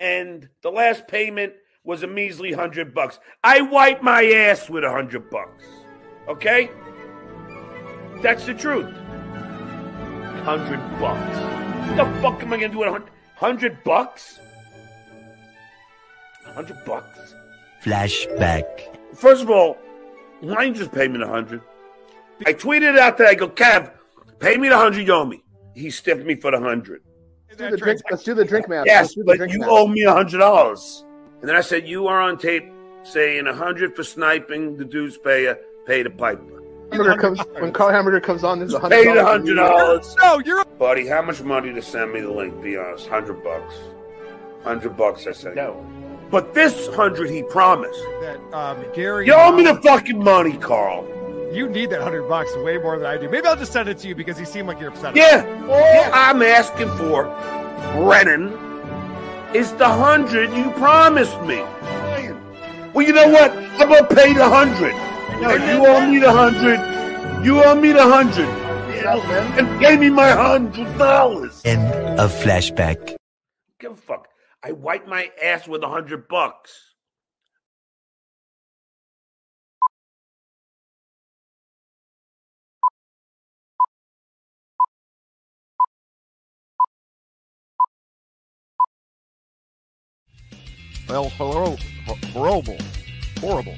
and the last payment was a measly hundred bucks. I wipe my ass with a hundred bucks. Okay? That's the truth. Hundred bucks. What the fuck am I gonna do with a hundred? Hundred bucks? Hundred bucks? Flashback. First of all, why you just pay me the hundred? I tweeted out that I go, Kev, pay me the hundred me. He stiffed me for the hundred. Let's do the drink. Let's do the drink match. Yes, Let's do the but you match. owe me a hundred dollars. And then I said, you are on tape saying a hundred for sniping the dues payer, pay the piper. Comes when Carl Hamburger comes on. There's a hundred. Pay the hundred dollars. No, you're Buddy, how much money to send me the link? Be honest. Hundred bucks. Hundred bucks, I said. No. But this hundred he promised. that um, Gary. You owe me the fucking money, Carl. You need that hundred bucks way more than I do. Maybe I'll just send it to you because you seem like you're upset. Yeah, all I'm asking for, Brennan, is the hundred you promised me. Well, you know what? I'm gonna pay the hundred. And you owe me the hundred. You owe me the hundred. Yeah, And pay me my hundred dollars. End of flashback. Give a fuck. I wipe my ass with a hundred bucks. El horrible, horrible, horrible,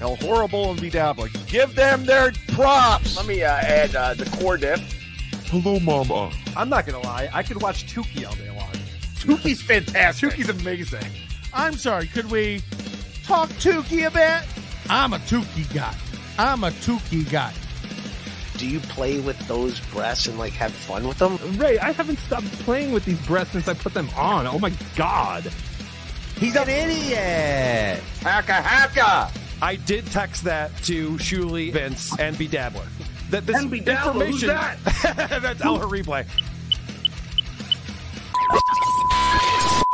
El horrible and bedabbling. Give them their props. Let me uh, add uh, the core dip. Hello, Mama. I'm not gonna lie. I could watch Tukey all day long. Tukey's fantastic. Tukey's amazing. I'm sorry, could we talk Tukey a bit? I'm a Tukey guy. I'm a Tukey guy. Do you play with those breasts and like have fun with them? Ray, I haven't stopped playing with these breasts since I put them on. Oh my god. He's an idiot. Haka haka. I did text that to Shuli, Vince, and Bedabbler. That this And Bedabbler, who's information. That's El Replay.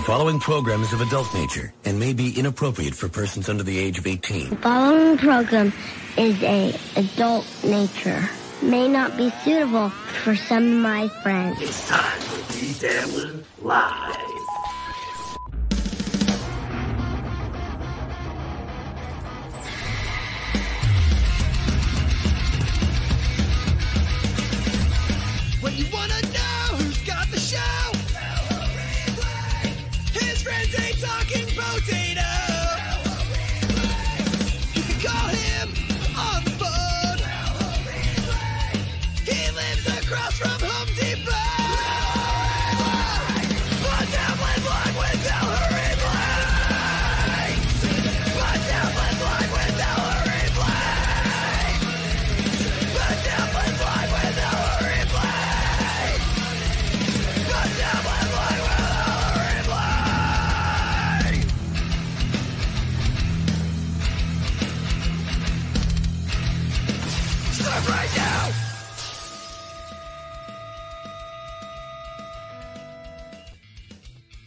Following program is of adult nature and may be inappropriate for persons under the age of 18. The following program is a adult nature. May not be suitable for some of my friends. It's time for D-Dabbling Live. When you wanna know who's got the show, his friends ain't talking potato.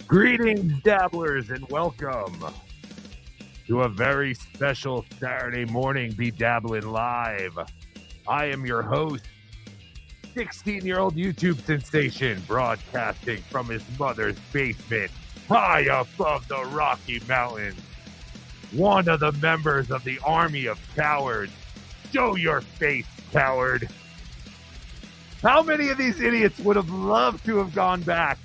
Greetings, dabblers, and welcome to a very special Saturday morning Be Dabbling Live. I am your host, 16 year old YouTube sensation, broadcasting from his mother's basement, high above the Rocky Mountains. One of the members of the Army of Cowards. Show your face, coward. How many of these idiots would have loved to have gone back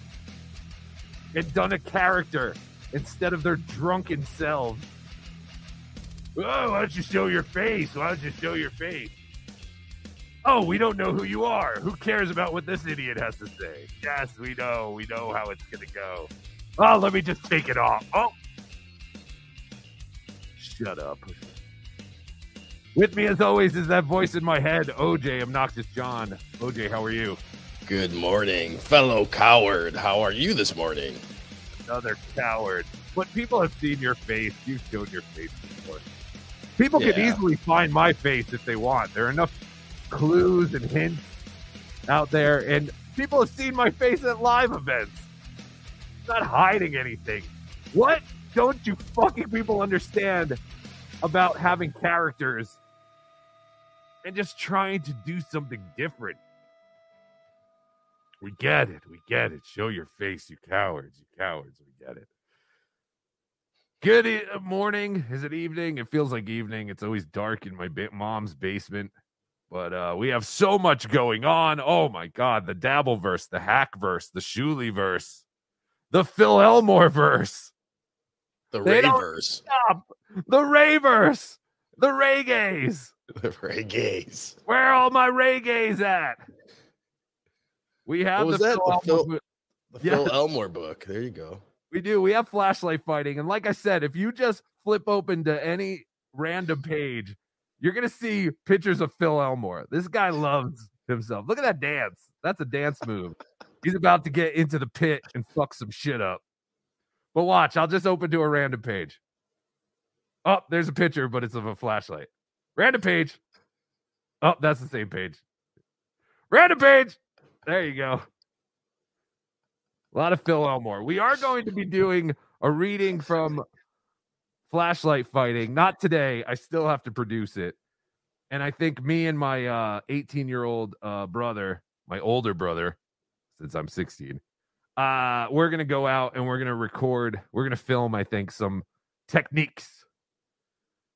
and done a character instead of their drunken selves. Oh, why don't you show your face? Why don't you show your face? Oh, we don't know who you are. Who cares about what this idiot has to say? Yes, we know. We know how it's going to go. Oh, let me just take it off. Oh. Shut up. With me, as always, is that voice in my head, OJ, Obnoxious John. OJ, how are you? Good morning, fellow coward. How are you this morning? Another coward. But people have seen your face. You've shown your face before. People can easily find my face if they want. There are enough clues and hints out there, and people have seen my face at live events. I'm not hiding anything. What don't you fucking people understand about having characters and just trying to do something different? We get it. We get it. Show your face, you cowards. You cowards. We get it. Good e- morning. Is it evening? It feels like evening. It's always dark in my ba- mom's basement. But uh, we have so much going on. Oh my God. The Dabble verse, the Hack verse, the Shuli verse, the Phil Elmore verse. The They Ravers. Stop. The Ravers, the Reggaes. The Reggaes. Where are all my Reggaes at? We have the? Phil Elmore Phil- The Yeah. Phil Elmore book. There you go. We do. We have flashlight fighting. And like I said, if you just flip open to any random page, you're going to see pictures of Phil Elmore. This guy loves himself. Look at that dance. That's a dance move. He's about to get into the pit and fuck some shit up. But watch, I'll just open to a random page. Oh, there's a picture, but it's of a flashlight. Random page. Oh, that's the same page. Random page. There you go. A lot of Phil Elmore. We are going to be doing a reading from Flashlight Fighting. Not today. I still have to produce it. And I think me and my uh 18 year old uh brother, my older brother, since I'm 16, uh, we're gonna go out and we're gonna record, we're gonna film, I think, some techniques.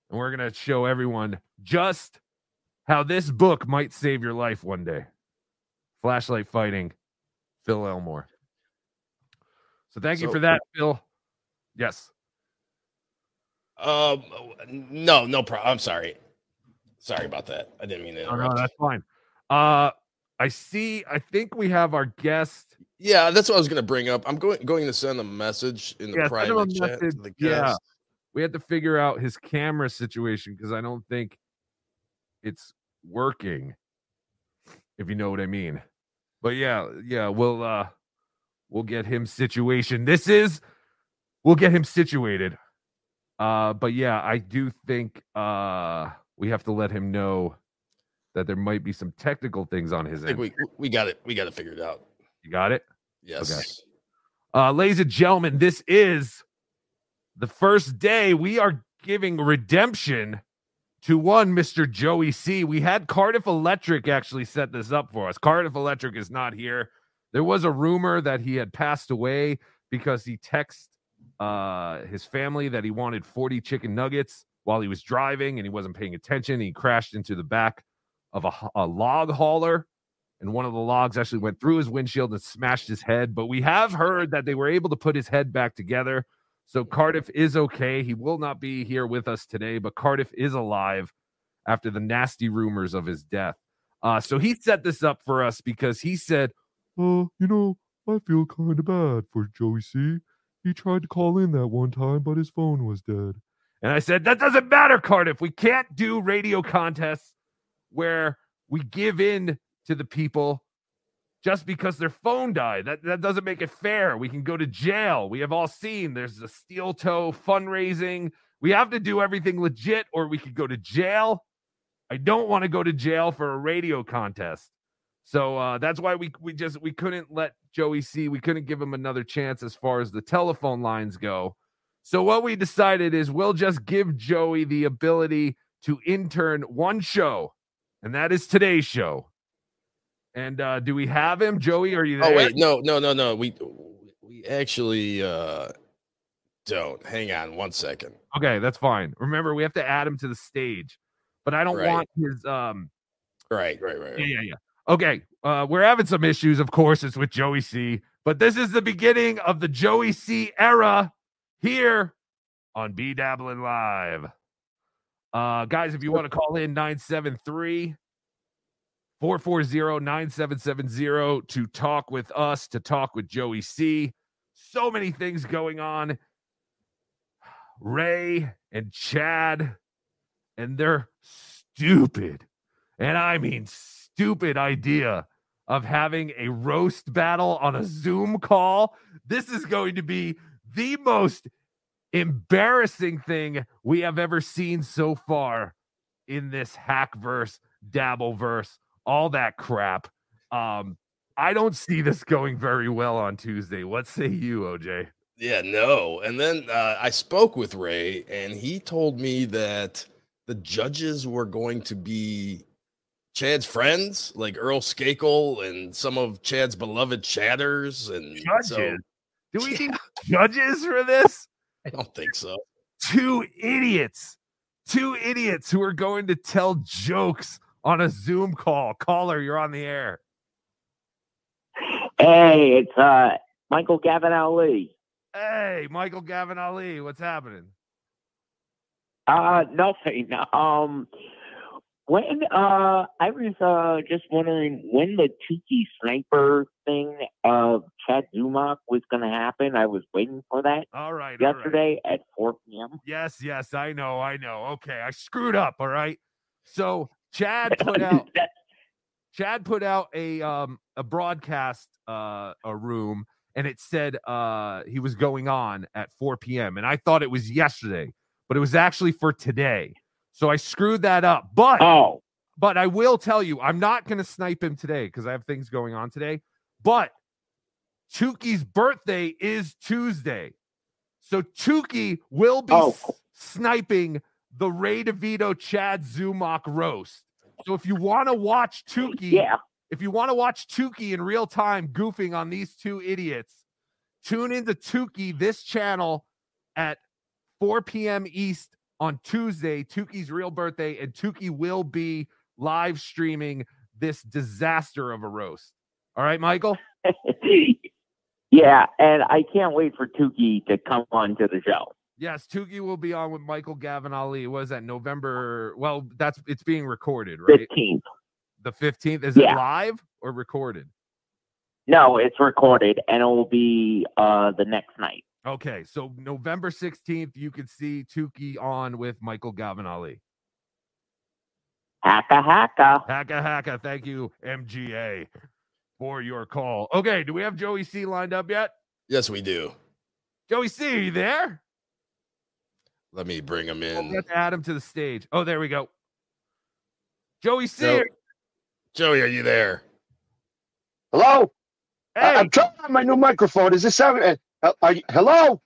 And we're gonna show everyone just how this book might save your life one day. Flashlight Fighting, Phil Elmore. So thank you for that, Phil. Yes. Um, no, no problem. I'm sorry. Sorry about that. I didn't mean to Oh, no, that's fine. Uh I see. I think we have our guest. yeah, that's what I was going to bring up. I'm going going to send a message in the Yeah, private chat to message. the Yeah. guest. We had to figure out his camera situation because I don't think it's working. If you know what I mean. But yeah, yeah, we'll uh we'll get him situation. This is we'll get him situated. Uh but yeah, I do think uh we have to let him know that there might be some technical things on his I think end. we we got it. We got to figure it figured out. You got it? Yes. Uh, ladies and gentlemen, this is the first day we are giving redemption to one Mr. Joey C. We had Cardiff Electric actually set this up for us. Cardiff Electric is not here. There was a rumor that he had passed away because he texted uh, his family that he wanted 40 chicken nuggets while he was driving and he wasn't paying attention. He crashed into the back of a log hauler and one of the logs actually went through his windshield and smashed his head. But we have heard that they were able to put his head back together. So Cardiff is okay. He will not be here with us today, but Cardiff is alive after the nasty rumors of his death. Uh, so he set this up for us because he said, Uh, you know, I feel kind of bad for Joey C. He tried to call in that one time, but his phone was dead. And I said, that doesn't matter, Cardiff. We can't do radio contests where we give in to the people just because their phone died. That, that doesn't make it fair. We can go to jail. We have all seen there's a steel toe fundraising. We have to do everything legit or we could go to jail. I don't want to go to jail for a radio contest. So uh, that's why we we just we couldn't let Joey C. We couldn't give him another chance as far as the telephone lines go. So what we decided is we'll just give Joey the ability to intern one show, and that is today's show. And uh, do we have him, Joey? Are you there? Oh wait, no, no, no, no. We we actually uh don't. Hang on one second. Okay, that's fine. Remember, we have to add him to the stage, but I don't Right. want his um. Right, right, right. Yeah, yeah, yeah. Okay, uh, we're having some issues. Of course, it's with Joey C. But this is the beginning of the Joey C. era here on B Dabbling Live. Uh, guys, if you want to call in 973 440 9770 to talk with us, to talk with Joey C. So many things going on. Ray and Chad and their stupid, and I mean stupid idea of having a roast battle on a Zoom call. This is going to be the most embarrassing thing we have ever seen so far in this hack verse, dabble verse, all that crap. Um, I don't see this going very well on Tuesday. What say you, OJ? Yeah, no. And then uh, I spoke with Ray, and he told me that the judges were going to be Chad's friends, like Earl Skakel and some of Chad's beloved chatters, and Judges. so Do we need judges for this? I don't think so. Two idiots. Two idiots who are going to tell jokes on a Zoom call. Caller, you're on the air. Hey, it's uh Michael Gavin Ali. Hey, Michael Gavin Ali, what's happening? Uh nothing. Um when uh I was uh just wondering when the Tiki Sniper thing of Chad Zumock was gonna happen. I was waiting for that All right. all right. yesterday at four PM. Yes, yes, I know, I know. Okay, I screwed up. All right. So Chad put out Chad put out a um a broadcast uh a room and it said uh he was going on at 4 p.m. and I thought it was yesterday, but it was actually for today. So I screwed that up. But oh, but I will tell you, I'm not gonna snipe him today because I have things going on today. But Chuki's birthday is Tuesday. So Chuki will be Oh. s- sniping the Ray DeVito Chad Zumock roast. So if you want to watch Tuki, yeah. if you want to watch Tuki in real time goofing on these two idiots, tune into Tuki this channel at 4 p.m. East on Tuesday, Tuki's real birthday, and Tuki will be live streaming this disaster of a roast. All right, Michael? yeah, and I can't wait for Tuki to come on to the show. Yes, Tuki will be on with Michael Gavin Ali. What is that? November. Well, that's it's being recorded, right? Fifteenth. The 15th. Is it live or recorded? No, it's recorded and it will be uh the next night. Okay, so November 16th, you could see Tuki on with Michael Gavin Ali. Hacka hacka. Hacka hacka. Thank you, MGA, for your call. Okay, do we have Joey C lined up yet? Yes, we do. Joey C, are you there? Let me bring him in. Let's add him to the stage. Oh, there we go. Joey C. Jo- Joey, are you there? Hello? Hey, I'm trying on my new microphone. Is this sound? Uh, are you, hello?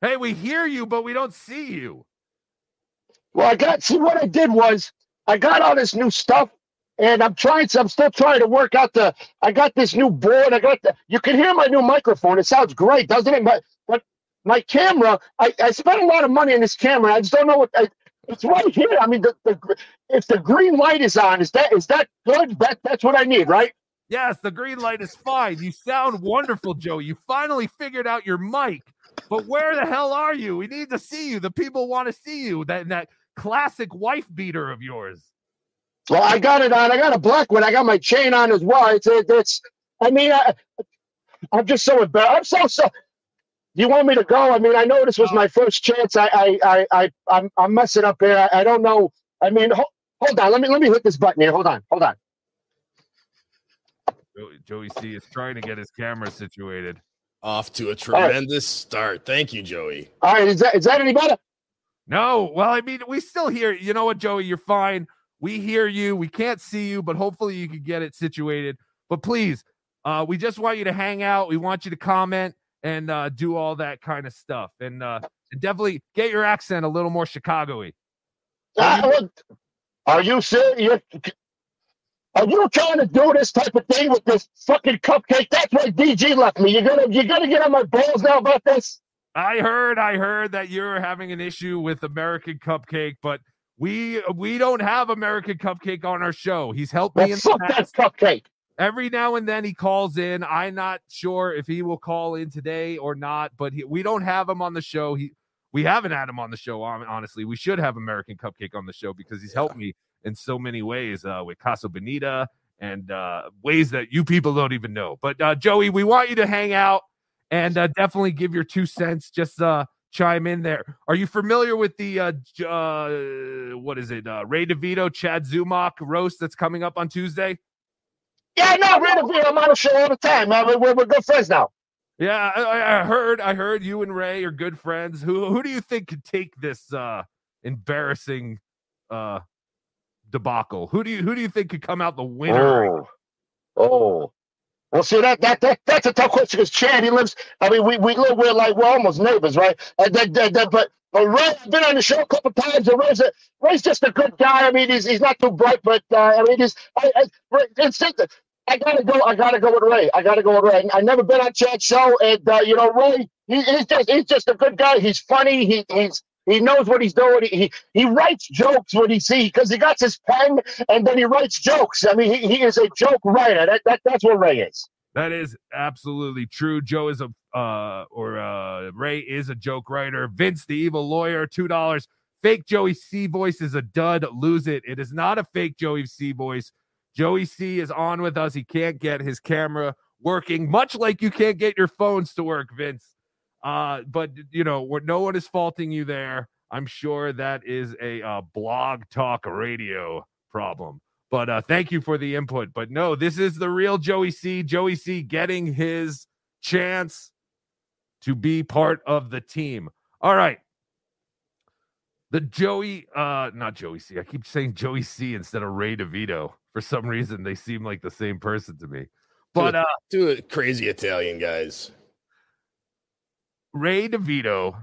hey, we hear you, but we don't see you. Well, I got. See, what I did was I got all this new stuff, and I'm trying. I'm still trying to work out the. I got this new board. I got the. You can hear my new microphone. It sounds great, doesn't it? But but my camera. I I spent a lot of money on this camera. I just don't know what. I, it's right here. I mean, the, the if the green light is on, is that is that good? That that's what I need, right? Yes, the green light is fine. You sound wonderful, Joe. You finally figured out your mic. But where the hell are you? We need to see you. The people want to see you. That that classic wife beater of yours. Well, I got it on. I got a black one. I got my chain on as well. It's it, it's. I mean, I, I'm just so embarrassed. I'm so so. You want me to go? I mean, I know this was my first chance. I I I, I I'm I'm messing up here. I, I don't know. I mean, hold, hold on. Let me let me hit this button here. Hold on. Hold on. Joey, Joey C is trying to get his camera situated. Off to a right. tremendous start. Thank you, Joey. All right. Is that is that any better? No, well, I mean, we still hear. You know what, Joey? You're fine. We hear you. We can't see you, but hopefully you can get it situated. But please, uh, we just want you to hang out. We want you to comment and uh, do all that kind of stuff, and uh, and definitely get your accent a little more Chicago-y. Uh, what- are you serious? Are you trying to do this type of thing with this fucking cupcake? That's why DG left me. You're gonna you're gonna get on my balls now about this. I heard, I heard that you're having an issue with American Cupcake, but we we don't have American Cupcake on our show. He's helped me Well, in fuck that cupcake. Every now and then he calls in. I'm not sure if he will call in today or not, but he, we don't have him on the show. He we haven't had him on the show. Honestly, we should have American Cupcake on the show because he's helped me in so many ways uh, with Casa Bonita and uh, ways that you people don't even know. But uh, Joey, we want you to hang out and uh, definitely give your two cents. Just uh, chime in there. Are you familiar with the uh, uh, what is it? Uh, Ray DeVito, Chad Zumock roast that's coming up on Tuesday? Yeah, no, really, I'm on the show all the time. We're, we're, we're good friends now. Yeah, I- I, heard. I heard you and Ray are good friends. Who who do you think could take this uh, embarrassing uh, debacle? Who do you who do you think could come out the winner? Oh, oh. Well, see that that, that that's a tough question because Chad he lives. I mean, we, we live we're like we're almost neighbors, right? And then, then, then, but But Ray, I've been on the show a couple times. And Ray's, a, Ray's just a good guy. I mean, he's, he's not too bright, but uh, I mean, he's I, I, Ray, it's, it's, I gotta go. I gotta go with Ray. I gotta go with Ray. I never been on Chad's show, and uh, you know, Ray, he, he's just he's just a good guy. He's funny. He he's he knows what he's doing. He he, writes jokes when he see because he got his pen and then he writes jokes. I mean, he, he is a joke writer. That, that that's what Ray is. That is absolutely true. Joe is a uh or uh Ray is a joke writer. Vince the evil lawyer, two dollars. Fake Joey C voice is a dud. Lose it. It is not a fake Joey C voice. Joey C is on with us. He can't get his camera working, much like you can't get your phones to work, Vince. Uh, but you know, no one is faulting you there. I'm sure that is a uh, blog talk radio problem. But uh, thank you for the input. But no, this is the real Joey C. Joey C. getting his chance to be part of the team. All right. The Joey, uh, not Joey C. I keep saying Joey C instead of Ray DeVito. For some reason, they seem like the same person to me. But uh, two crazy Italian guys. Ray DeVito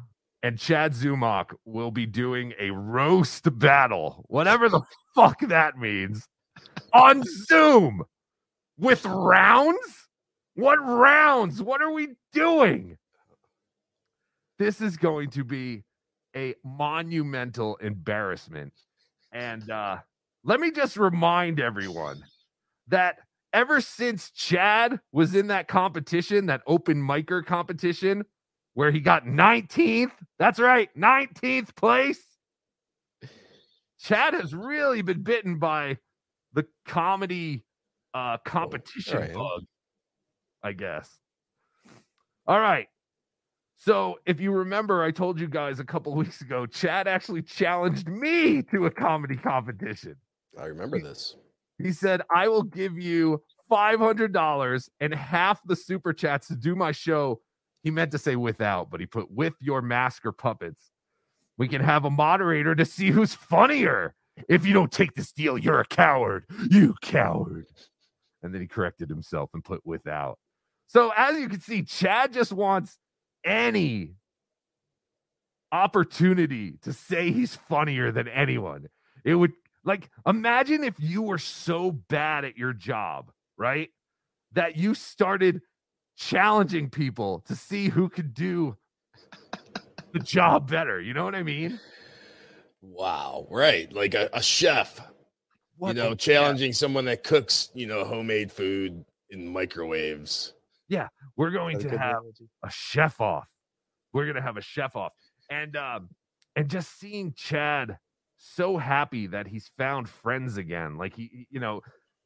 and Chad Zumock will be doing a roast battle, whatever the fuck that means, on Zoom with rounds. What rounds? What are we doing? This is going to be a monumental embarrassment. And uh, let me just remind everyone that ever since Chad was in that competition, that open micer competition, where he got 19th, that's right, 19th place. Chad has really been bitten by the comedy uh competition right. bug, I guess. All right. So, if you remember, I told you guys a couple weeks ago, Chad actually challenged me to a comedy competition. I remember this. He said, I will give you $500 and half the super chats to do my show. He meant to say without, but he put with your mask or puppets. We can have a moderator to see who's funnier. If you don't take this deal, you're a coward. You coward. And then he corrected himself and put without. So, as you can see, Chad just wants any opportunity to say he's funnier than anyone. It would like imagine if you were so bad at your job, right? That you started challenging people to see who could do the job better. You know what I mean? Wow. Right. Like a, a chef, What you know, challenging someone that cooks, you know, homemade food in microwaves. Yeah, we're going That's to have analogy. a chef off. We're gonna have a chef off, and um, and just seeing Chad so happy that he's found friends again, like he, he- you know,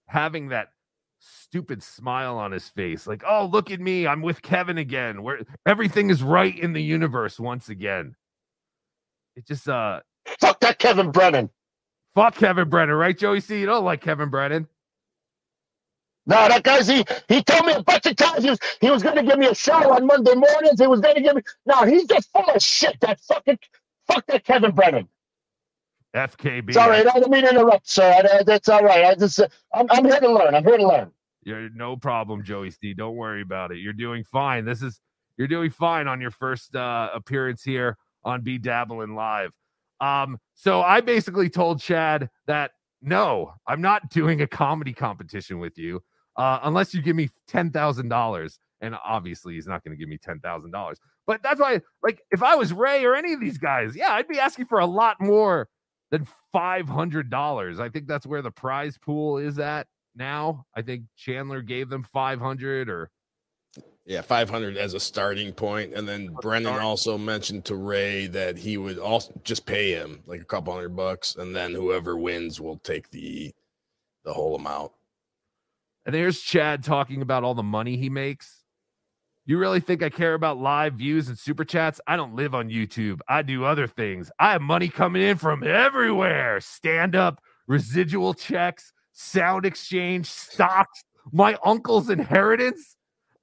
having that stupid smile on his face, like, oh, look at me, I'm with Kevin again. Where everything is right in the universe once again. It just uh, Fuck that Kevin Brennan. fuck Kevin Brennan, right, Joey? C, you don't like Kevin Brennan. No, that guy's he he told me a bunch of times he was he was gonna give me a show on Monday mornings. He was gonna give me no, he's just full of shit. That fucking fuck that Kevin Brennan. FKB. Sorry. I don't mean to interrupt, sir. I, I- that's all right. I just uh, I'm I'm here to learn. I'm here to learn. You're no problem, Joey C. Don't worry about it. You're doing fine. This is you're doing fine on your first uh, appearance here on Be Dabbling Live. Um, so I basically told Chad that no, I'm not doing a comedy competition with you uh, unless you give me ten thousand dollars. And obviously, he's not going to give me ten thousand dollars. But that's why, like, if I was Ray or any of these guys, yeah, I'd be asking for a lot more than five hundred dollars. I think that's where the prize pool is at now. I think Chandler gave them five hundred or Yeah, 500 as a starting point. And then Brennan also mentioned to Ray that he would also just pay him like a couple hundred bucks. And then whoever wins will take the the whole amount. And there's Chad talking about all the money he makes. You really think I care about live views and super chats? I don't live on YouTube. I do other things. I have money coming in from everywhere stand up, residual checks, sound exchange, stocks, my uncle's inheritance.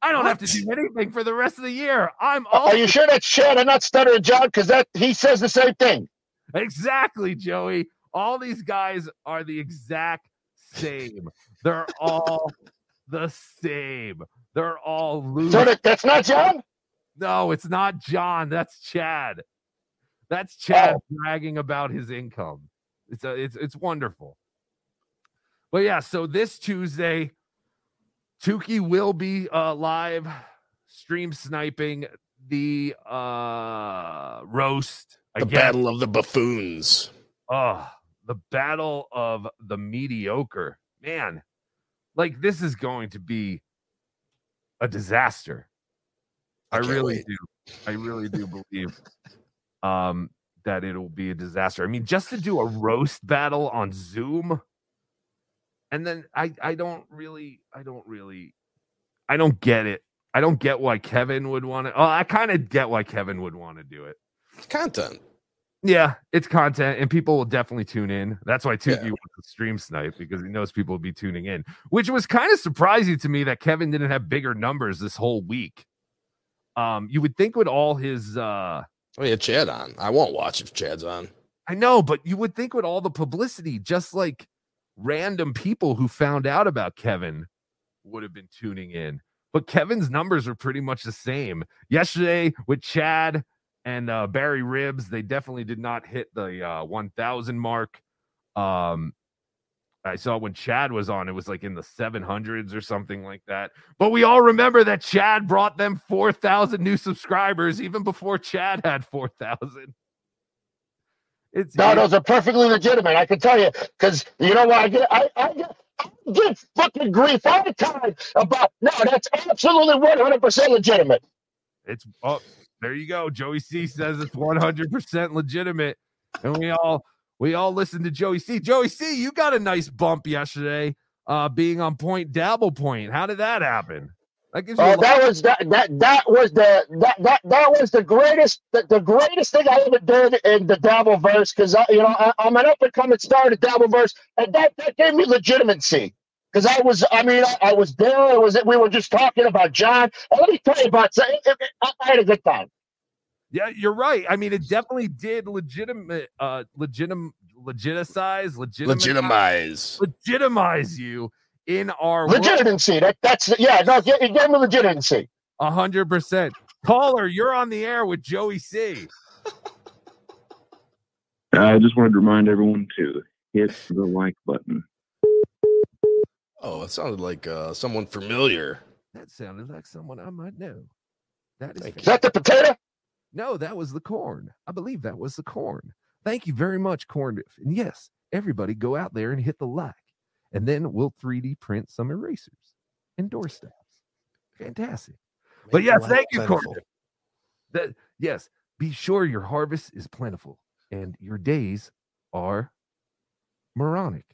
I don't have to do anything for the rest of the year. I'm all Are you sure that's Chad and not Stuttering John? Because that he says the same thing. Exactly, Joey. All these guys are the exact same. They're all the same. They're all losers. So that, that's not John. No, it's not John. That's Chad. That's Chad bragging about his income. It's a, it's it's wonderful. But yeah, so this Tuesday, Tukey will be uh, live stream sniping the uh roast The again. battle of the buffoons. Oh, the battle of the mediocre. Man, like this is going to be a disaster. I, can't really wait. do. I really do believe um that it'll be a disaster. I mean, just to do a roast battle on Zoom and then I I don't really I don't really I don't get it. I don't get why Kevin would want to. Oh, I kind of get why Kevin would want to do it. Content. Yeah, it's content, and people will definitely tune in. That's why Tukey Yeah. wants to stream snipe because he knows people will be tuning in, which was kind of surprising to me that Kevin didn't have bigger numbers this whole week. Um, you would think with all his, uh Oh yeah, Chad on. I won't watch if Chad's on. I know, but you would think with all the publicity, just like random people who found out about Kevin would have been tuning in. But Kevin's numbers are pretty much the same. Yesterday with Chad and uh, Barry Ribs, they definitely did not hit the uh, 1,000 mark. Um, I saw when Chad was on, it was like in the 700s or something like that. But we all remember that Chad brought them 4,000 new subscribers even before Chad had 4,000. It's No, those are perfectly legitimate. I can tell you because you know what I get. I, I get. I get fucking grief all the time about no. That's absolutely one hundred percent legitimate. It's oh, there you go. Joey C says it's 100% legitimate. And we all we all listen to Joey C. Joey C, you got a nice bump yesterday uh being on point dabble point. How did that happen? That gives you Oh, that was that that that was the that that that was the greatest the, the greatest thing I ever did in the dabble verse because I you know I, I'm an up and coming star in the Dabbleverse and that that gave me legitimacy because I was I mean I, I was there it was it we were just talking about John and let me tell you about it, it, it- I, I had a good time. Yeah, you're right. I mean, it definitely did legitimate uh legitim legitimize legitimize Legitimize. legitimize you in our world. Legitimacy that that's yeah no it gave it gave me legitimacy. A hundred percent. Caller, you're on the air with Joey C. I just wanted to remind everyone to hit the like button. Oh, it sounded like uh, someone familiar. That sounded like someone I might know. That is, Is that the potato? No, that was the corn. I believe that was the corn. Thank you very much, corn. Biff. And yes, everybody go out there and hit the like, and then we'll 3D print some erasers and door stabs. Fantastic. but Make yes, the thank you, light corn. Biff. That yes, be sure your harvest is plentiful and your days are moronic.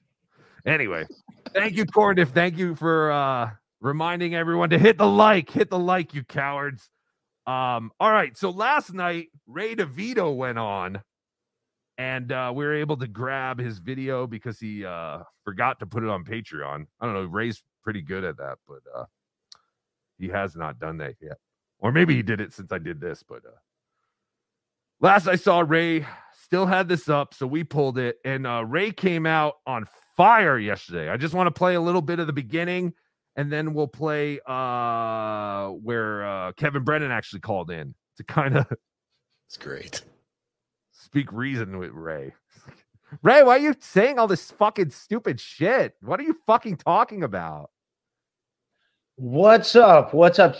Anyway, thank you, Cardiff. Thank you for uh reminding everyone to hit the like. Hit the like, you cowards. Um, all right. So last night, Ray DeVito went on, and uh we were able to grab his video because he uh forgot to put it on Patreon. I don't know, Ray's pretty good at that, but uh he has not done that yet. Or maybe he did it since I did this, but uh last I saw Ray still had this up, so we pulled it, and uh Ray came out on fire yesterday. I just want to play a little bit of the beginning, and then we'll play uh where uh Kevin Brennan actually called in to kind of It's great. speak reason with Ray. Ray, why are you saying all this fucking stupid shit? What are you fucking talking about? What's up? What's up?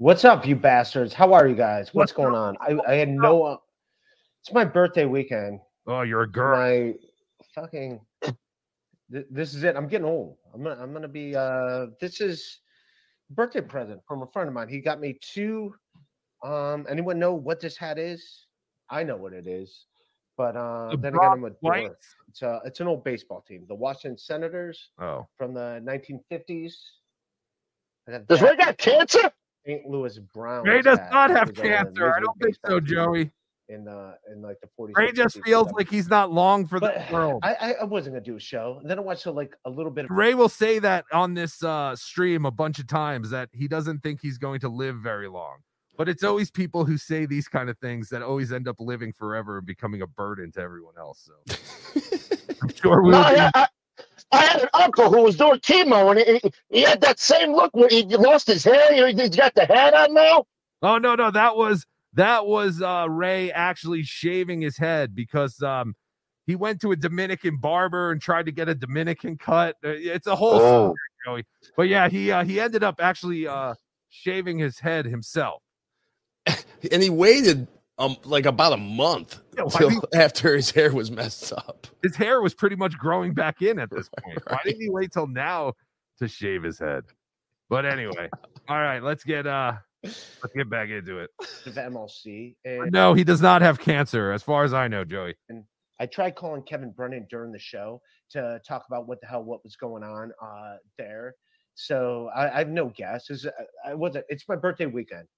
What's up, you bastards? How are you guys? What's going on? I, I had no. Uh, it's my birthday weekend. Oh, you're a girl. My fucking. th- This is it. I'm getting old. I'm gonna. I'm gonna be. Uh, this is birthday present from a friend of mine. He got me two. Um, anyone know what this hat is? I know what it is, but uh, The then again, I'm a Bronx dork. It's a. It's an old baseball team, the Washington Senators Oh. from the 1950s. Does Ray got cancer? St. Louis Browns. Ray does not have cancer. I don't think so, Joey. In the in like the 40s. Ray just 50s, feels whatever. like he's not long for the world. I, I I wasn't gonna do a show, and then I watched uh, like a little bit of Ray will say that on this uh, stream a bunch of times that he doesn't think he's going to live very long. But it's always people who say these kind of things that always end up living forever and becoming a burden to everyone else. So I'm sure we No, be- I, I, I had an uncle who was doing chemo, and he, he had that same look where he lost his hair. He, he's got the hat on now. Oh no, no, that was That was uh, Ray actually shaving his head because um, he went to a Dominican barber and tried to get a Dominican cut. Uh, It's a whole Oh. story, Joey. But yeah, he uh, he ended up actually uh, shaving his head himself. And he waited um like about a month Yeah, till did after his hair was messed up. His hair was pretty much growing back in at this point. Why didn't he wait till now to shave his head? But anyway, all right, let's get uh let's get back into it. of MLC. And No, he does not have cancer, as far as I know, Joey. And I tried calling Kevin Brennan during the show to talk about what the hell what was going on uh, there. So I, I have no guess. Is I wasn't. It's my birthday weekend.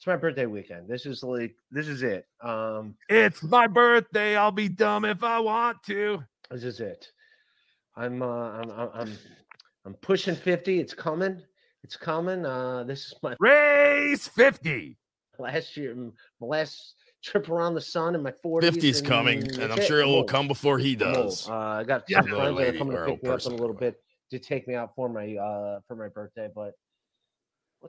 It's my birthday weekend. This is like this is it. Um, It's my birthday. I'll be dumb if I want to. this is it. I'm uh, I'm I'm I'm, I'm pushing fifty. It's coming. It's coming. Uh, this is my race fifty. Last year, my last trip around the sun in my 40s. 50's coming, and that's I'm it. sure it will come before he does. Uh, I got Yeah. some Little friends that are coming to or pick me up in person. a little bit to take me out for my uh for my birthday. But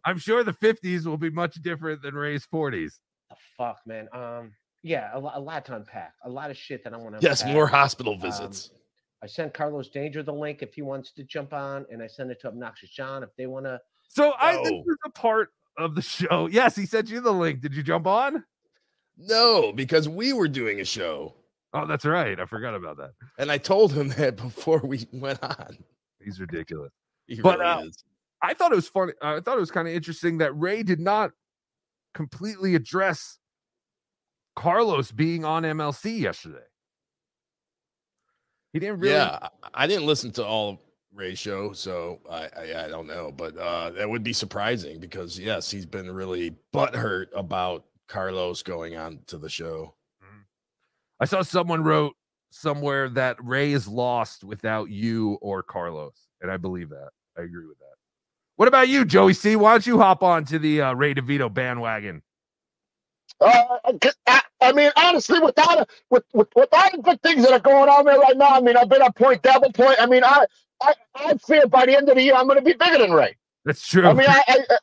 I'm sure the 50s will be much different than Ray's 40s. the fuck, man. Um, yeah, a, a lot to unpack. A lot of shit that I want to. Yes, more hospital visits. I sent Carlos Danger the link if he wants to jump on, and I sent it to Obnoxious John if they want to. So I this No. is a part of the show. Yes, he sent you the link. Did you jump on? No, because we were doing a show. Oh, that's right. I forgot about that. And I told him that before we went on. He's ridiculous. He But, really uh, is. I thought it was funny. I thought it was kind of interesting that Ray did not completely address Carlos being on MLC yesterday. He didn't really. Yeah, I- didn't listen to all of Ray's show, so I, I I don't know, but uh that would be surprising because yes, he's been really butthurt about Carlos going on to the show. I saw someone wrote somewhere that Ray is lost without you or Carlos, and I believe that. I agree with that. What about you, Joey C? Why don't you hop on to the uh, Ray DeVito bandwagon? Uh, I, I mean, honestly, without a, with, with with all the good things that are going on there right now, I mean, I've been at point, double point. I mean, I I, I fear by the end of the year I'm going to be bigger than Ray. That's true. I mean, I, I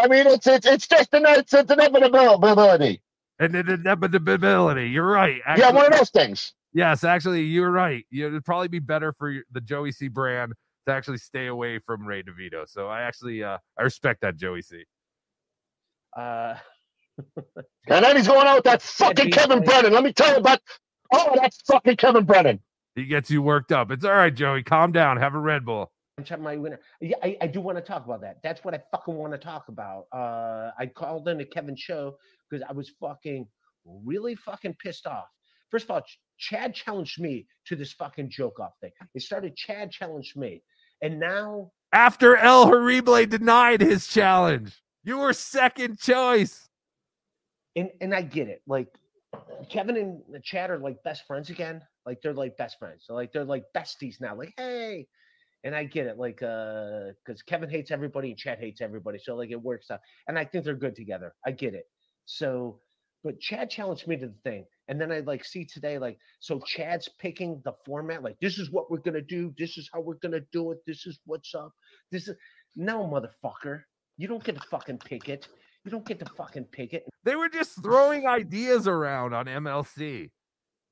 I mean, it's it's it's just an it's, it's inevitability. and the inevitability. You're right. Yeah, one of those things. Yes, actually, you're right. You- It'd probably be better for the Joey C brand to actually stay away from Ray DeVito. So I actually uh, I respect that, Joey C. Uh, And then he's going out with that fucking Kevin Brennan. Let me tell you about. Oh, that's fucking Kevin Brennan. He gets you worked up. It's all right, Joey. Calm down. Have a Red Bull. I'm checking my winner. Yeah, I, I do want to talk about that. That's what I fucking want to talk about. Uh, I called in to Kevin's show because I was fucking really fucking pissed off. First of all, Ch- Chad challenged me to this fucking joke off thing. It started. Chad challenged me, and now After El Horrible denied his challenge, you were second choice. and and I get it. Like Kevin and Chad are like best friends again. Like they're like best friends. So like they're like besties now. Like hey, and I get it. Like uh, because Kevin hates everybody and Chad hates everybody. So like it works out. And I think they're good together. I get it. So, but Chad challenged me to the thing, and then I like see today like so Chad's picking the format. Like this is what we're gonna do. This is how we're gonna do it. This is what's up. This is no motherfucker. You don't get to fucking pick it. You don't get to fucking pick it. They were just throwing ideas around on MLC.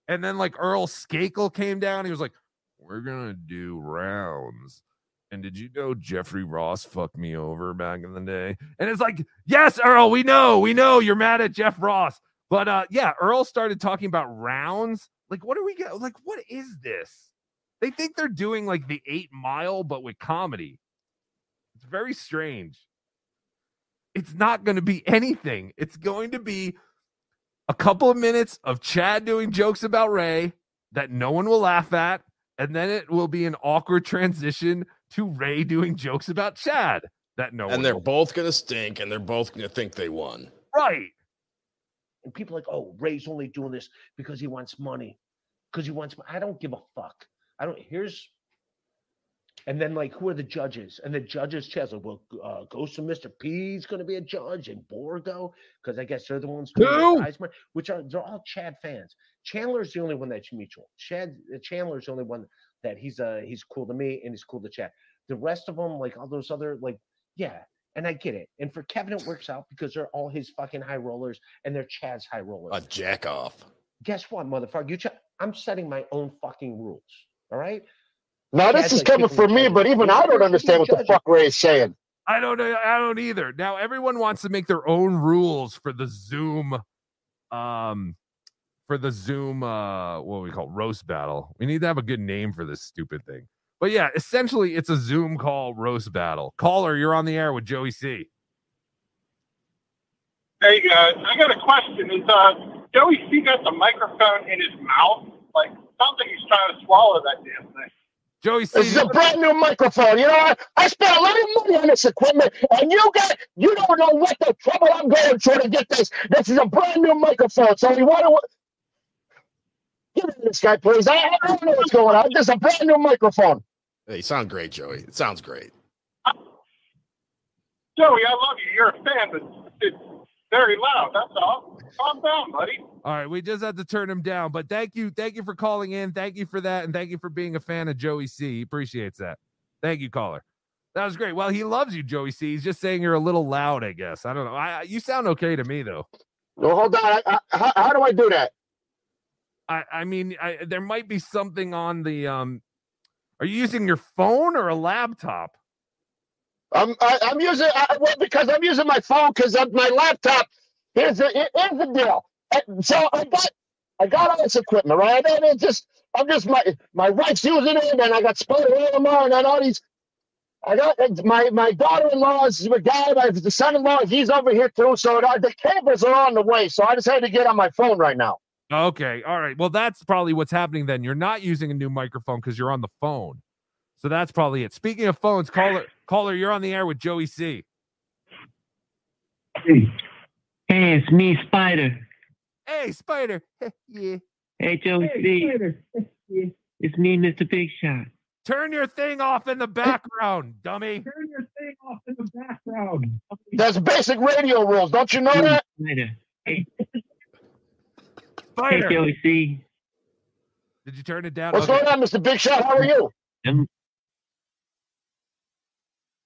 And then like Earl Skakel came down. He was like, We're gonna do rounds. And did you know Jeffrey Ross fucked me over back in the day? And it's like, yes, Earl, we know, we know you're mad at Jeff Ross. But uh yeah, Earl started talking about rounds. Like, what are we get? Like, what is this? They think they're doing like the eight mile, but with comedy. It's very strange. It's not going to be anything. It's going to be a couple of minutes of Chad doing jokes about Ray that no one will laugh at. And then it will be an awkward transition to Ray doing jokes about Chad that no one and they're will. both gonna stink, and they're both gonna think they won. Right. And people are like, oh, Ray's only doing this because he wants money. Because he wants I don't give a fuck. I don't here's and then like who are the judges? And the judges Chaz like, well, uh Ghost of Mr. P's gonna be a judge and Borgo, because I guess they're the ones Who? prize which are they're all Chad fans. Chandler's the only one that's mutual. Chad uh, Chandler's the only one that he's uh he's cool to me and he's cool to Chad. The rest of them, like all those other like, yeah. And I get it. And for Kevin, it works out because they're all his fucking high rollers and they're Chad's high rollers. A jack off. Guess what, motherfucker? You ch- I'm setting my own fucking rules. All right. Now this is like coming from me, but even I don't understand what the fuck Ray is saying. I don't know. I don't either. Now everyone wants to make their own rules for the Zoom, um, for the Zoom, uh, what we call roast battle. We need to have a good name for this stupid thing. But yeah, essentially, it's a Zoom call roast battle. Caller, you're on the air with Joey C. Hey guys, I got a question. Is uh Joey C got the microphone in his mouth? Like sounds like he's trying to swallow that damn thing. Joey This is a brand new microphone. You know, I, I spent a lot of money on this equipment, and you got you don't know what the trouble I'm going through to get this. This is a brand new microphone. So you want to give me this guy, please? I, I don't know what's going on. This is a brand new microphone. Hey, you sound great, Joey. It sounds great. Joey, I love you. You're a fan, but it's very loud. That's all. Calm down, buddy. All right, we just had to turn him down, but thank you, thank you for calling in. Thank you for that, and thank you for being a fan of Joey C. He appreciates that. Thank you, caller. That was great. Well, he loves you, Joey C. He's just saying you're a little loud, I guess. I don't know. I, I- you sound okay to me though. No, hold on. I, I, how, how do I do that? I, I mean, I, there might be something on the. Um, are you using your phone or a laptop? I'm I, I'm using I, well, because I'm using my phone because my laptop. Here's the here- here's the deal. So I got I got all this equipment right, and it just I'm just my my wife's using it, and I got Spider Lamar, and all these. I got my my daughter-in-law's a guy. My the son-in-law, he's over here too. So the, cables are on the way. So I just had to get on my phone right now. Okay, all right. Well, that's probably what's happening then. You're not using a new microphone because you're on the phone. So that's probably it. Speaking of phones, caller, caller, you're on the air with Joey C. Hey, it's me, Spider. Hey, Spider. yeah. Hey, Joey C. It's me, Mr. Big Shot. Turn your thing off in the background, dummy. Turn your thing off in the background. That's basic radio rules. Don't you know that? Hey, Spider. hey, Joey C. Did you turn it down? What's Okay. going on, Mr. Big Shot? How are you? Them,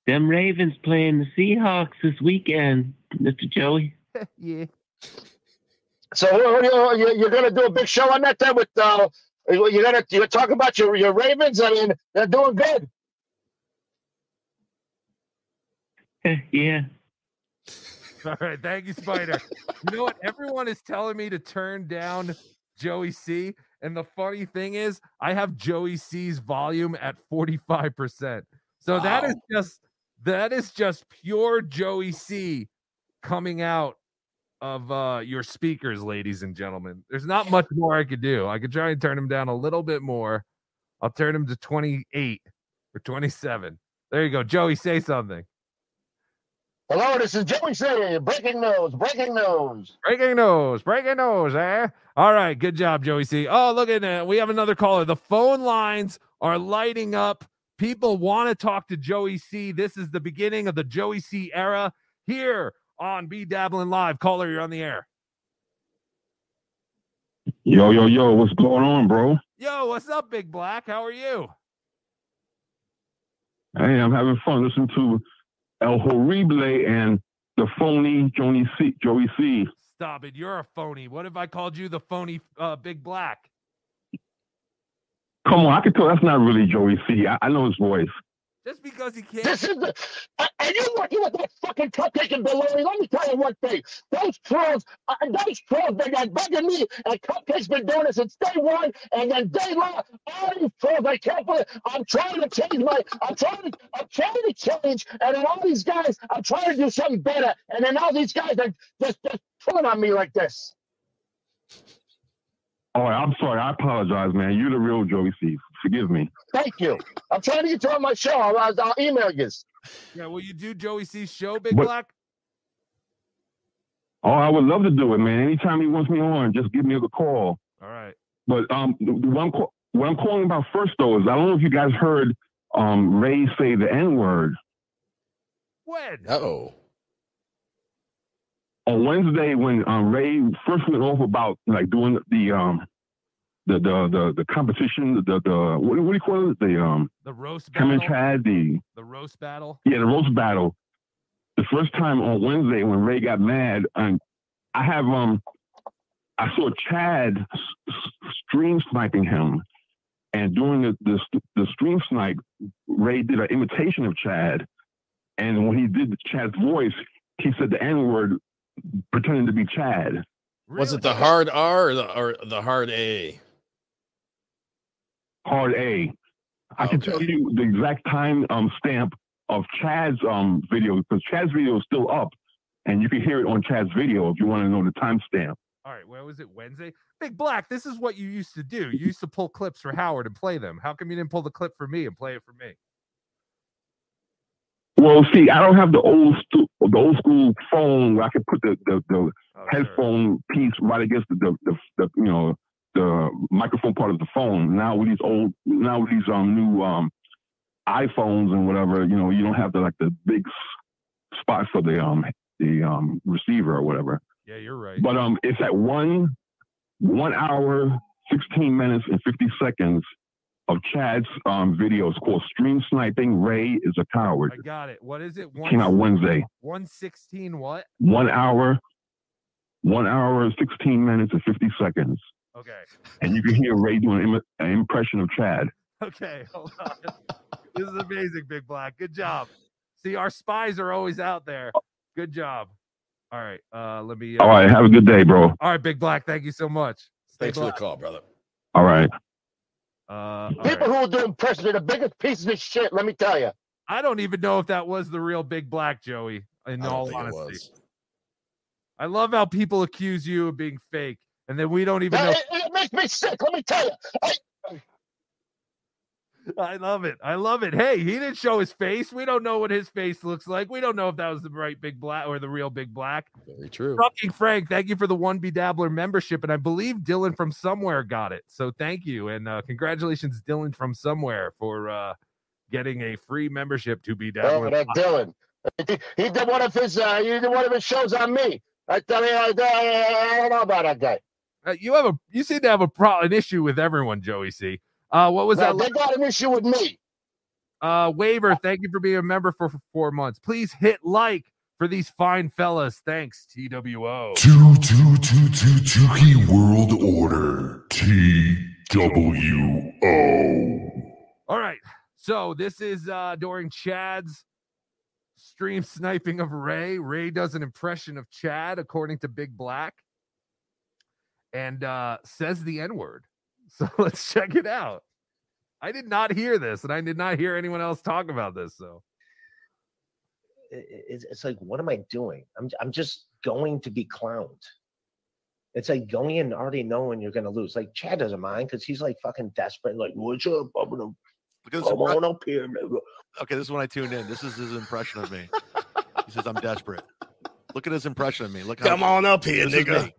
them Ravens playing the Seahawks this weekend, Mr. Joey. yeah. So what, what, you, you're going to do a big show on that then with uh, you're going to you talk about your your Ravens. I mean, they're doing good. yeah. All right, thank you, Spider. you know what? Everyone is telling me to turn down Joey C. And the funny thing is, I have Joey C's volume at 45%. So that is just that is just pure Joey C coming out of uh your speakers, ladies and gentlemen. There's not much more I could do. I could try and turn him down a little bit more. I'll turn him to 28 or 27. There you go. Joey, say something. Hello, this is Joey C. Breaking news. Breaking news. Breaking news, breaking news, eh? All right, good job, Joey C. Oh, look at that. We have another caller. The phone lines are lighting up. People want to talk to Joey C. This is the beginning of the Joey C era here on BeDabblin LIVE. Caller, you're on the air. Yo, yo, yo, what's going on, bro? Yo, what's up, Big Black? How are you? Hey, I'm having fun listening to El Horrible and the phony Joey C. Joey C. Stop it. You're a phony. What if I called you the phony uh, Big Black? Come on, I can tell that's not really Joey C. I, I know his voice. Just because he can't. This is the. Are are you working with that fucking cupcake and baloney? Let me tell you one thing. Those trolls, uh, those trolls, they got bugging me, and Cupcake's been doing it since day one, and then day long, all these trolls, I can't believe. I'm trying to change my. I'm trying to. I'm trying to change, and then all these guys, I'm trying to do something better, and then all these guys are just just pulling on me like this. All right, I'm sorry. I apologize, man. You're the real Joey C. Forgive me. Thank you. I'm trying to get you on my show. I'll, I'll, I'll email you. Yeah, will you do Joey C's show, Big What- Black? Oh, I would love to do it, man. Anytime he wants me on, just give me a call. All right. But um, the the one what I'm calling about first though is I don't know if you guys heard um Ray say the N word When? Oh. on Wednesday when um, Ray first went off about like doing the um the the the, the competition the the what, do- what do you call it the um The roast battle. and Chad the The roast battle. yeah the roast battle. The first time on Wednesday when Ray got mad, and I have um, I saw Chad s- s- stream sniping him, and during the, the the stream snipe, Ray did an imitation of Chad, and when he did Chad's voice, he said the N word, pretending to be Chad. Was it the hard R or the or the hard A? Hard A. I can tell you the exact time um, stamp of Chad's um, video because Chad's video is still up, and you can hear it on Chad's video if you want to know the timestamp. All right, where was it? Wednesday? Big Black, this is what you used to do. You used to pull clips for Howard and play them. How come you didn't pull the clip for me and play it for me? Well, see, I don't have the old stu- the old school phone where I can put the the, the headphone piece right against the, the the the you know the microphone part of the phone. Now with these old now with these um new um iPhones and whatever, you know, you don't have the like the big spot for the um the um receiver or whatever. Yeah, you're right. But um, it's at one one hour, sixteen minutes, and fifty seconds of Chad's um videos called "Stream Sniping." Ray is a coward. I got it. What is it? One, Came out Wednesday. 116 what? One hour, one hour, sixteen minutes, and fifty seconds. Okay. And you can hear Ray doing an, im- an impression of Chad. Okay, hold on. this is amazing, Big Black. Good job. See, our spies are always out there. Good job. All right, uh, let me. Uh, All right, have a good day, bro. All right, Big Black. Thank you so much. Stay Thanks for the call, brother. All right. Uh, all People right. who are doing press are the biggest pieces of shit. Let me tell you. I don't even know if that was the real Big Black, Joey. In I don't all honesty. I love how people accuse you of being fake, and then we don't even know. It, it makes me sick. Let me tell you. I, I love it. I love it. Hey, he didn't show his face. We don't know what his face looks like. We don't know if that was the right Big Black or the real Big Black. Very true. Trucking Frank, thank you for the one BeDabbler membership, and I believe Dylan from somewhere got it. So thank you, and uh, congratulations, Dylan from somewhere, for uh, getting a free membership to be oh, Dabbler. that Dylan. He, he did one of his. Uh, he did one of his shows on me. I tell you, I, I, I don't know about that guy. Uh, you have a you seem to have a pro- an issue with everyone, Joey C. Uh, what was No, that? they got an issue with me. Uh, waiver, thank you for being a member for, for four months. Please hit like for these fine fellas. Thanks, TWO. Two, two, two, two, Tukey World Order. T-W-O. All right. So this is uh during Chad's stream sniping of Ray. Ray does an impression of Chad, according to Big Black, and uh says the N-word. So let's check it out. I did not hear this, and I did not hear anyone else talk about this. So it's, it's like, what am I doing? I'm I'm just going to be clowned. It's like going in already knowing you're gonna lose. Like Chad doesn't mind because he's like fucking desperate. Like, what's up? I'm gonna Because come on up here, nigga. Okay, this is when I tuned in. This is his impression of me. He says I'm desperate. Look at his impression of me. Look how Come on up here, nigga.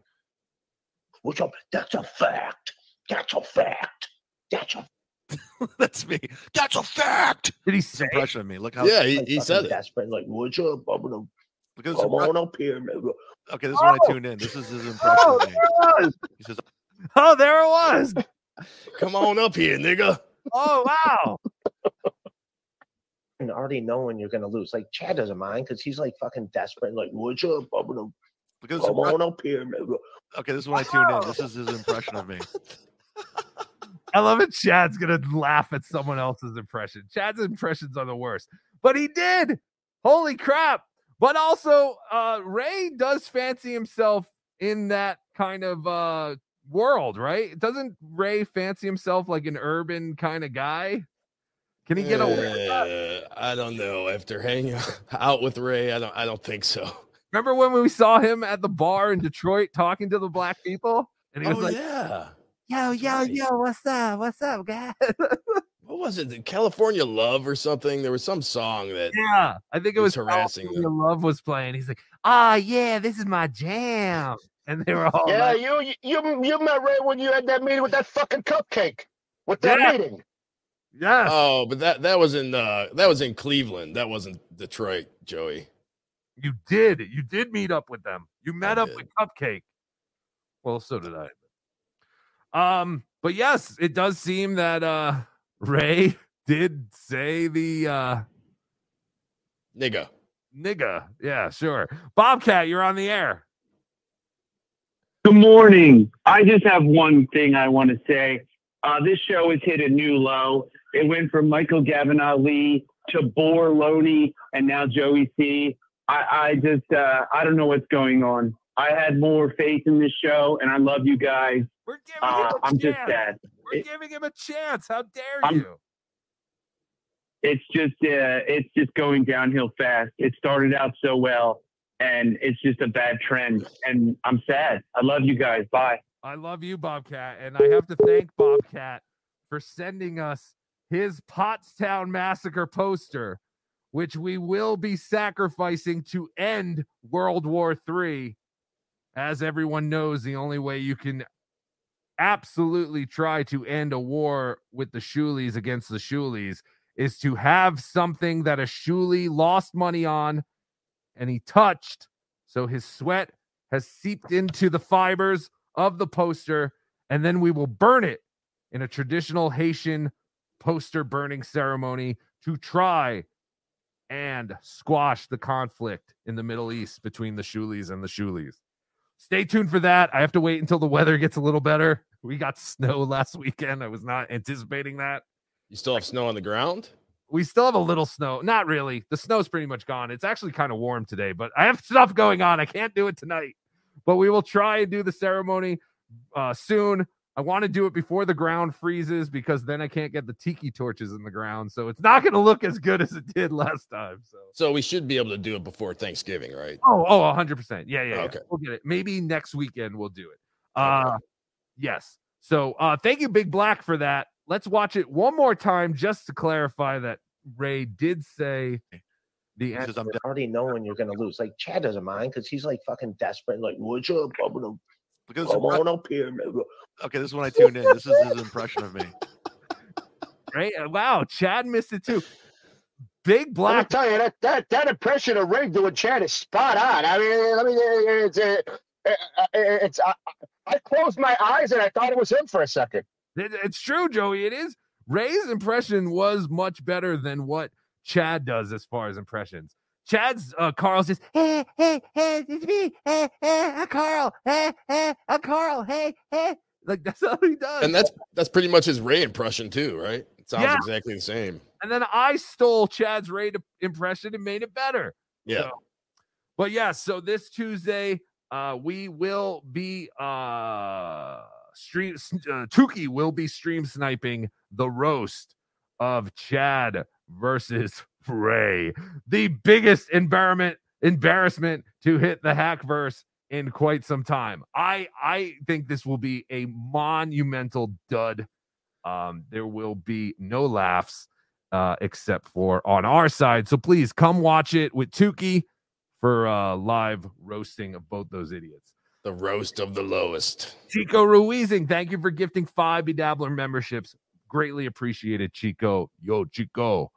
Me. What's up? That's a fact. That's a fact. That's a That's me. That's a fact. Did he His say? impression of me. Look how Yeah, he, like he fucking said it. desperate. Like, what's up? I'm gonna Look at his come on up here, nigga. Okay, this is when I oh! tuned in. This is his impression Oh, me. there it was. He says Oh, there it was. Come on up here, nigga. Oh wow. And already knowing you're gonna lose. Like Chad doesn't mind because he's like fucking desperate. Like, what's up? I'm gonna Look at his come on up here, nigga. Okay, this is when I tuned in. This is his impression of me. I love it. Chad's gonna laugh at someone else's impression. Chad's impressions are the worst, but he did. Holy crap! But also, uh, Ray does fancy himself in that kind of uh world, right? Doesn't Ray fancy himself like an urban kind of guy? Can he get away? with? Uh, I don't know. After hanging out with Ray, I don't. I don't think so. Remember when we saw him at the bar in Detroit talking to the black people, and he was oh like, yeah. "Yo, yo, yo, what's up? What's up, guys?" What was it? The California Love or something? There was some song that Yeah, I think it was was harassing California Love was playing. He's like, "Ah, yeah, this is my jam," and they were all yeah, like, you you you met Ray when you had that meeting with that fucking cupcake. With that Yeah. meeting. "Yes, Oh, but that that was in uh that was in Cleveland. That wasn't Detroit, Joey. You did, you did meet up with them. You met up did. with Cupcake." Well, so did I. Um, but yes, it does seem that uh Ray did say the uh Nigga. nigga. Yeah, sure. Bobcat, you're on the air. Good morning. I just have one thing I want to say. Uh, this show has hit a new low. It went from Michael Gavin Ali to Boar and now Joey C. I, I just, uh, I don't know what's going on. I had more faith in this show and I love you guys. We're giving Uh, him a I'm just sad. We're It- giving him a chance. How dare I'm- you? it's just uh, it's just going downhill fast. It started out so well, and it's just a bad trend. And I'm sad. I love you guys. Bye. I love you, Bobcat, and I have to thank Bobcat for sending us his Pottstown Massacre poster, which we will be sacrificing to end World War III. As everyone knows, the only way you can absolutely try to end a war with the Shulis against the Shulis is to have something that a Shuli lost money on and he touched. So his sweat has seeped into the fibers of the poster, and then we will burn it in a traditional Haitian poster burning ceremony to try and squash the conflict in the Middle East between the Shulis and the Shulis. Stay tuned for that. I have to wait until the weather gets a little better. We got snow last weekend. I was not anticipating that. You still have snow on the ground? We still have a little snow. Not really. The snow's pretty much gone. It's actually kind of warm today, but I have stuff going on. I can't do it tonight. But we will try and do the ceremony uh, soon. I want to do it before the ground freezes because then I can't get the tiki torches in the ground. So it's not going to look as good as it did last time. So So we should be able to do it before Thanksgiving, right? Oh, oh, 100%. Yeah, yeah, yeah. Okay. We'll get it. Maybe next weekend we'll do it. Uh yes. So, uh thank you Big Black for that. Let's watch it one more time just to clarify that Ray did say the end. I'm already knowing you're gonna lose. Like Chad doesn't mind because he's like fucking desperate. Like, what's up? I'm gonna Because come on up here, nigga. Okay, this is when I tuned in. This is his impression of me. Right? Uh, Wow, Chad missed it too. Big Let me Black tell you that that that impression of Ray doing Chad is spot on. I mean, let me. It's uh, uh, it's. I, I closed my eyes and I thought it was him for a second. It- It's true, Joey. It is. Ray's impression was much better than what Chad does as far as impressions. Chad's uh, Carl's just hey hey hey it's me hey hey uh, Carl hey hey uh, Carl hey hey like that's all he does. And that's that's pretty much his Ray impression too, right? It sounds Yeah. exactly the same. and then I stole Chad's Ray impression and made it better. Yeah. So- but yeah, so this Tuesday, uh, we will be uh stream uh, Tukey will be stream sniping the roast of Chad versus Ray, the biggest embarrassment embarrassment to hit the hackverse in quite some time. I I think this will be a monumental dud. Um, there will be no laughs uh, except for on our side. So please come watch it with Tukey for uh, live roasting of both those idiots. The roast of the lowest. Chico Ruizing, thank you for gifting five Bedabbler memberships. Greatly appreciated, Chico. Yo, Chico.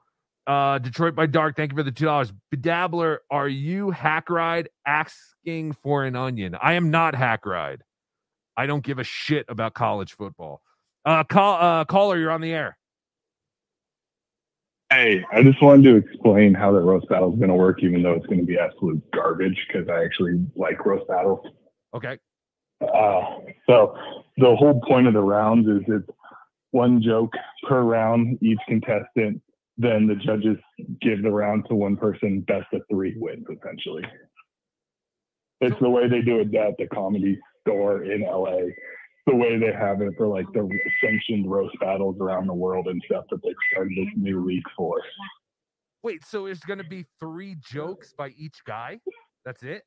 Uh, Detroit by Dark, thank you for the two dollars. Bedabbler, are you hack ride asking for an onion? I am not hack ride. I don't give a shit about college football. Uh, call, uh, caller, you're on the air. Hey, I just wanted to explain how that roast battle is going to work, even though it's going to be absolute garbage, because I actually like roast battles. Okay. Uh, so the whole point of the rounds is it's one joke per round, each contestant. Then the judges give the round to one person. Best of three wins, essentially. It's the way they do it at the comedy store in LA. The way they have it for like the sanctioned roast battles around the world and stuff that they started this new league for. Wait, so it's going to be three jokes by each guy? That's it?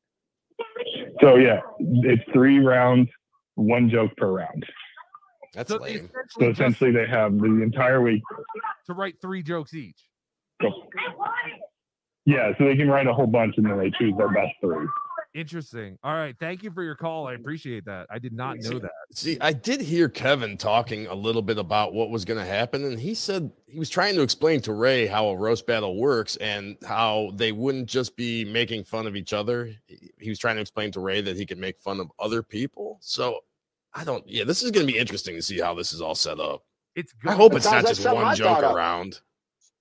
So yeah, it's three rounds, one joke per round. That's So lame. So essentially just essentially, they have the entire week. to write three jokes each. Yeah, so they can write a whole bunch and then they choose their best three. Interesting. All right. Thank you for your call. I appreciate that. I did not know that. See, I did hear Kevin talking a little bit about what was going to happen, and he said he was trying to explain to Ray how a roast battle works and how they wouldn't just be making fun of each other. He- He was trying to explain to Ray that he could make fun of other people. So I don't. Yeah, this is going to be interesting to see how this is all set up. It's Good. I hope it's not like just one I joke thought of. around.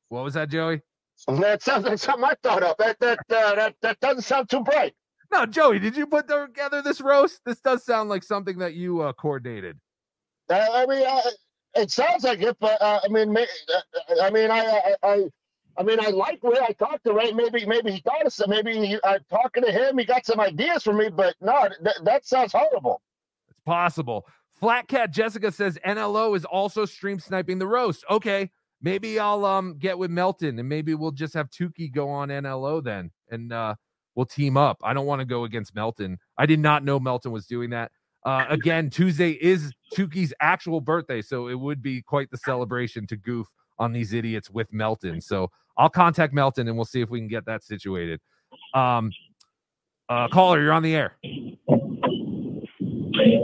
What was that, Joey? That sounds like something I thought of. That that uh, that that doesn't sound too bright. No, Joey, did you put together this roast? This does sound like something that you uh, coordinated. Uh, I mean, uh, it sounds like it, but uh, I mean, may, uh, I mean, I, I, I, I mean, I like Ray. I talked to Ray. Maybe, maybe he thought of some. Maybe he, I'm talking to him. He got some ideas for me, but no, th- that sounds horrible. Possible. Flat Cat Jessica says NLO is also stream sniping the roast. Okay, maybe I'll um get with Melton and maybe we'll just have Tukey go on NLO then, and uh, we'll team up. I don't want to go against Melton. I did not know Melton was doing that. Uh, again, Tuesday is Tukey's actual birthday, so it would be quite the celebration to goof on these idiots with Melton. So I'll contact Melton and we'll see if we can get that situated. Um, uh, caller, you're on the air.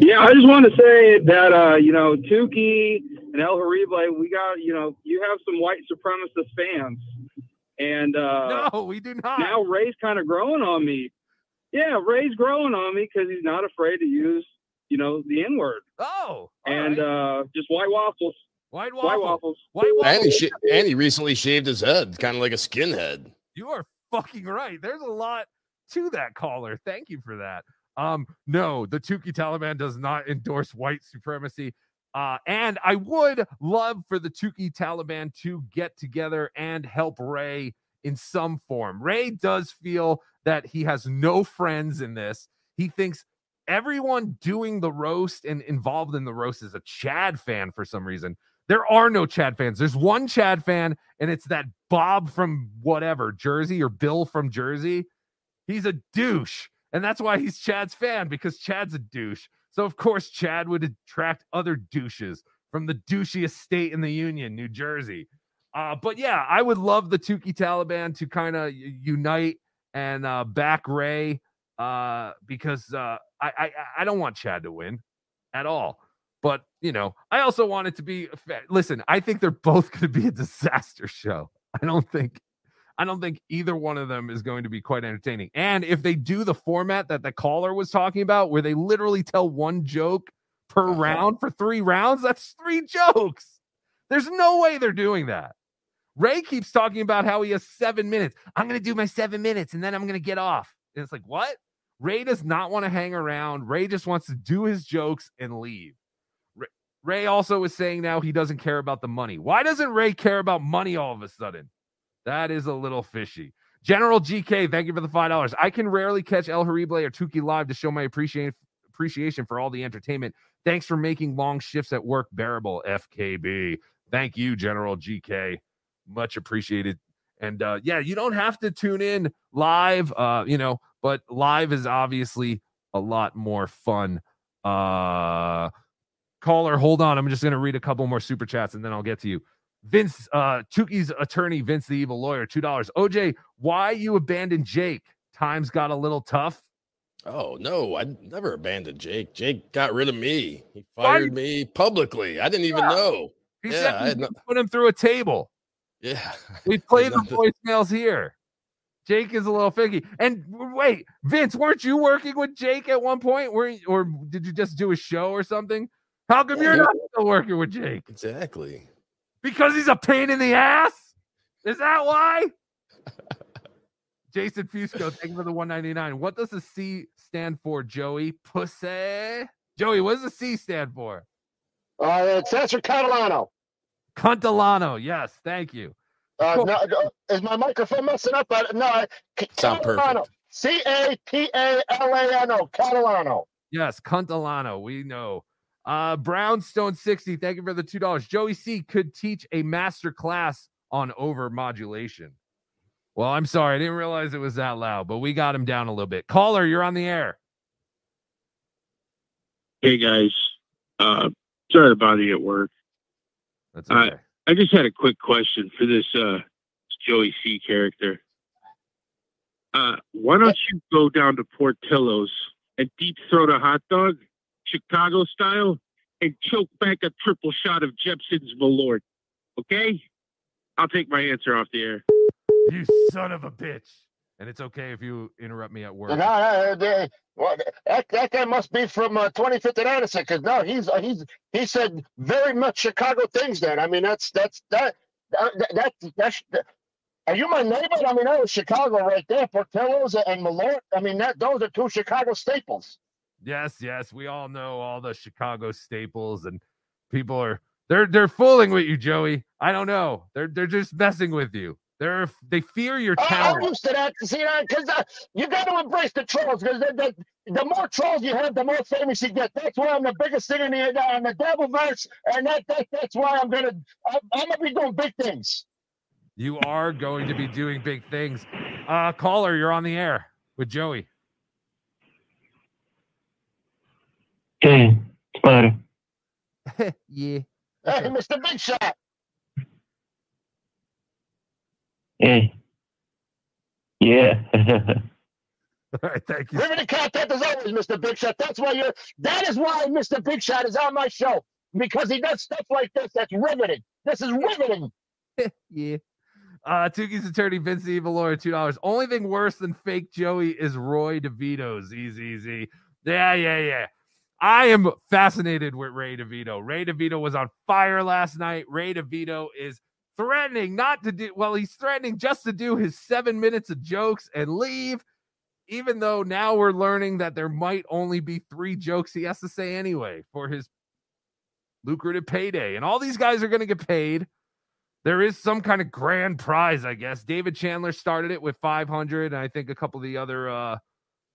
Yeah, I just want to say that uh, you know Tukey and El Horrible, we got you know you have some white supremacist fans, and uh, no, we do not. Now Ray's kind of growing on me. Yeah, Ray's growing on me because he's not afraid to use you know the N word. Oh, and uh, just white waffles. White White waffles. White waffles. And he, sh- and he recently shaved his head, kind of like a skinhead. You are fucking right. There's a lot to that caller. Thank you for that. Um, no, the Tukey Taliban does not endorse white supremacy. Uh, and I would love for the Tukey Taliban to get together and help Ray in some form. Ray does feel that he has no friends in this. He thinks everyone doing the roast and involved in the roast is a Chad fan for some reason. There are no Chad fans. There's one Chad fan, and it's that Bob from whatever, Jersey or Bill from Jersey. He's a douche. And that's why he's Chad's fan because Chad's a douche. So, of course, Chad would attract other douches from the douchiest state in the Union, New Jersey. Uh, but yeah, I would love the Tukey Taliban to kind of unite and uh, back Ray uh, because uh, I, I I don't want Chad to win at all. But you know, I also want it to be. Listen, I think they're both going to be a disaster show. I don't think I don't think either one of them is going to be quite entertaining. And if they do the format that the caller was talking about, where they literally tell one joke per uh-huh. round for three rounds, that's three jokes. There's no way they're doing that. Ray keeps talking about how he has seven minutes. I'm going to do my seven minutes and then I'm going to get off. And it's like, what? Ray does not want to hang around. Ray just wants to do his jokes and leave. Ray, Ray also is saying now he doesn't care about the money. Why doesn't Ray care about money all of a sudden? That is a little fishy. General GK, thank you for the five dollars. I can rarely catch El Horrible or Tukey live to show my appreciation appreciation for all the entertainment. Thanks for making long shifts at work bearable, FKB. Thank you, General GK. Much appreciated. And uh, yeah, you don't have to tune in live, uh, you know, but live is obviously a lot more fun. Uh, caller, hold on. I'm just to read a couple more super chats and then I'll get to you. Vince, uh, Tukey's attorney, Vince the evil lawyer, two dollars. OJ, why you abandoned Jake? Times got a little tough. Oh no, I never abandoned Jake. Jake got rid of me. He fired me publicly. I didn't even Yeah. know. He yeah, said I had no, put him through a table. yeah. We played the voicemails here. Jake is a little finicky. And wait, Vince, weren't you working with Jake at one point? Were you, or did you just do a show or something? How come you're not still working with Jake? Exactly. Because he's a pain in the ass? Is that why? Jason Fusco, thank you for the 199. What does the C stand for, Joey? Pussy. Joey, what does the C stand for? Uh, it stands for Catalano. Cuntalano. Yes, thank you. Uh, Cool. no, no, is my microphone messing up? Uh, no, I- C- Sound Catalano. C A T A L A N O. Catalano. Yes, Cuntalano. We know. Uh Brownstone 60. Thank you for the two dollars. Joey C could teach a master class on over modulation. Well, I'm sorry, I didn't realize it was that loud, but we got him down a little bit. Caller, you're on the air. Hey guys, uh, sorry to bother you at work. That's I okay. I just had a quick question for this uh, Joey C character. Uh, why don't you go down to Portillo's and deep throat a hot dog, Chicago style, and choke back a triple shot of Jeppson's Malort? Okay, I'll take my answer off the air. You son of a bitch. And it's okay if you interrupt me at work. No, no, they- well, that, that guy must be from uh, 25th and Addison, because no, he's uh, he's he said very much Chicago things. Then I mean, that's that's that that that, that, that Are you my neighbor? I mean, that was Chicago right there. Portillo's and Malort. I mean, that those are two Chicago staples. Yes, yes, we all know all the Chicago staples, and people are they're they're fooling with you, Joey. I don't know. They're they're just messing with you. They're they fear your I- I'm talent. used to that. See that? Because uh, you got to embrace the trolls. Because the, the, the more trolls you have, the more famous you get. That's why I'm the biggest thing in the uh, in the Dabbleverse, and that, that that's why I'm gonna I'm, I'm gonna be doing big things. You are going to be doing big things. Uh caller, you're on the air with Joey. Hey, Spider. yeah. Hey, Mr. Big Shot. Hey. Yeah. All right, thank you. Riveting content as always, Mr. Big Shot. That's why you're. That is why Mr. Big Shot is on my show because he does stuff like this. That's riveting. This is riveting. yeah. Uh, Tukey's attorney, Vince the Evil Lawyer, two dollars. Only thing worse than fake Joey is Roy DeVito's. Easy, easy. Yeah, yeah, yeah. I am fascinated with Ray DeVito. Ray DeVito was on fire last night. Ray DeVito is threatening not to do well. He's threatening just to do his seven minutes of jokes and leave. Even though now we're learning that there might only be three jokes he has to say anyway for his lucrative payday, and all these guys are going to get paid there is some kind of grand prize, I guess. David Chandler started it with 500, and I think a couple of the other uh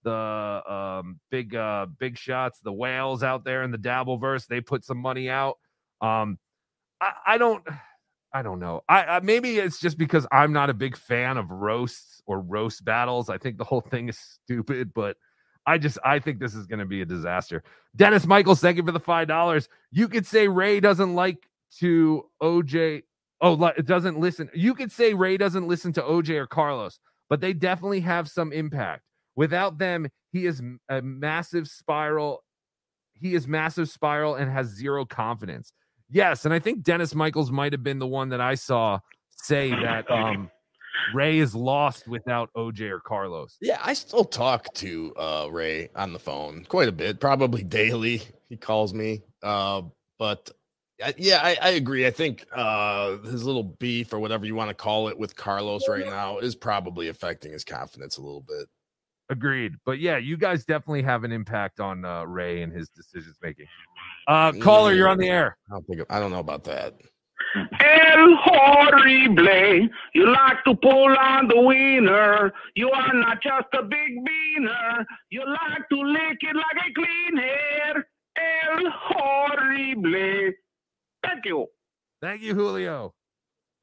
the um big uh big shots, the whales out there in the Dabbleverse, they put some money out. Um I, I don't I don't know. I, I maybe it's just because I'm not a big fan of roasts or roast battles. I think the whole thing is stupid, but I just I think this is going to be a disaster. Dennis Michaels, thank you for the five dollars. You could say Ray doesn't like to OJ. Oh, it doesn't listen. You could say Ray doesn't listen to OJ or Carlos, but they definitely have some impact. Without them, he is a massive spiral. He is massive spiral and has zero confidence. Yes, and I think Dennis Michaels might have been the one that I saw say that um Ray is lost without OJ or Carlos. Yeah, I still talk to uh, Ray on the phone quite a bit, probably daily. He calls me. Uh, but I- yeah, I, I agree. I think uh, his little beef or whatever you want to call it with Carlos right now is probably affecting his confidence a little bit. Agreed. But yeah, you guys definitely have an impact on uh, Ray and his decisions making. Uh, caller, you're on the air. I don't think I don't know about that. El horrible, you like to pull on the wiener. You are not just a big beaner. You like to lick it like a clean hair. El horrible. Thank you. Thank you, Julio.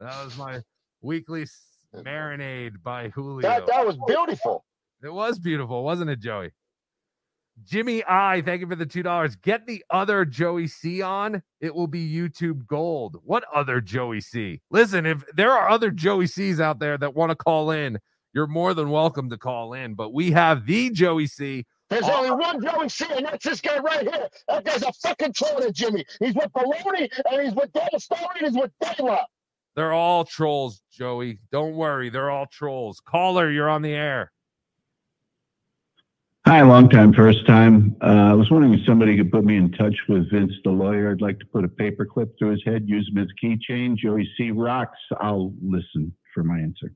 That was my weekly marinade by Julio. That that was beautiful. It was beautiful, wasn't it, Joey? Jimmy I, thank you for the two dollars. Get the other Joey C on. It will be YouTube gold. What other Joey C? Listen, if there are other Joey C's out there that want to call in, you're more than welcome to call in. But we have the Joey C. There's oh. only one Joey C, and that's this guy right here. That guy's a fucking troll, Jimmy. He's with Baloney, and he's with Dana Story, and he's with Dayla. They're all trolls, Joey. Don't worry, they're all trolls. Caller, you're on the air. Hi, long time, first time. Uh, I was wondering if somebody could put me in touch with Vince, the lawyer. I'd like to put a paper clip through his head, use him as a keychain. Joey C rocks. I'll listen for my answer.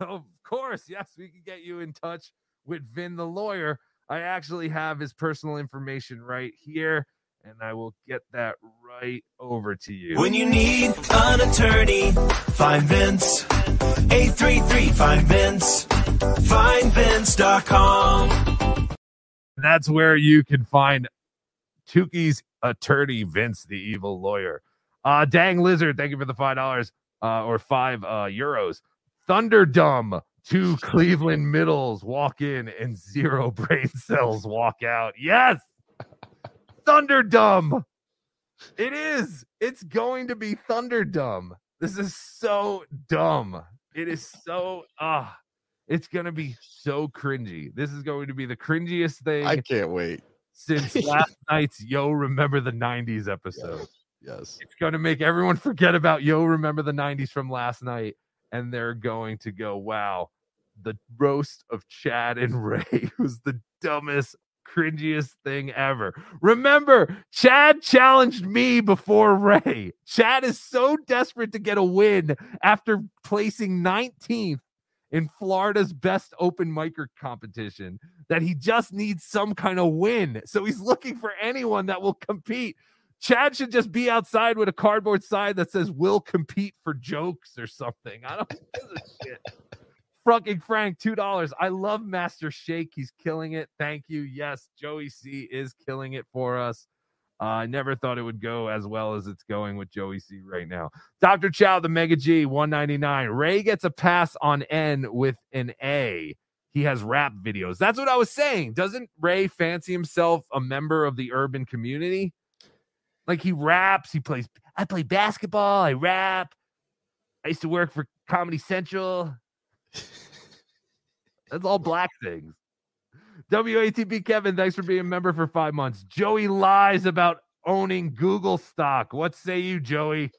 Of course, yes, we can get you in touch with Vin the lawyer. I actually have his personal information right here, and I will get that right over to you. When you need an attorney, find Vince. 833 find Vince. Findvince.com. That's where you can find Tukey's attorney, Vince the evil lawyer. Uh dang lizard, thank you for the five dollars uh or five uh euros. Thunderdumb, two Cleveland middles walk in and zero brain cells walk out. Yes, Thunderdumb. It is. It's going to be Thunderdumb. This is so dumb. It is so ah. It's gonna be so cringy. This is going to be the cringiest thing. I can't wait. Since last night's Yo Remember the 90s episode. Yes. It's going to make everyone forget about Yo Remember the 90s from last night. And they're going to go, wow, the roast of Chad and Ray was the dumbest, cringiest thing ever. Remember, Chad challenged me before Ray. Chad is so desperate to get a win after placing 19th in Florida's best open micer competition that he just needs some kind of win. So he's looking for anyone that will compete. Chad should just be outside with a cardboard sign that says "Will compete for jokes" or something. I don't give a shit. Fucking Frank, two dollars. I love Master Shake. He's killing it. Thank you. Yes, Joey C is killing it for us. Uh, I never thought it would go as well as it's going with Joey C right now. Dr. Chow, the Mega G, 199. Ray gets a pass on N with an A. He has rap videos. That's what I was saying. Doesn't Ray fancy himself a member of the urban community? Like he raps, he plays. I play basketball, I rap. I used to work for Comedy Central. That's all black things. WATP Kevin, thanks for being a member for five months. Joey lies about owning Google stock. What say you, Joey?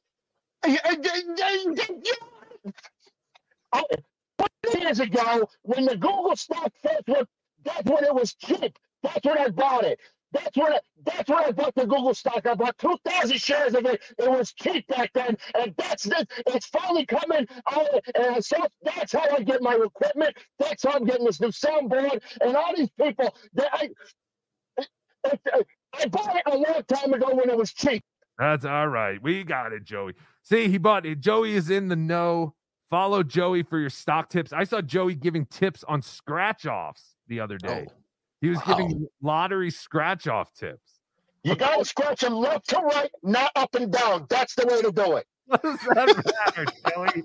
Years ago, when the Google stock first was, that's when it was cheap. That's when I bought it. That's when I, that's when I bought the Google stock. I bought two thousand shares of it. It was cheap back then, and that's this. It's finally coming out, and so that's how I get my equipment. That's how I'm getting this new soundboard, and all these people. That I, I, uh, I bought it a long time ago when it was cheap. That's all right. We got it, Joey. See, he bought it. Joey is in the know. Follow Joey for your stock tips. I saw Joey giving tips on scratch offs the other day. Oh. He was giving lottery scratch off tips. You gotta scratch them left to right, not up and down. That's the way to do it. What does that matter, Joey?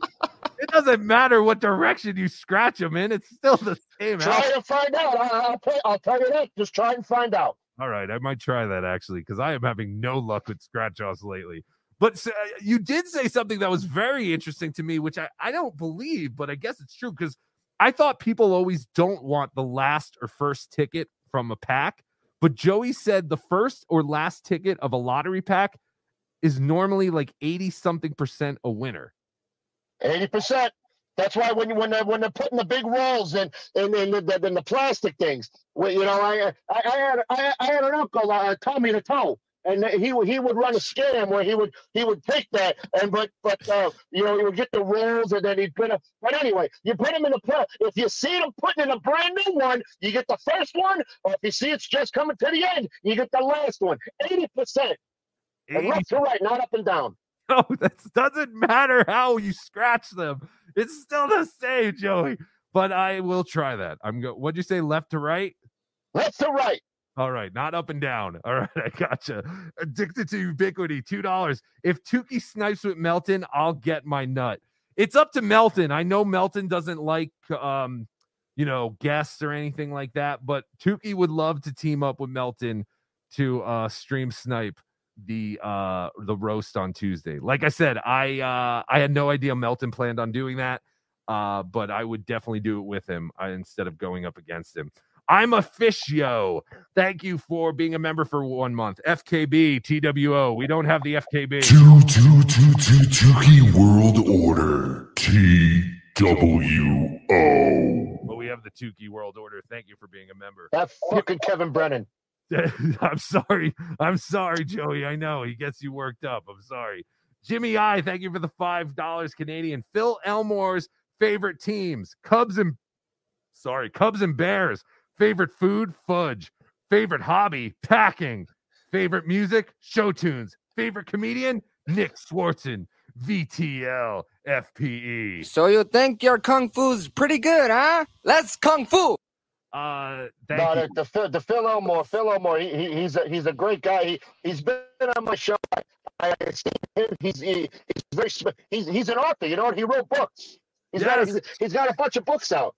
It doesn't matter what direction you scratch them in. It's still the same. Try to find out. I, I'll, tell, I'll tell you that. Just try and find out. All right, I might try that actually because I am having no luck with scratch offs lately. But s- uh, you did say something that was very interesting to me, which I, I don't believe, but I guess it's true because I thought people always don't want the last or first ticket from a pack. But Joey said the first or last ticket of a lottery pack is normally like 80 something percent a winner. Eighty percent. That's why when when they're when they're putting the big rolls in in, in, the, in the plastic things, you know, I I, I had I, I had an uncle, uh, Tommy the Toe, and he would he would run a scam where he would he would take that and but but uh, you know he would get the rolls and then he'd put a but anyway you put him in the pla- if you see them putting in a brand new one you get the first one or if you see it's just coming to the end you get the last one eighty percent and left to right not up and down No, that doesn't matter how you scratch them. It's still the same, Joey. But I will try that. I'm go. What'd you say? Left to right? left to right All right, not up and down. All right, I gotcha. Addicted to ubiquity, two dollars. If Tukey snipes with Melton, I'll get my nut. It's up to Melton. I know Melton doesn't like um, you know, guests or anything like that, but Tukey would love to team up with Melton to uh stream snipe the uh the roast on Tuesday. Like I said, I uh I had no idea Melton planned on doing that. Uh, but I would definitely do it with him uh, instead of going up against him. I'm a fish yo. Thank you for being a member for one month. FKB TWO. We don't have the FKB. Two, two, two, two, Tukey World Order. T W O. But we have the Tukey World Order. Thank you for being a member. that fucking Kevin Brennan I'm sorry. I'm sorry, Joey. I know he gets you worked up. I'm sorry. Jimmy I, thank you for the five dollars Canadian. Phil Elmore's favorite teams: Cubs and sorry, Cubs and Bears. Favorite food: fudge. Favorite hobby: packing. Favorite music: show tunes. Favorite comedian: Nick Swardson. VTL FPE. So you think your kung fu's pretty good, huh? Let's kung fu. Uh, no, the, the Phil, the Phil Elmore, Phil Elmore, he, he, he's a he's a great guy. He he's been on my show. I, I seen him. He's he, he's very he's he's an author. You know, he wrote books. He's got a, he's, he's got a bunch of books out.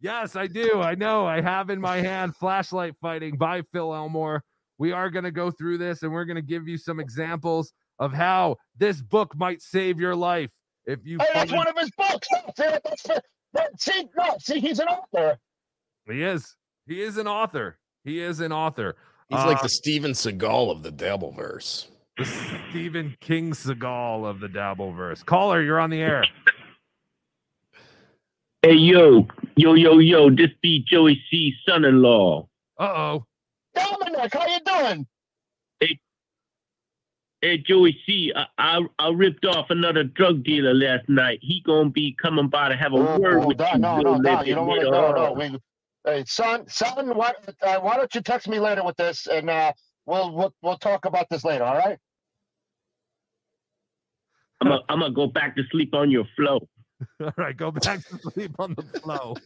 Yes, I do. I know. I have in my hand Flashlight Fighting by Phil Elmore. We are going to go through this and we're going to give you some examples of how this book might save your life. If you Hey, that's find- one of his books. No, see, that's, that, see, no, see, he's an author. he is. He is an author. He is an author. He's like Uh, the Steven Seagal of the Dabbleverse. the Stephen King Seagal of the Dabbleverse. Caller, you're on the air. Hey yo, yo, yo, yo, this be Joey C's son-in-law. Uh oh. Dominic, how you doing? Hey, hey, Joey C. I, I I ripped off another drug dealer last night. He gonna be coming by to have a word Oh, with no, you. no, no, no, you don't want to. No, no. We, hey, son, son, why, uh, why don't you text me later with this, and uh, we'll we'll we'll talk about this later. All right? I'm gonna I'm gonna go back to sleep on your flow. All right, go back to sleep on the flow.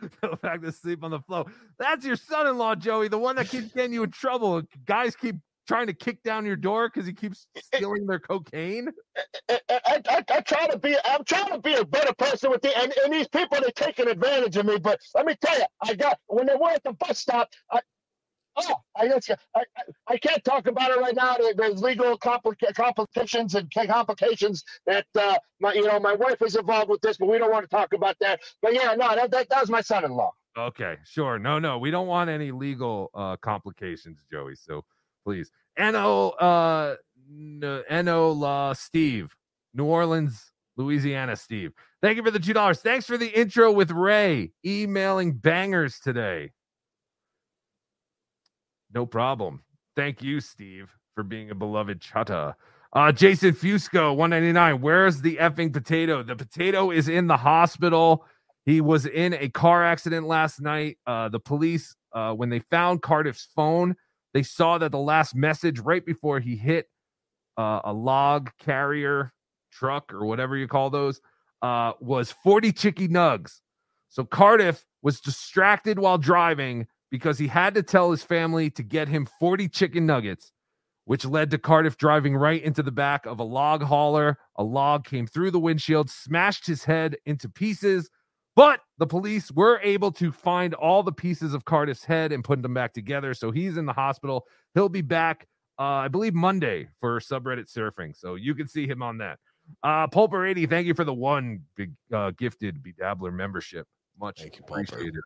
go back to sleep on the flow. That's your son-in-law, Joey, the one that keeps getting you in trouble. Guys keep trying to kick down your door because he keeps stealing their cocaine. I, I, I, I try to be. I'm trying to be a better person with the and, and these people they're taking advantage of me. But let me tell you, I got when they were at the bus stop. I, oh, I, just- I, I, I can't talk about it right now. There's legal complica- complications and complications that uh, my you know my wife is involved with this, but we don't want to talk about that. But yeah, no, that that, that was my son-in-law. Okay, sure. No, no, we don't want any legal uh complications, Joey. So please. No, uh No La Steve, New Orleans, Louisiana, Steve. Thank you for the two dollars. Thanks for the intro with Ray emailing bangers today. No problem. Thank you, Steve, for being a beloved Chattah. Uh, Jason Fusco, 199. Where's the effing potato? The potato is in the hospital. He was in a car accident last night. Uh, the police, uh, when they found Cardiff's phone, they saw that the last message right before he hit uh, a log carrier truck or whatever you call those uh, was 40 chicky nugs. So Cardiff was distracted while driving because he had to tell his family to get him 40 chicken nuggets, which led to Cardiff driving right into the back of a log hauler. A log came through the windshield, smashed his head into pieces. But the police were able to find all the pieces of Cardiff's head and put them back together. So he's in the hospital. He'll be back, uh, I believe, Monday for subreddit surfing. So you can see him on that. Uh, Pulper 80, thank you for the one big uh, gifted Bedabbler membership. Much appreciated.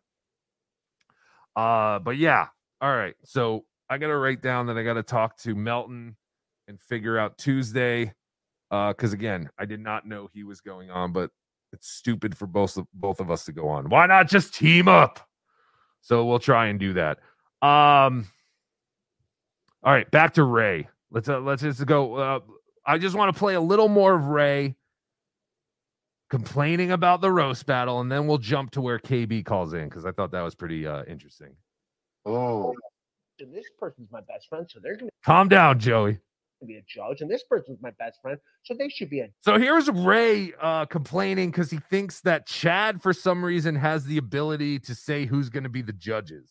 Uh, but yeah, all right. So I got to write down that I got to talk to Melton and figure out Tuesday. Uh, because again, I did not know he was going on, but it's stupid for both of both of us to go on. Why not just team up? So we'll try and do that. Um. All right, back to Ray. Let's uh, let's just go. Uh, I just want to play a little more of Ray complaining about the roast battle, and then we'll jump to where KB calls in because I thought that was pretty uh, interesting. Oh, And this person's my best friend, so they're going to Calm down, Joey. to be a judge. And this person's my best friend, so they should be a. So here's Ray uh, complaining because he thinks that Chad, for some reason, has the ability to say who's going to be the judges.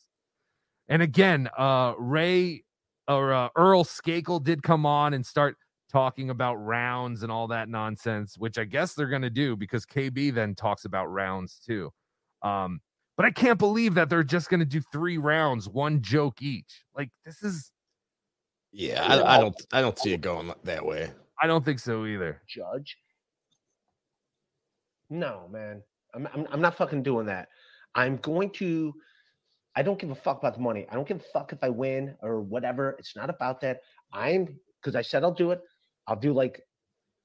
And again, uh, Ray or uh, Earl Skakel did come on and start talking about rounds and all that nonsense, which I guess they're going to do because KB then talks about rounds too. Um, but I can't believe that they're just going to do three rounds, one joke each. Like this is, Yeah, I, I don't I don't see it going that way. I don't think so either. judge. No, man. I'm, I'm, I'm not fucking doing that. I'm going to. I don't give a fuck about the money. I don't give a fuck if I win or whatever. It's not about that. I'm because I said I'll do it. I'll do like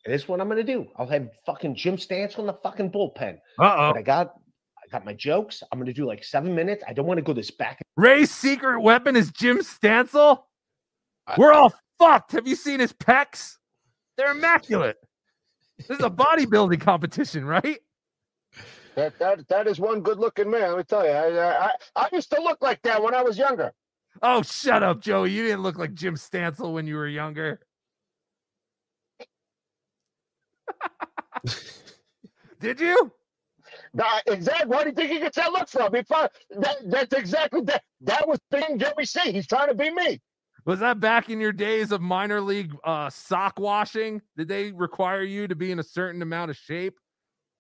this. Is what I'm gonna do. I'll have fucking Jim Stance on the fucking bullpen. Uh-oh. I got I got my jokes. I'm gonna do like seven minutes. I don't want to go this back. Ray's secret weapon is Jim Stansel. We're all fucked. Have you seen his pecs? They're immaculate. This is a bodybuilding competition, right? that that that is one good-looking man. Let me tell you, I, I I used to look like that when I was younger. Oh, shut up, Joey. You didn't look like Jim Stansel when you were younger. Did you? That, exactly. Where do you think he gets that look from? Probably, that, that's exactly that. That was being Jerry C. He's trying to be me. Was that back in your days of minor league uh, sock washing? Did they require you to be in a certain amount of shape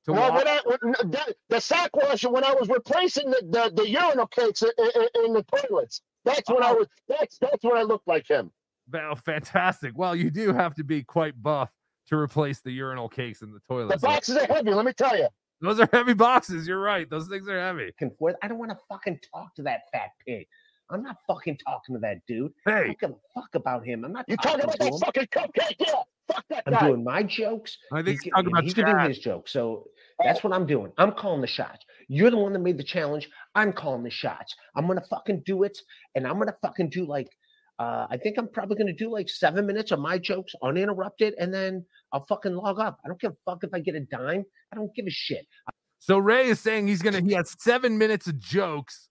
to Well, when I, when, the, the sock washer when I was replacing the, the, the urinal cakes in, in, in the toilets. That's when I was. That's that's when I looked like him. Well, fantastic. Well, you do have to be quite buff to replace the urinal cakes in the toilet. The boxes are heavy. Let me tell you. Those are heavy boxes. You're right. Those things are heavy. and forth. I don't want to fucking talk to that fat pig. I'm not fucking talking to that dude. Hey. I don't give a fuck about him. I'm not. You talking about to that him. fucking cupcake? Yeah. Fuck that I'm guy. doing my jokes. I think He he's talking about he can do his jokes. So That's what I'm doing. I'm calling the shots. You're the one that made the challenge. I'm calling the shots. I'm gonna fucking do it, and I'm gonna fucking do like. Uh, I think I'm probably gonna do like seven minutes of my jokes uninterrupted, and then I'll fucking log off. I don't give a fuck if I get a dime. I don't give a shit. So Ray is saying he's gonna he has seven minutes of jokes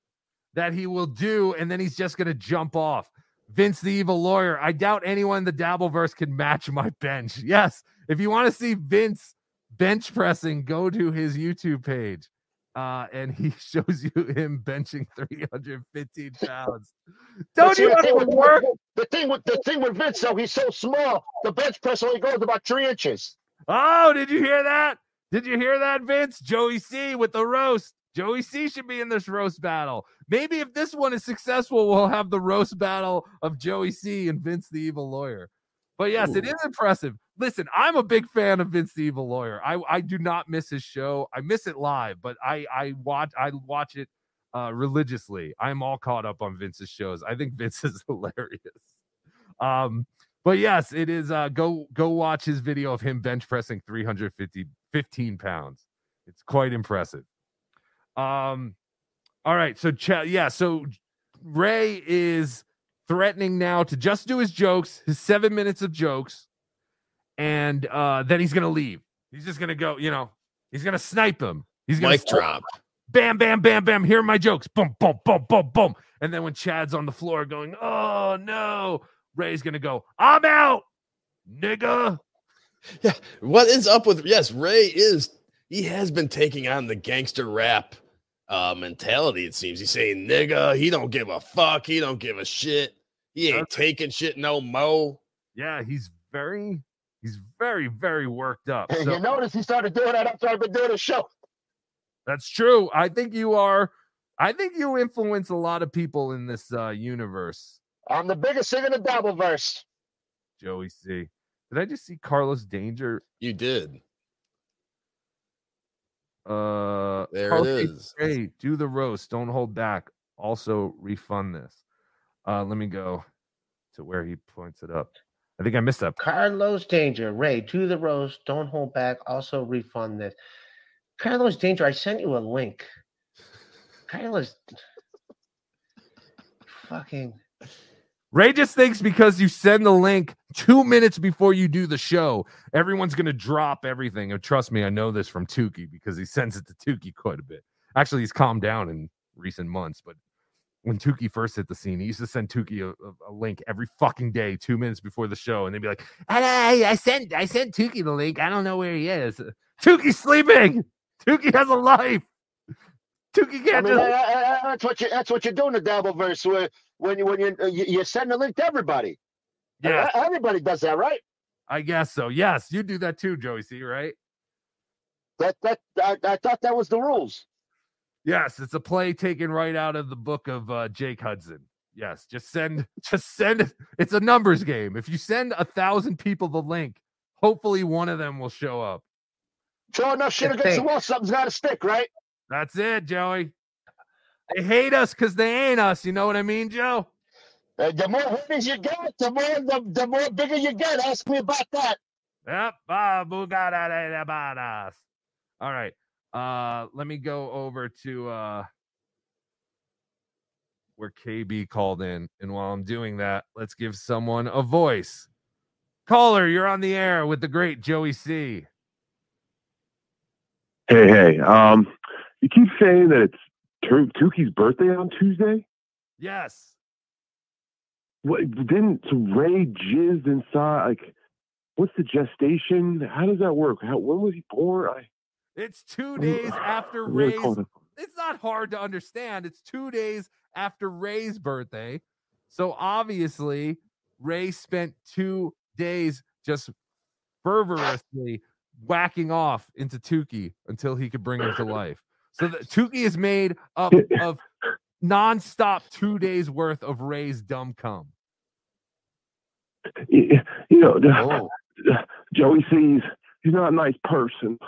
that he will do, and then he's just gonna jump off. Vince the evil lawyer. I doubt anyone in the Dabbleverse can match my bench. Yes, if you want to see Vince bench pressing, go to his YouTube page. Uh, and he shows you him benching 315 pounds. Don't see, you the want thing to with- work? The thing with the thing with Vince, though, he's so small. The bench press only goes about three inches. Oh, did you hear that? Did you hear that, Vince? Joey C with the roast. Joey C should be in this roast battle. Maybe if this one is successful, we'll have the roast battle of Joey C and Vince the Evil Lawyer. But yes, it Ooh. is impressive. Listen, I'm a big fan of Vince the Evil Lawyer. I, I do not miss his show. I miss it live, but I I watch I watch it uh, religiously. I'm all caught up on Vince's shows. I think Vince is hilarious. Um, but yes, it is. Uh, go go watch his video of him bench pressing 350 15 pounds. It's quite impressive. Um, all right, so Ch- yeah, so Ray is threatening now to just do his jokes, his seven minutes of jokes, and uh, then he's gonna leave. He's just gonna go. You know, he's gonna snipe him. He's gonna Mic drop. Bam, bam, bam, bam. Here are my jokes. Boom, boom, boom, boom, boom. And then when Chad's on the floor going, oh no, Ray's gonna go, I'm out, nigga. Yeah. What is up with yes, Ray is he has been taking on the gangster rap uh mentality, it seems. He's saying nigga, he don't give a fuck, he don't give a shit. He ain't taking shit no mo. Yeah, he's very, he's very, very worked up. And So- you notice he started doing that after I've been doing the show. That's true. I think you are. I think you influence a lot of people in this uh, universe. I'm the biggest thing in the Dabbleverse. Joey C. Did I just see Carlos Danger? You did. Uh, There it Carlos Danger, is. Hey, do the roast. Don't hold back. Also refund this. Uh, let me go to where he points it up. I think I missed up. Carlos Danger, Ray, to the roast. Don't hold back. Also refund this. Carlos Danger, I sent you a link. Carlos, fucking. Ray just thinks because you send the link two minutes before you do the show, everyone's gonna drop everything. And trust me, I know this from Tukey because he sends it to Tukey quite a bit. Actually, he's calmed down in recent months, but when Tukey first hit the scene, he used to send Tukey a, a- a link every fucking day, two minutes before the show, and they'd be like, I, I, I sent I sent Tukey the link. I don't know where he is. Tukey's sleeping. Tukey has a life. Tukey can't mean, just- I- I- I- that's what you that's what you do in the Dabbleverse where when you when you, you send a link to everybody. Yeah. everybody does that, right? I guess so. Yes, you do that too, Joey C, right? That that I, I thought that was the rules. Yes, it's a play taken right out of the book of uh, Jake Hudson. Yes, just send, just send. it. It's a numbers game. If you send a thousand people the link, hopefully one of them will show up. Throw enough shit against the wall, something's got to stick, right? That's it, Joey. They hate us because they ain't us. You know what I mean, Joe? Uh, the more hoodies you get, the more the, the more bigger you get. Ask me about that. Yep. Ah, bugada de de badas. All right. Uh, let me go over to uh where KB called in, and while I'm doing that, let's give someone a voice. Caller, you're on the air with the great Joey C. Hey, hey. Um, you keep saying that it's Tur- Tukey's birthday on Tuesday. Yes. What didn't so Ray jizzed inside? Like, what's the gestation? How does that work? How when was he born? I, It's two days after Ray's. It's not hard to understand. It's two days after Ray's birthday. So obviously, Ray spent two days just fervorously whacking off into Tukey until he could bring him to life. So the, Tukey is made up of nonstop two days worth of Ray's dumb cum. you you know, Oh. Joey sees he's not a nice person.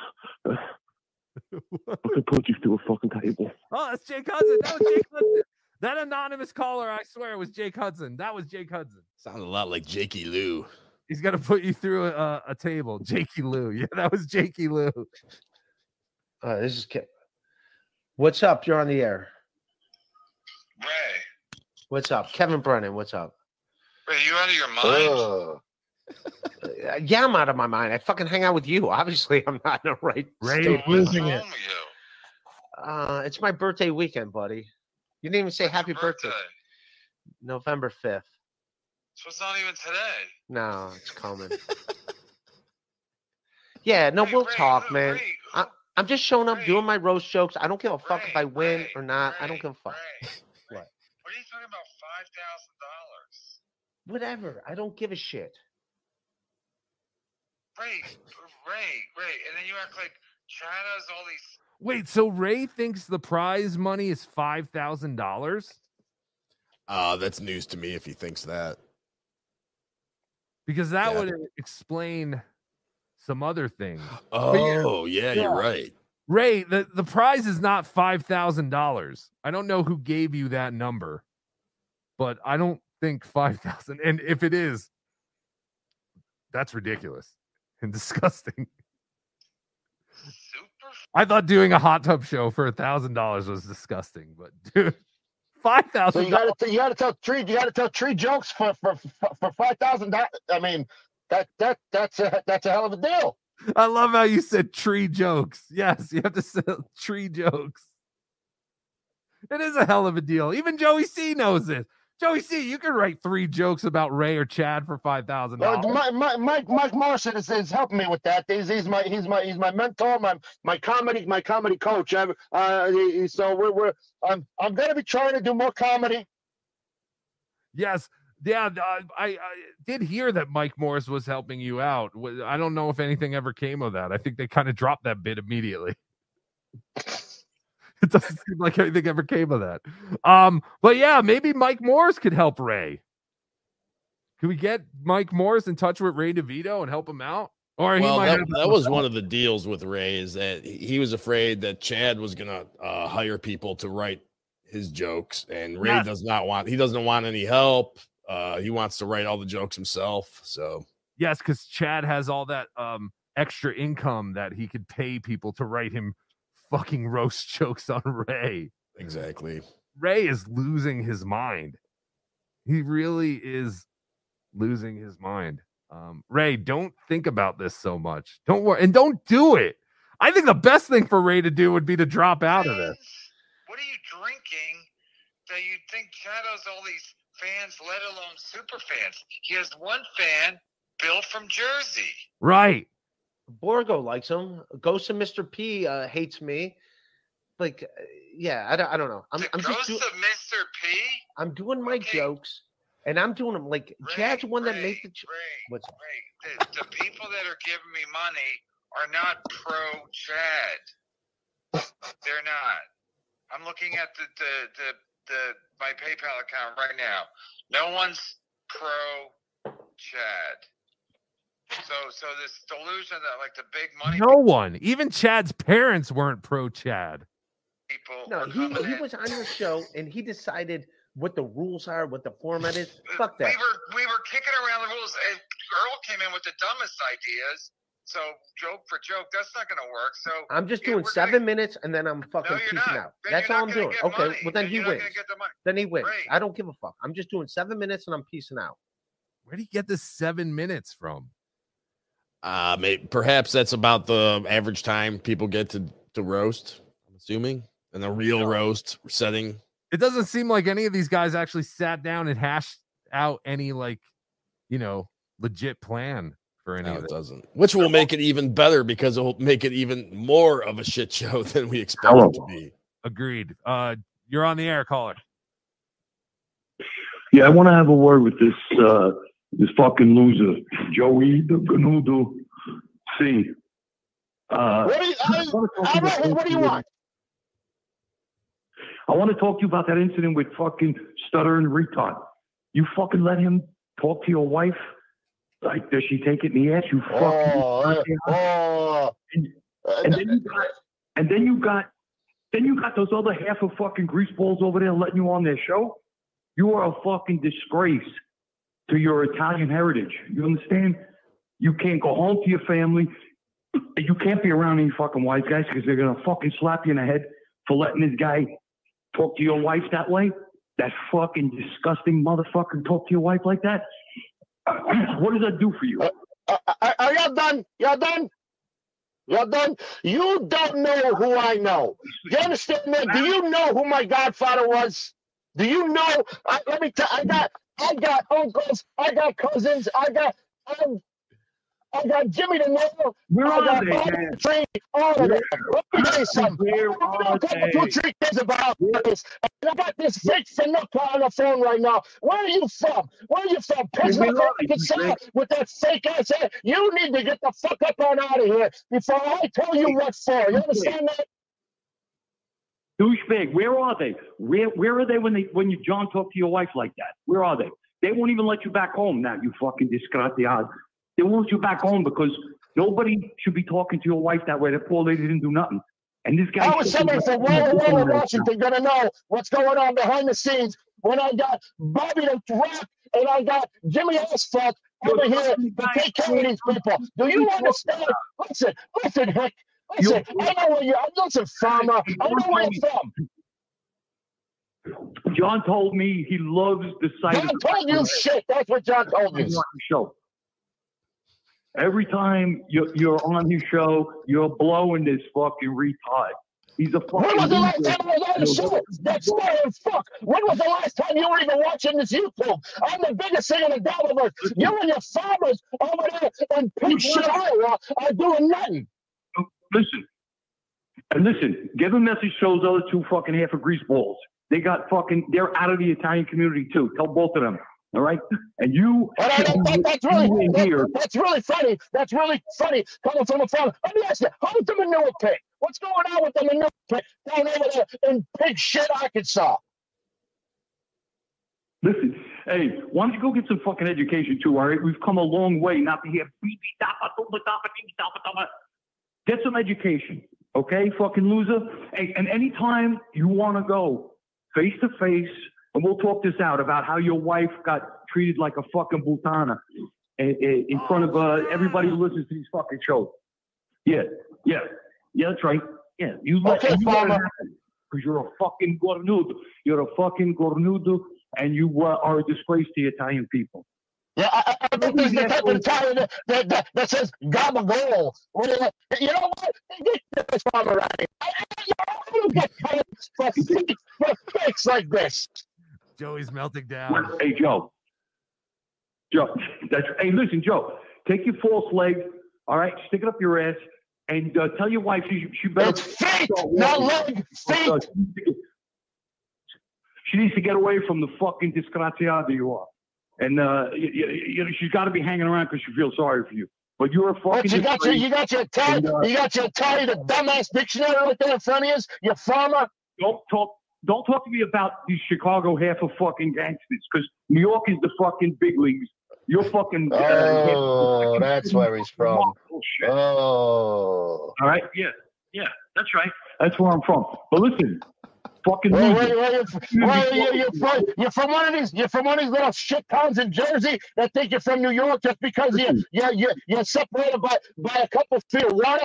I could put you through a fucking table. Oh, that's Jake Hudson. That was Jake Hudson. That anonymous caller, I swear, was Jake Hudson. That was Jake Hudson. Sounded a lot like Jakey Lou. He's gonna put you through a, a table. Jakey Lou. Yeah, that was Jakey Lou. Uh, this is Ke- What's up? You're on the air. Ray, What's up? Kevin Brennan, what's up? Ray, you out of your mind? Uh, yeah, I'm out of my mind. I fucking hang out with you. Obviously, I'm not in the right Ray state. losing it. Uh, it's my birthday weekend, buddy. You didn't even say happy birthday. November 5th. So it's not even today. No, it's coming. yeah, no, we'll talk, man. I, I'm just showing up, doing my roast jokes. I don't give a fuck if I win or not. I don't give a fuck. What? What are you talking about? Five thousand dollars. Whatever. I don't give a shit. Ray, Ray, Ray, and then you act like Chad has all these. Wait, so Ray thinks the prize money is five thousand dollars? Uh, that's news to me if he thinks that. Because that Yeah. would explain some other things. But yeah- Oh, yeah, you're right. Ray, the, the prize is not five thousand dollars. I don't know who gave you that number, but I don't think five thousand. And if it is, that's ridiculous and disgusting. I thought doing a hot tub show for a thousand dollars was disgusting, but dude, five thousand. So you got to you got to tell three you got to tell three jokes for for for, for five thousand dollars. I mean that that that's a that's a hell of a deal. I love how you said tree jokes. Yes, you have to say tree jokes. It is a hell of a deal. Even Joey C knows this. Joey C, you can write three jokes about Ray or Chad for five thousand dollars. Mike, Mike, Mike, Morrison is, is helping me with that. He's, he's my he's my he's my mentor, my my comedy my comedy coach. I, uh, so we're we're I'm I'm gonna be trying to do more comedy. Yes, yeah. uh, I, I did hear that Mike Morris was helping you out. I don't know if anything ever came of that. I think they kind of dropped that bit immediately. it doesn't seem like anything ever came of that. Um, but yeah, maybe Mike Morris could help Ray. Can we get Mike Morris in touch with Ray DeVito and help him out? Or he well, might that, that was one of the deals with Ray is that he he was afraid that Chad was gonna uh, hire people to write his jokes, and Ray Yes. does not want. He doesn't want any help. Uh, he wants to write all the jokes himself. So Yes, because Chad has all that um extra income that he could pay people to write him fucking roast jokes on Ray. exactly. Ray is losing his mind. He really is losing his mind. Um, Ray, don't think about this so much. Don't worry, and don't do it. I think the best thing for Ray to do would be to drop out of this. What are you drinking that you think Chad has all these fans, let alone super fans? He has one fan, Bill from Jersey. Right. Borgo likes him. Ghost of Mr. P uh, hates me. Like, uh, yeah, I don't, I don't know. I'm, I'm just Ghost do- of Mr. P. I'm doing my jokes, and I'm doing them like Chad's the one that makes the. Ch- What's up? The, the people that are giving me money are not pro Chad. They're not. I'm looking at the, the, the, the my PayPal account right now. No one's pro Chad. So so this delusion that like the big money No one, even Chad's parents weren't pro Chad. people No, he, he in. was on your show, and he decided what the rules are, what the format is. Fuck that. We were we were kicking around the rules, and Earl came in with the dumbest ideas. So joke for joke, that's not going to work. So I'm just yeah, doing we're seven minutes, and then I'm fucking you're peacing out. Then That's all I'm doing. Okay, money. well then Then he wins. the. Then he wins. Great. I don't give a fuck. I'm just doing seven minutes, and I'm peacing out. Where do you get the seven minutes from? Uh, may, perhaps that's about the average time people get to to roast. I'm assuming, and the real roast setting. It doesn't seem like any of these guys actually sat down and hashed out any like, you know, legit plan for any No, of it it. doesn't. Which will make it even better because it will make it even more of a shit show than we expect it to be. Agreed. Uh, you're on the air, caller. Yeah, I want to have a word with this uh, this fucking loser, Joey the Ganudo C. Uh, What do you, I, I, what do you want? I want to talk to you about that incident with fucking stuttering retard. You fucking let him talk to your wife? Like, does she take it in the ass? You fucking. Oh, oh. and then you got, and then you got, then you got those other half of fucking greaseballs over there letting you on their show. You are a fucking disgrace to your Italian heritage. You understand? You can't go home to your family. You can't be around any fucking wise guys because they're gonna fucking slap you in the head for letting this guy talk to your wife that way. That fucking disgusting motherfucker talk to your wife like that. what does that do for you? Are, are y'all done? Y'all done? Y'all done? You don't know who I know. You understand that? Do you know who my godfather was? Do you know? I, let me tell. I got, I got uncles. I got cousins. I got, um, I got Jimmy the Nail. Where I got they, Bobby man? Tree, all of them. Let me tell you something. Where I'm gonna are talk they? two, three things about this. And I got this fake Fanucca on the phone right now. Where are you from? Where are you from? Pittsburgh, where are you, Arkansas, with that fake ass head. You need to get the fuck up on out of here before I tell you what for. You understand that? Douchebag, where are they? Where where are they when they when you John talk to your wife like that? Where are they? They won't even let you back home now, you fucking disgraziad. They won't let you back home because nobody should be talking to your wife that way. That poor lady didn't do nothing. And this guy How is somebody from Walla Walla, Washington, gonna know what's going on behind the scenes when I got Bobby the Rock and I got Jimmy Asphalt over here to take care of these people? Do you understand? Listen, listen, Hick. Listen, I know where you. Listen, farmer. I know where you're from. John told me he loves the sight John of told you shit. That's what John told me. show. Every time you're, you're on his show, you're blowing this fucking retard. He's a fucking. When was the last time I was on the show? That's as fuck. When was the last time you were even watching this YouTube? I'm the biggest thing in the Delaware. You and your farmers over there in shit Iowa are doing nothing. Listen, and listen, give a message to those other two fucking half of grease balls. They got fucking, they're out of the Italian community too. Tell both of them. All right? And you, Well, that- that- that's really that- here. that's really funny. That's really funny coming from a farm. Let me ask you, how's the manure pig? What's going on with the manure pig down over there in pig shit Arkansas? Listen, hey, why don't you go get some fucking education too, all right? We've come a long way not to hear beep, beep, Get some education, okay, fucking loser? Hey, and anytime you want to go face to face, and we'll talk this out about how your wife got treated like a fucking butana in, in, front of uh, everybody who listens to these fucking shows. Yeah, yeah, yeah, that's right. Yeah, you let, okay, you let it happen because you're a fucking gornudo. You're a fucking gornudo, and you uh, are a disgrace to the Italian people. Yeah, I, I- I think there's the type of Italian that, that, that, that says gabagol. When it- You know what? Get this farmer right here. I, I, you know, I don't get time for, for fakes like this. Joey's melting down. Hey, Joe. Joe, that's hey, listen, Joe. Take your false leg, all right, stick it up your ass, and uh, tell your wife she she better. It's feet, not leg, feet. She needs to get away from the fucking disgraziata you are, and uh, you, you, you know she's got to be hanging around because she feels sorry for you. But you're a fucking. What, you got your, you got your Italian, And, uh, you got your Italian, the dumbass dictionary right there in front of you. You farmer. Don't talk. Don't talk to me about these Chicago half of fucking gangsters because New York is the fucking big leagues. You're fucking. uh, Oh, that's where he's from. Bullshit. Oh. All right. Yeah. Yeah. That's right. That's where I'm from. But listen, fucking. Where, loser. where, where, you, where you, you're, from, you're from one of these. You're from one of these little shit towns in Jersey that think you're from New York just because you you you you're separated by by a couple feet of water.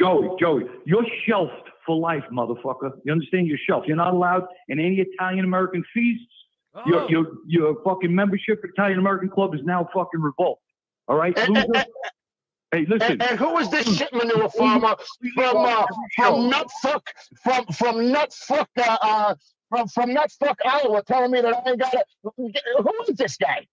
Joey, Joey, you're shelved for life, motherfucker. You understand? You're shelved. You're not allowed in any Italian American feasts. Oh. Your your your fucking membership at Italian American Club is now fucking revolt. All right, eh, eh, loser. Eh, Hey, listen. And, and who is this shit manure farmer from uh, from Nutfuck from from Nutfuck uh, uh from from Nutfuck Iowa telling me that I ain't got it? Who is this guy?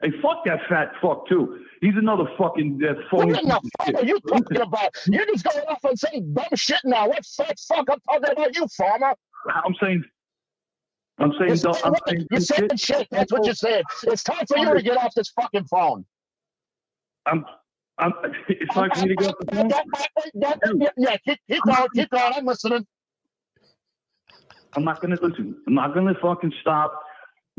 Hey, fuck that fat fuck too. He's another fucking uh, phony. What in the fuck are you talking about? You're just going off on saying dumb shit now. What fat fuck? I'm talking about you, farmer. I'm saying. I'm saying. Dumb- I'm saying You're saying shit. shit. That's what you're saying. It's time for you to get off this fucking phone. I'm. I'm. It's time for me to get off the phone. Oh. Yeah, yeah, keep, keep going, keep. I'm listening. I'm not gonna listen. I'm not gonna fucking stop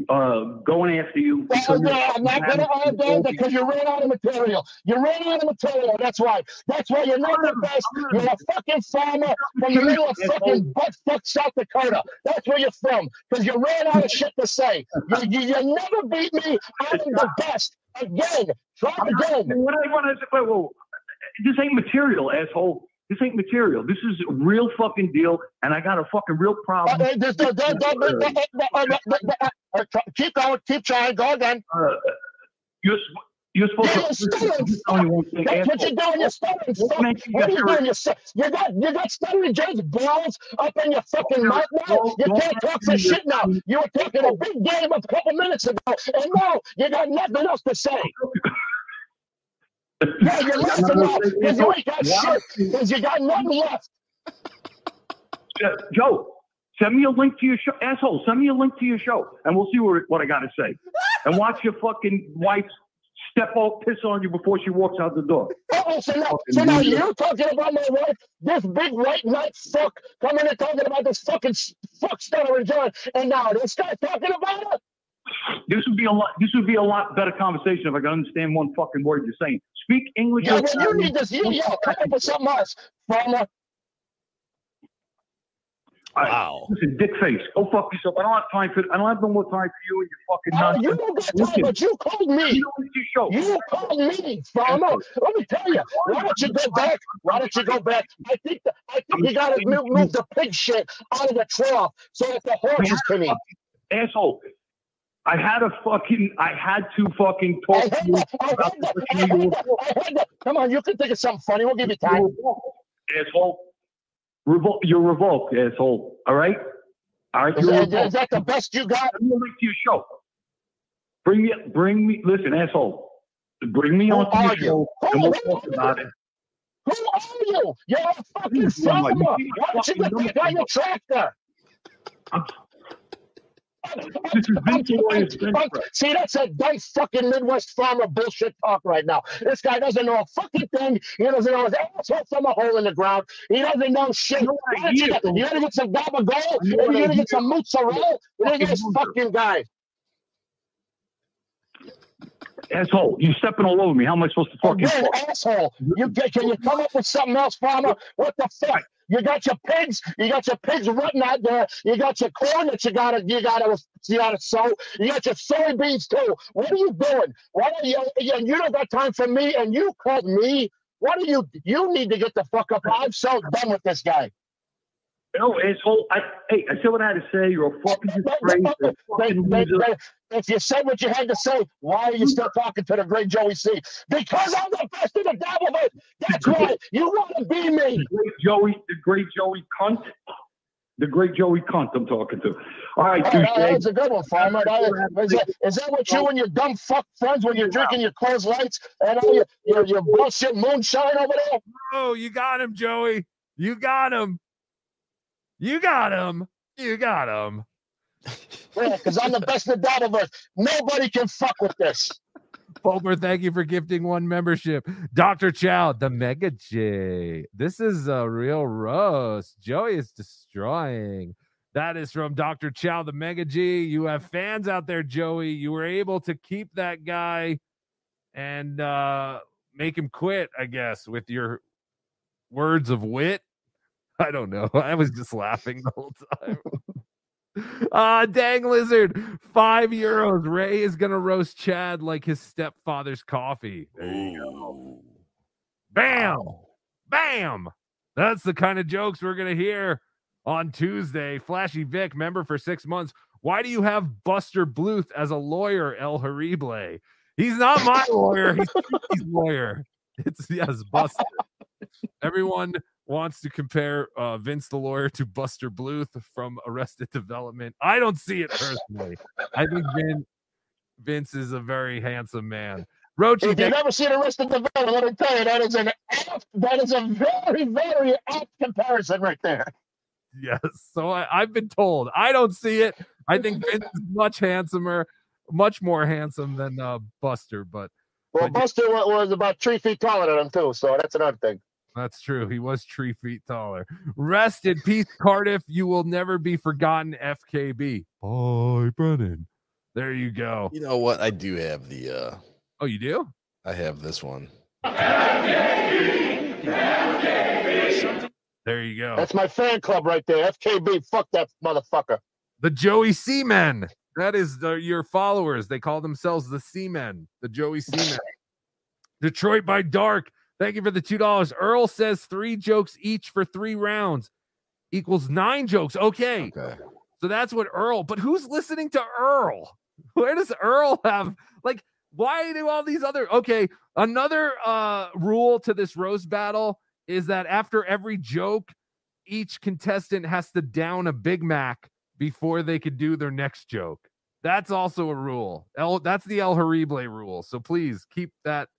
uh, going after you. Well, because I'm not gonna argue because you ran out of material. You ran out of material. That's why. That's why you're not the best. You're a fucking farmer from the middle of fucking butt fuck South Dakota. That's where you're from. Because you ran out of shit to say. You, you, you never beat me. I'm the best. Again. Try again. What I want to say, wait, whoa, this ain't material, asshole. This ain't material. This is a real fucking deal, and I got a fucking real problem. Uh, uh, uh, uh, uh, Keep going. Keep trying. Go again. Uh, you're you're supposed Yeah, to. you're stuttering. I'm just telling you one thing, That's what you're doing. You're stuttering. What What are you doing? You're, you got you got stuttering James balls up in your fucking mouth now. You can't talk for shit now. You were talking a big game a couple minutes ago, and now you got nothing else to say. Yeah, you're laughing now because you ain't got shit. Because you got nothing left. Uh, Joe, send me a link to your show, asshole. Send me a link to your show, and we'll see what, what I got to say. And watch your fucking wife step off, piss on you before she walks out the door. Oh, so now, so now you're talking about my wife, this big white knight fuck, coming and talking about this fucking s- fuck stuttering John, and now this guy talking about her. This would be a lot. This would be a lot better conversation if I could understand one fucking word you're saying. Speak English. Yeah, or well, you need this. You, yeah, come up with something else, farmer. Wow. Listen, dick face. Go fuck yourself. I don't have time for. I don't have no more time for you and your fucking Oh, nonsense. you don't got time, Listen, but you called me. You called me, farmer. Let me tell you. Why don't you go back? Why don't you go back? I think the, I think you got to move, move the pig shit out of the trough so that the horses can eat. asshole. I had a fucking. I had to fucking talk to you that. I had about the I person you had that. I had that. Come on, you can think of something funny. We'll give you time. asshole. Revol- you're revoked, asshole. All right. All right. Is that, revoked. that the best you got? Bring me link to your show. Bring me. Bring me. Listen, asshole. Bring me on to your you? show, Who- and we'll who talk about it. Who are you? You're a fucking farmer. Why don't you back on your tractor? This is Vince Lawyer's bench Fuck, press. See, that's a dumb fucking Midwest farmer bullshit talk right now. This guy doesn't know a fucking thing. He doesn't know his asshole from a hole in the ground. He doesn't know shit. Why don't you, get, you gotta get some gabagool, and you I gotta get some mozzarella. Look at this fucking guy. Asshole, you stepping all over me. How am I supposed to fucking Again, talk? asshole. You get, can you come up with something else, farmer? What the fuck? You got your pigs. You got your pigs rutting out there. You got your corn that you gotta, you gotta, you gotta sow. You got your soybeans too. What are you doing? Why are you? And you don't got time for me, and you called me. What are you? You need to get the fuck up. I'm so done with this guy. No, asshole. I, hey, I said what I had to say. You're a fucking disgrace. You're a fucking They- loser. they- If you said what you had to say, why are you still talking to the great Joey C? Because I'm the best in the Dabbleman. That's why you want to be me. The great Joey, the great Joey cunt. The great Joey cunt I'm talking to. All right, Oh, douche that- that's a good one, Farmer. That- Is that, is that what you and your dumb fuck friends when you're drinking your Coors Lights and all your, your, your bullshit moonshine over there? Oh, you got him, Joey. You got him. You got him. You got him. Yeah, because I'm the best in the Dabbleverse. Nobody can fuck with this. Pulper, thank you for gifting one membership. Dr. Chow, the Mega J. This is a real roast. Joey is destroying. That is from Dr. Chow, the Mega G. You have fans out there, Joey. You were able to keep that guy and uh, make him quit, I guess, with your words of wit. I don't know. I was just laughing the whole time. Ah, dang lizard. Five euros. Ray is gonna roast Chad like his stepfather's coffee. There you go. Bam. Bam. That's the kind of jokes we're gonna hear on Tuesday. Flashy Vic, member for six months. Why do you have Buster Bluth as a lawyer, El Horrible? He's not my lawyer, he's lawyer. It's yes, Buster. Everyone wants to compare uh, Vince the lawyer to Buster Bluth from Arrested Development. I don't see it personally. I think Vin, Vince is a very handsome man. Roach, If you've never seen Arrested Development, let me tell you, that is an apt, that is a very, very apt comparison right there. yes. So I, I've been told. I don't see it. I think Vince is much handsomer, much more handsome than uh, Buster, but Well, Buster wa- was about three feet taller than him too, so that's another thing. That's true. He was three feet taller. Rest in peace, Cardiff. You will never be forgotten, FKB. Bye, Brennan. There you go. You know what? I do have the. uh Oh, you do? I have this one. There you go. That's my fan club right there. FKB. Fuck that motherfucker. The Joey Seamen. That is the, your followers. They call themselves the Seamen, the Joey Seamen. Detroit by Dark. Thank you for the $2. Earl says three jokes each for three rounds equals nine jokes. Okay. So that's what Earl, but who's listening to Earl? Where does Earl have, like, why do all these other, okay. Another uh rule to this roast battle is that after every joke, each contestant has to down a Big Mac before they could do their next joke. That's also a rule. El, that's the El Horrible rule. So please keep that,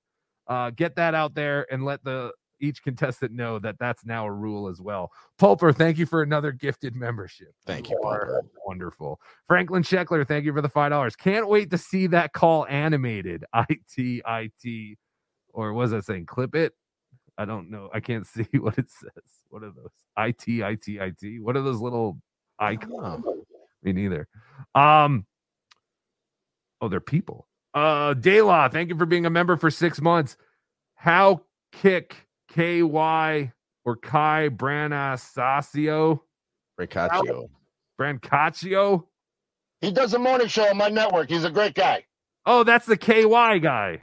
uh, get that out there and let the each contestant know that that's now a rule as well. Pulper, thank you for another gifted membership. Thank you, Pulper. Wonderful. Franklin Scheckler, thank you for the five dollars. Can't wait to see that call animated. IT IT, or was I saying clip it? I don't know. I can't see what it says. What are those? IT IT IT. What are those little icons? Me neither. Um. Oh, they're people. Uh, Daylaw, thank you for being a member for six months. How kick KY or Kai Branasasio? Brancaccio. Brancaccio? He does a morning show on my network. He's a great guy. Oh, that's the KY guy.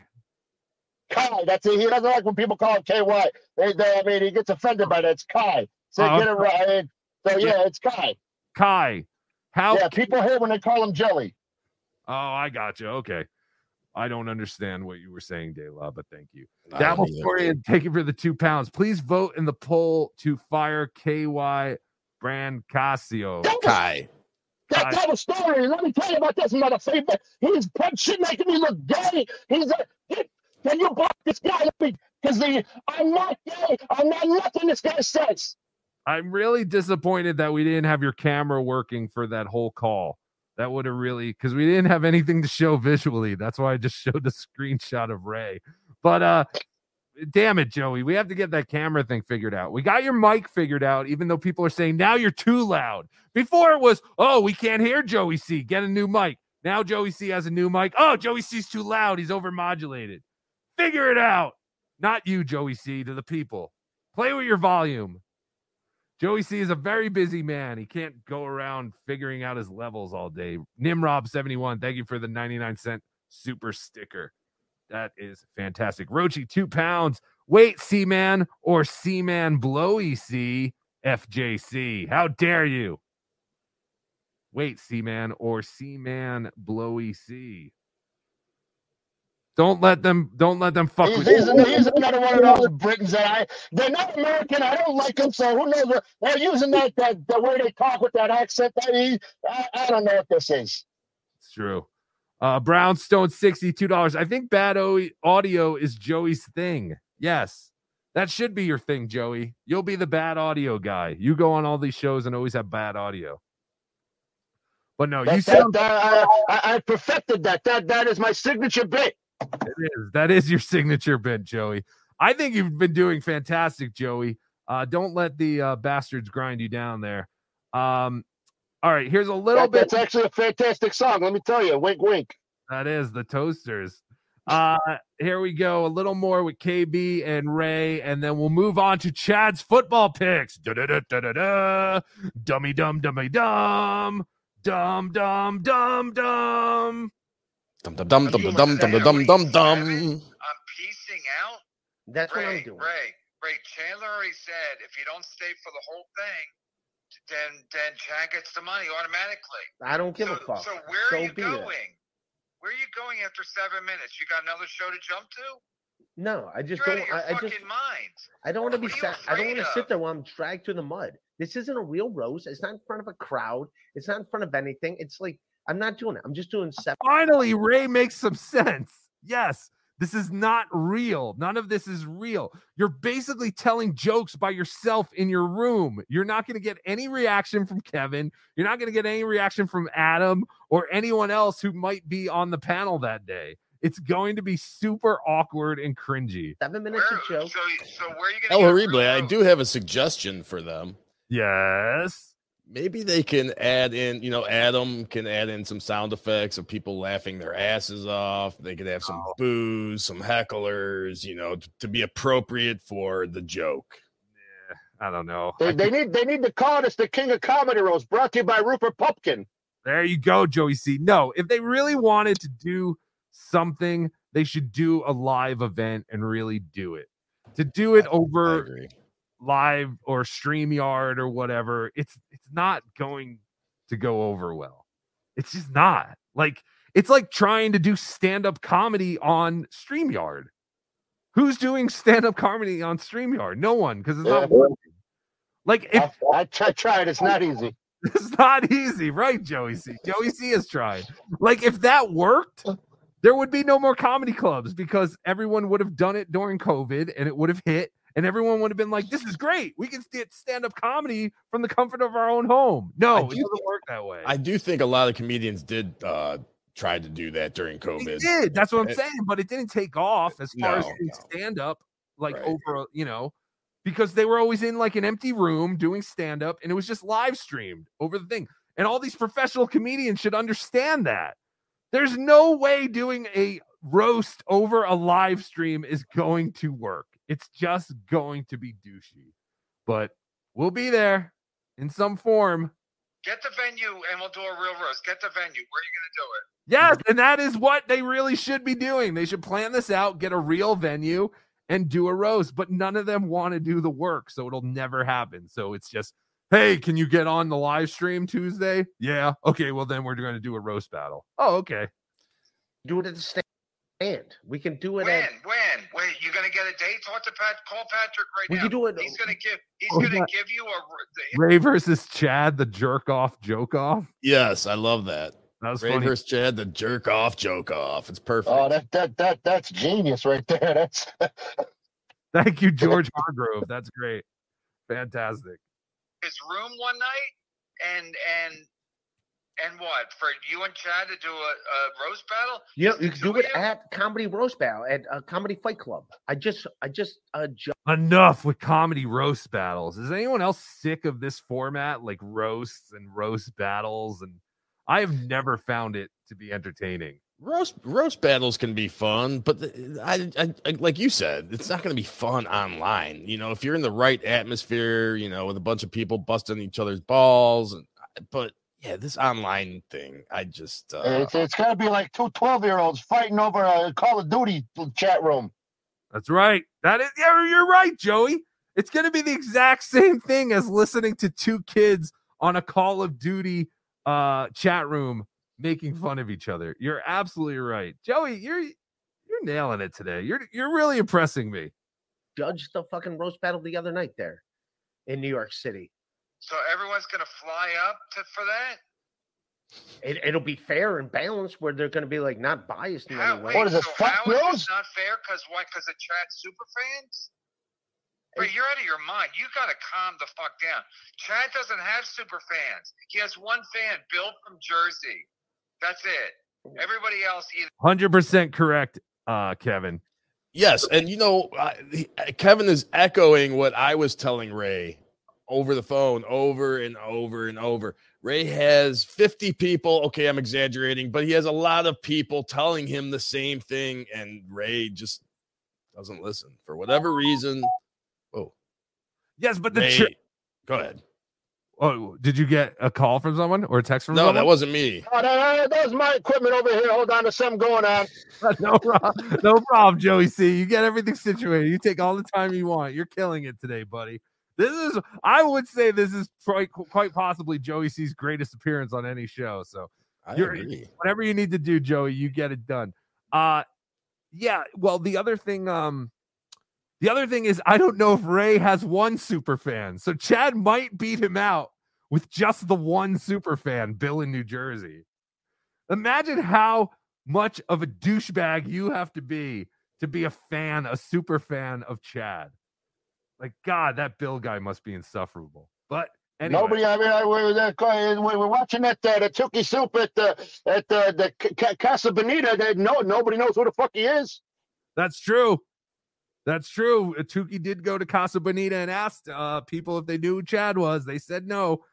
Kai. That's it. He doesn't like when people call him KY. They, they, I mean, he gets offended by that. It's Kai. So Oh, get it right. So yeah, it's Kai. Kai. How? Yeah, people hate when they call him Jelly. Oh, I got you. Okay. I don't understand what you were saying, De La, but thank you. Dabble either. Florian, thank you for the two pounds. Please vote in the poll to fire KY Brancaccio. Kai. That type of story. Let me tell you about this motherfucker. He's put shit making me look gay. He's a. He, can you block this guy? Because I'm not gay. I'm not nothing this guy says. I'm really disappointed that we didn't have your camera working for that whole call. That would have really because we didn't have anything to show visually. That's why I just showed the screenshot of Ray. But uh damn it, Joey, we have to get that camera thing figured out. We got your mic figured out, even though people are saying now you're too loud. Before it was, oh, we can't hear Joey C. Get a new mic. Now Joey C has a new mic. Oh, Joey C's too loud. He's overmodulated. Figure it out. Not you, Joey C, to the people. Play with your volume. Joey C is a very busy man. He can't go around figuring out his levels all day. Nimrob71, thank you for the 99 cent super sticker. That is fantastic. Rochi, two pounds. Wait, C Man or C Man Blowy C FJC. How dare you? Wait, C Man or C Man Blowy C. Don't let them. Don't let them fuck He's, with he's, you. he's another one of those Britons that I. They're not American. I don't like them. So who knows? They're using that, that the way they talk with that accent. That he, I, I don't know what this is. It's true. Uh, Brownstone, $62. I think bad o- audio is Joey's thing. Yes. That should be your thing, Joey. You'll be the bad audio guy. You go on all these shows and always have bad audio. But no, you That, sound that, I, I, I perfected that. That that is my signature bit. It is. That is your signature bit, Joey. I think you've been doing fantastic, Joey. Uh, don't let the uh, bastards grind you down there. Um, all right, here's a little That- bit. That's actually a fantastic song. Let me tell you. Wink, wink. That is the toasters. Uh, here we go. A little more with KB and Ray, and then we'll move on to Chad's football picks. Da da da da da da. Dummy dum dummy dum. Dum dum dum dum. Dum dum dum dum dum dum dum dum dum. I'm piecing out. That's Ray, what I'm doing. Ray, Ray, Chandler already said if you don't stay for the whole thing, then then Chad gets the money automatically. I don't give so, a fuck. So where So are you be it. going? Where are you going after seven minutes? You got another show to jump to? No, I just You're don't. out of your I, I just. mind. I don't want to be What are you sat. I don't want to sit there while I'm dragged through the mud. This isn't a real roast. It's not in front of a crowd. It's not in front of anything. It's like I'm not doing it. I'm just doing seven. Finally, Ray makes some sense. Yes, this is not real. None of this is real. You're basically telling jokes by yourself in your room. You're not going to get any reaction from Kevin. You're not going to get any reaction from Adam or anyone else who might be on the panel that day. It's going to be super awkward and cringy. Seven minutes of So, joke. so where are you going oh, to Horrible, I do have a suggestion for them. Yes. Maybe they can add in, you know, Adam can add in some sound effects of people laughing their asses off. They could have some Oh. boos, some hecklers, you know, t- to be appropriate for the joke. I don't know. They, they need they need to call this the King of Comedy Roast, brought to you by Rupert Pupkin. There you go, Joey C. No, if they really wanted to do something, they should do a live event and really do it. To do it over live or StreamYard or whatever, it's it's not going to go over well. It's just not. Like it's like trying to do stand-up comedy on StreamYard. Who's doing stand-up comedy on StreamYard? No one, because it's not working. Like if I, I, I tried, it's not easy. it's not easy, right, Joey C? Joey C has tried. Like, if that worked, there would be no more comedy clubs because everyone would have done it during COVID and it would have hit, and everyone would have been like, This is great. We can get stand up comedy from the comfort of our own home. No, it doesn't work that way. I do think a lot of comedians did uh try to do that during COVID. They did. That's what I'm It- saying, but it didn't take off as far as No, stand up, like Right. over, you know, because they were always in like an empty room doing stand up and it was just live streamed over the thing. And all these professional comedians should understand that. There's no way doing a roast over a live stream is going to work. It's just going to be douchey. But we'll be there in some form. Get the venue and we'll do a real roast. Get the venue. Where are you going to do it? Yes, and that is what they really should be doing. They should plan this out, get a real venue, and do a roast. But none of them want to do the work, so it'll never happen. So it's just, hey, can you get on the live stream Tuesday? Yeah. Okay. Well, then we're going to do a roast battle. Oh, okay. Do it at the stand. We can do it When? at. When? Wait, you going to get a date? Talk to Pat. Call Patrick right We now. can do it- He's going to give. He's Oh, going to yeah. give you a. Ray versus Chad, the jerk off, joke off. Yes, I love that. That was Ray funny. versus Chad, the jerk off, joke off. It's perfect. Oh, that that that that's genius right there. That's Thank you, George Hargrove. That's great. Fantastic. his room one night and and and what for you and Chad to do a, a roast battle? You know, you can do it at Comedy Roast Battle at uh, Comedy Fight Club. I just, I just, uh, ju- Enough with comedy roast battles. Is anyone else sick of this format, like roasts and roast battles? And I have never found it to be entertaining. roast roast battles can be fun, but the, I, I, I like you said, it's not going to be fun online. You know, if you're in the right atmosphere, you know, with a bunch of people busting each other's balls, and but yeah, this online thing, I just uh, it's it's got to be like two 12 year olds fighting over a Call of Duty chat room. That's right. That is, yeah, you're right, Joey. It's going to be the exact same thing as listening to two kids on a Call of Duty uh, chat room making fun of each other. You're absolutely right, Joey. You're you're nailing it today. You're you're really impressing me. judged the fucking roast battle the other night there in New York City. So everyone's going to fly up to for that. It, it'll be fair and balanced where they're going to be like not biased in How, any wait, way. so how is this not fair? Because why? Because of Chad super fans. But you're out of your mind. You got to calm the fuck down. Chad doesn't have super fans. He has one fan, Bill from Jersey. That's it. Everybody else either Hundred percent correct, uh, Kevin. Yes, and you know, I, he- Kevin is echoing what I was telling Ray over the phone over and over and over. Ray has 50 people. Okay, I'm exaggerating, but he has a lot of people telling him the same thing, and Ray just doesn't listen for whatever reason. Oh, yes, but the Ray, ch- go ahead. Oh, did you get a call from someone or a text from No, someone? that wasn't me. Oh, that, that was my equipment over here. Hold on, there's something going on. no problem. No problem, Joey C. You get everything situated. You take all the time you want. You're killing it today, buddy. This is, I would say, this is quite, quite possibly Joey C's greatest appearance on any show. So, I you're, agree. whatever you need to do, Joey, you get it done. Uh, yeah. Well, the other thing, um, the other thing is, I don't know if Ray has one super fan, so Chad might beat him out with just the one super fan, Bill in New Jersey. Imagine how much of a douchebag you have to be to be a fan, a super fan of Chad. Like, God, that Bill guy must be insufferable. But anyway, Nobody. I mean, I, we're, we're, we're watching that uh, the Tukey Soup at the at the the Casa Bonita. That no, nobody knows who the fuck he is. That's true. That's true. Uh, Tukey did go to Casa Bonita and asked uh, people if they knew who Chad was. They said no.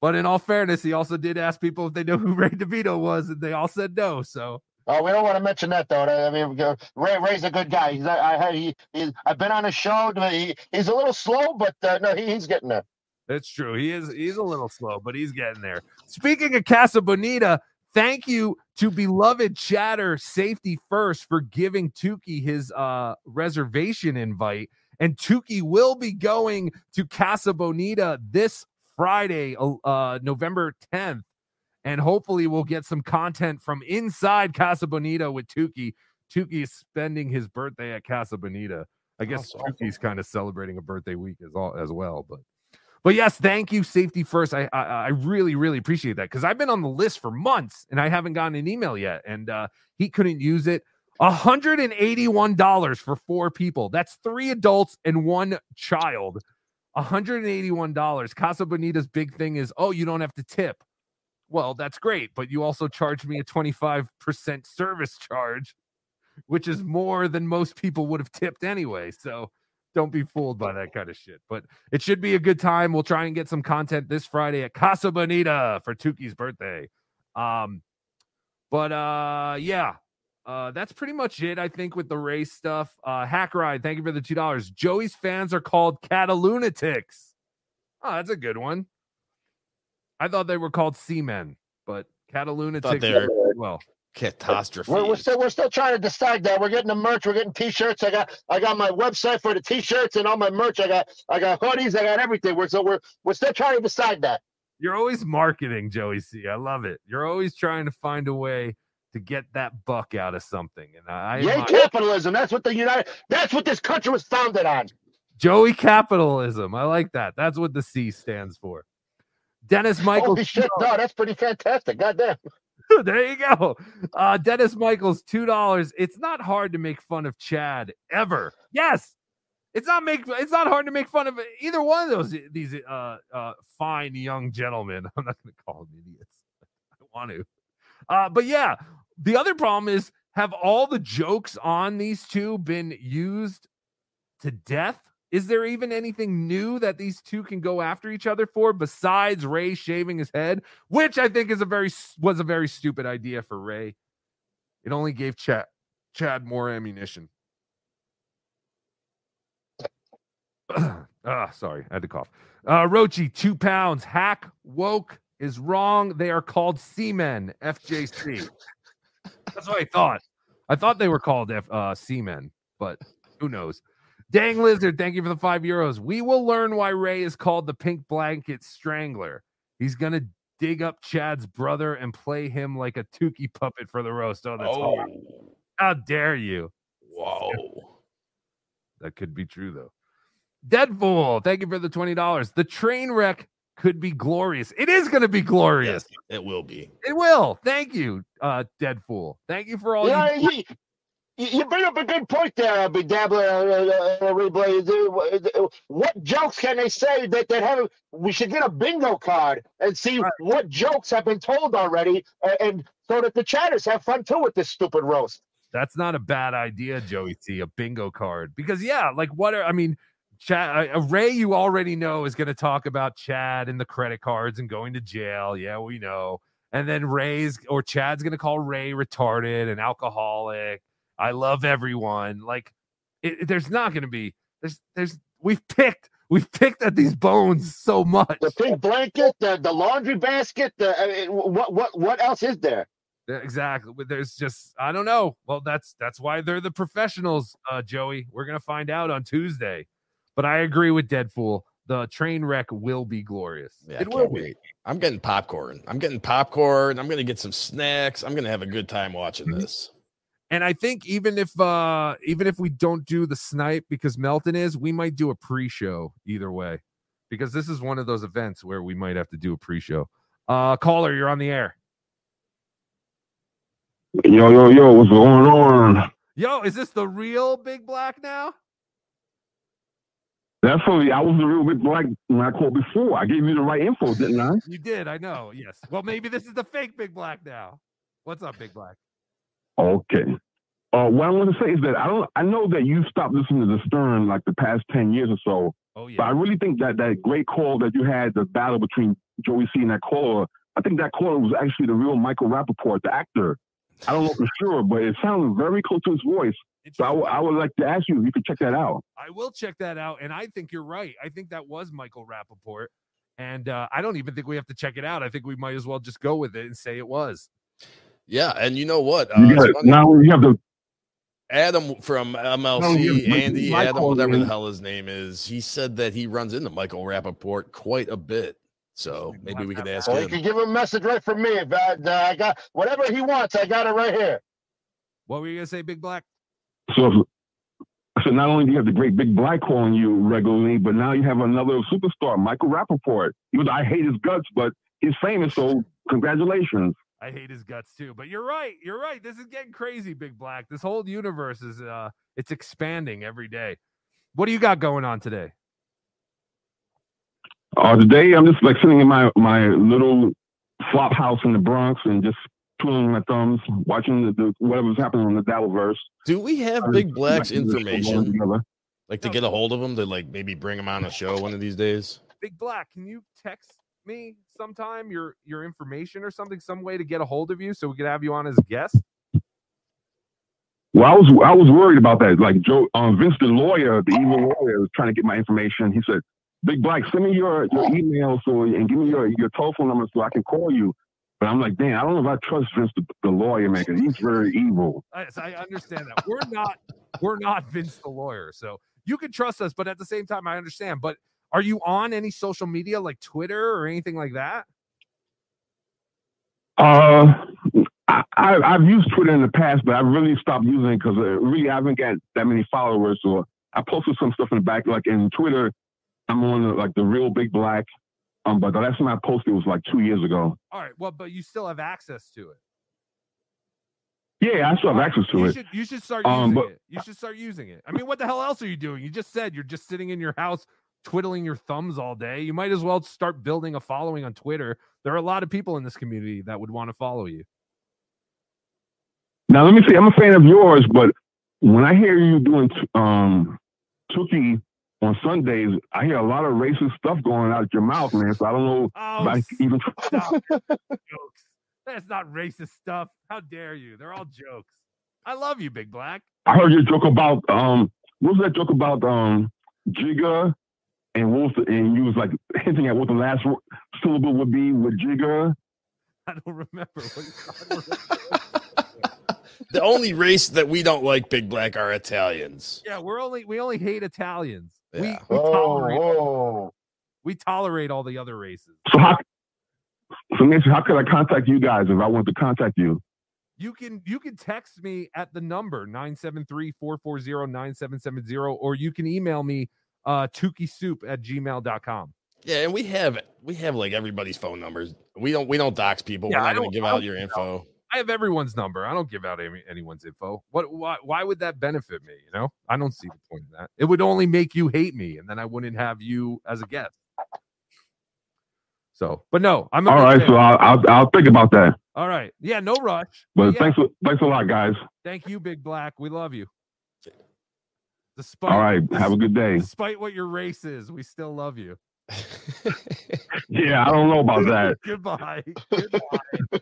But in all fairness, he also did ask people if they knew who Ray DeVito was, and they all said no. So Oh, we don't want to mention that though. I mean, uh, Ray Ray's a good guy. He's I, I he, he I've been on his show. He, he's a little slow, but uh, no, he, he's getting there. That's true. He is he's a little slow, but he's getting there. Speaking of Casa Bonita, thank you to beloved chatter safety first for giving Tukey his uh reservation invite. And Tukey will be going to Casa Bonita this Friday, uh November 10th. And hopefully we'll get some content from inside Casa Bonita with Tukey. Tukey is spending his birthday at Casa Bonita. I guess Awesome. Tukey's kind of celebrating a birthday week as all as well, but but yes, thank you, safety first. I I, I really really appreciate that because I've been on the list for months and I haven't gotten an email yet, and uh, he couldn't use it. hundred and eighty-one dollars for four people. That's three adults and one child. hundred and eighty-one dollars. Casa Bonita's big thing is, oh, you don't have to tip. Well, that's great, but you also charge me a twenty-five percent service charge, which is more than most people would have tipped anyway. So don't be fooled by that kind of shit. But it should be a good time. We'll try and get some content this Friday at Casa Bonita for Tukey's birthday. Um, but uh, yeah, uh, that's pretty much it. I think with the race stuff. Uh, Hack Ride, thank you for the two dollars. Joey's fans are called Catalunatics. Oh, that's a good one. I thought they were called Seamen, but Catalunatics. they were well. Catastrophe. We're, we're still we're still trying to decide that. We're getting the merch. We're getting t-shirts. I got I got my website for the t-shirts and all my merch. I got I got hoodies. I got everything. We're so we're we're still trying to decide that. You're always marketing, Joey C. I love it. You're always trying to find a way to get that buck out of something. And I, Yay capitalism. That's what the United. That's what this country was founded on. Joey capitalism. I like that. That's what the C stands for. Dennis Michaels. Holy shit! No, that's pretty fantastic. Goddamn. there you go. Uh, Dennis Michaels, two dollars. It's not hard to make fun of Chad ever. Yes, it's not make. It's not hard to make fun of either one of those these uh uh fine young gentlemen. I'm not going to call them idiots. I don't want to. Uh, but yeah, the other problem is have all the jokes on these two been used to death? Is there even anything new that these two can go after each other for besides Ray shaving his head, which I think is a very was a very stupid idea for Ray. It only gave Chad Chad more ammunition. ah, sorry, I had to cough. Uh, Rochi, two pounds. Hack woke is wrong. They are called seamen. FJC. That's what I thought. I thought they were called F, uh, seamen, but who knows? Dang Lizard, thank you for the five euros. We will learn why Ray is called the Pink Blanket Strangler. He's gonna dig up Chad's brother and play him like a Tukey puppet for the roast. Oh, that's hard. How dare you? Whoa. That could be true though. Deadpool, thank you for the twenty dollars. The train wreck could be glorious. It is going to be glorious. It will be. It will. Thank you, uh, Deadpool. Thank you for all. Yeah, you- you, you bring up a good point there, uh, Big Uh, uh, uh. Uh, What jokes can they say that that have? We should get a bingo card and see what jokes have been told already, uh, and so that the chatters have fun too with this stupid roast. That's not a bad idea, Joey T. A bingo card because yeah, like what are I mean, Chad uh, Ray, you already know is going to talk about Chad and the credit cards and going to jail. Yeah, we know. And then Ray's or Chad's going to call Ray retarded and alcoholic. I love everyone. Like, it, it- there's not going to be there's there's we've picked we've picked at these bones so much. The pink blanket, the, the laundry basket. The, I mean, what what what else is there? Exactly. There's just I don't know. Well, that's that's why they're the professionals, uh, Joey. We're gonna find out on Tuesday. But I agree with Deadpool. The train wreck will be glorious. Yeah, it will be. Wait. I'm getting popcorn. I'm getting popcorn. I'm gonna get some snacks. I'm gonna have a good time watching Mm-hmm. this. And I think even if uh even if we don't do the snipe because Melton is, we might do a pre-show either way. Because this is one of those events where we might have to do a pre-show. Uh caller, you're on the air. Yo, yo, yo, what's going on? Yo, is this the real Big Black now? That's funny. I was the real big black when I called before. I gave you the right info, didn't I? You did, I know. Yes. Well, maybe this is the fake Big Black now. What's up, Big Black? Okay. Uh, what I want to say is that I don't. I know that you stopped listening to the Stern like the past ten years or so. Oh yeah. But I really think that that great call that you had, the battle between Joey C and that caller, I think that caller was actually the real Michael Rapaport, the actor. I don't know for sure, but it sounded very close to his voice. So I, w- I would like to ask you if you could check that out. I will check that out, and I think you're right. I think that was Michael Rapaport, and uh, I don't even think we have to check it out. I think we might as well just go with it and say it was. Yeah, and you know what? Uh, You got, funny. now you have the Adam from MLC, you- Andy, Michael, Adam, whatever the hell his name is, he said that he runs into Michael Rapaport quite a bit. So maybe we could ask Well, you can give him a message right from me. If I, uh, I got whatever he wants, I got it right here. What were you gonna say, Big Black? So, so not only do you have the great big black calling you regularly, but now you have another superstar, Michael Rapaport. He was, I hate his guts, but he's famous, so congratulations. I hate his guts too. But you're right. You're right. This is getting crazy, Big Black. This whole universe is uh it's expanding every day. What do you got going on today? Uh, today, I'm just like sitting in my, my little flop house in the Bronx and just twiddling my thumbs, watching the, the whatever's happening on the Dabbleverse. Do we have I'm Big just Black's connecting this all information? Like to get a hold of him to like maybe bring him on a show one of these days? Big Black, can you text me sometime your your information or something, some way to get a hold of you so we could have you on as a guest? Well, I was I was worried about that. Like Joe, um, Vince the lawyer, the evil lawyer, was trying to get my information. He said, "Big Black, send me your, your email so and give me your your telephone number so I can call you." But I'm like, damn, I don't know if I trust Vince the, the lawyer, man, 'cause he's very evil. I, I understand that. We're not we're not Vince the lawyer. So you can trust us, but at the same time, I understand. But are you on any social media like Twitter or anything like that? Uh, I, I've used Twitter in the past, but I really stopped using it because really I haven't got that many followers. So I posted some stuff in the back, like in Twitter. I'm on the, like the real Big Black. Um, but the last time I posted was like two years ago. All right. Well, but you still have access to it. Yeah, I still have access to you it. should you should start Um, using but- it. You should start using it. I mean, what the hell else are you doing? You just said you're just sitting in your house twiddling your thumbs all day. You might as well start building a following on Twitter. There are a lot of people in this community that would want to follow you. Now let me see. I'm a fan of yours, but when I hear you doing um Tukey on Sundays, I hear a lot of racist stuff going out of your mouth, man. So I don't know Oh, if I even. Stop. jokes. That's not racist stuff. How dare you? They're all jokes. I love you, Big Black. I heard your joke about um. What was that joke about um Jigga and what was the, and you was like hinting at what the last wo- syllable would be with Jigga. I don't remember. What I don't. The only race that we don't like, Big Black, are Italians. yeah, we're only we only hate Italians. We, Yeah. we Whoa, tolerate whoa. Oh. we tolerate all the other races. So how? So Nancy, how could I contact you guys if I want to contact you? You can you can text me at the number 973-440-9770 or you can email me uh soup at gmail.com. Yeah, and we have we have like everybody's phone numbers. We don't we don't dox people. Yeah, We're I not going to give out your info. I have everyone's number. I don't give out any, anyone's info. What why why would that benefit me? You know, I don't see the point in that. It would only make you hate me, and then I wouldn't have you as a guest. So, but no, I'm a All big right, fan. so I'll, I'll I'll think about that. All right, yeah, no rush. But yeah, thanks thanks a lot, guys. thank you, Big Black. We love you. Despite All right, have a good day. despite what your race is, we still love you. Yeah, I don't know about that. Goodbye. Goodbye.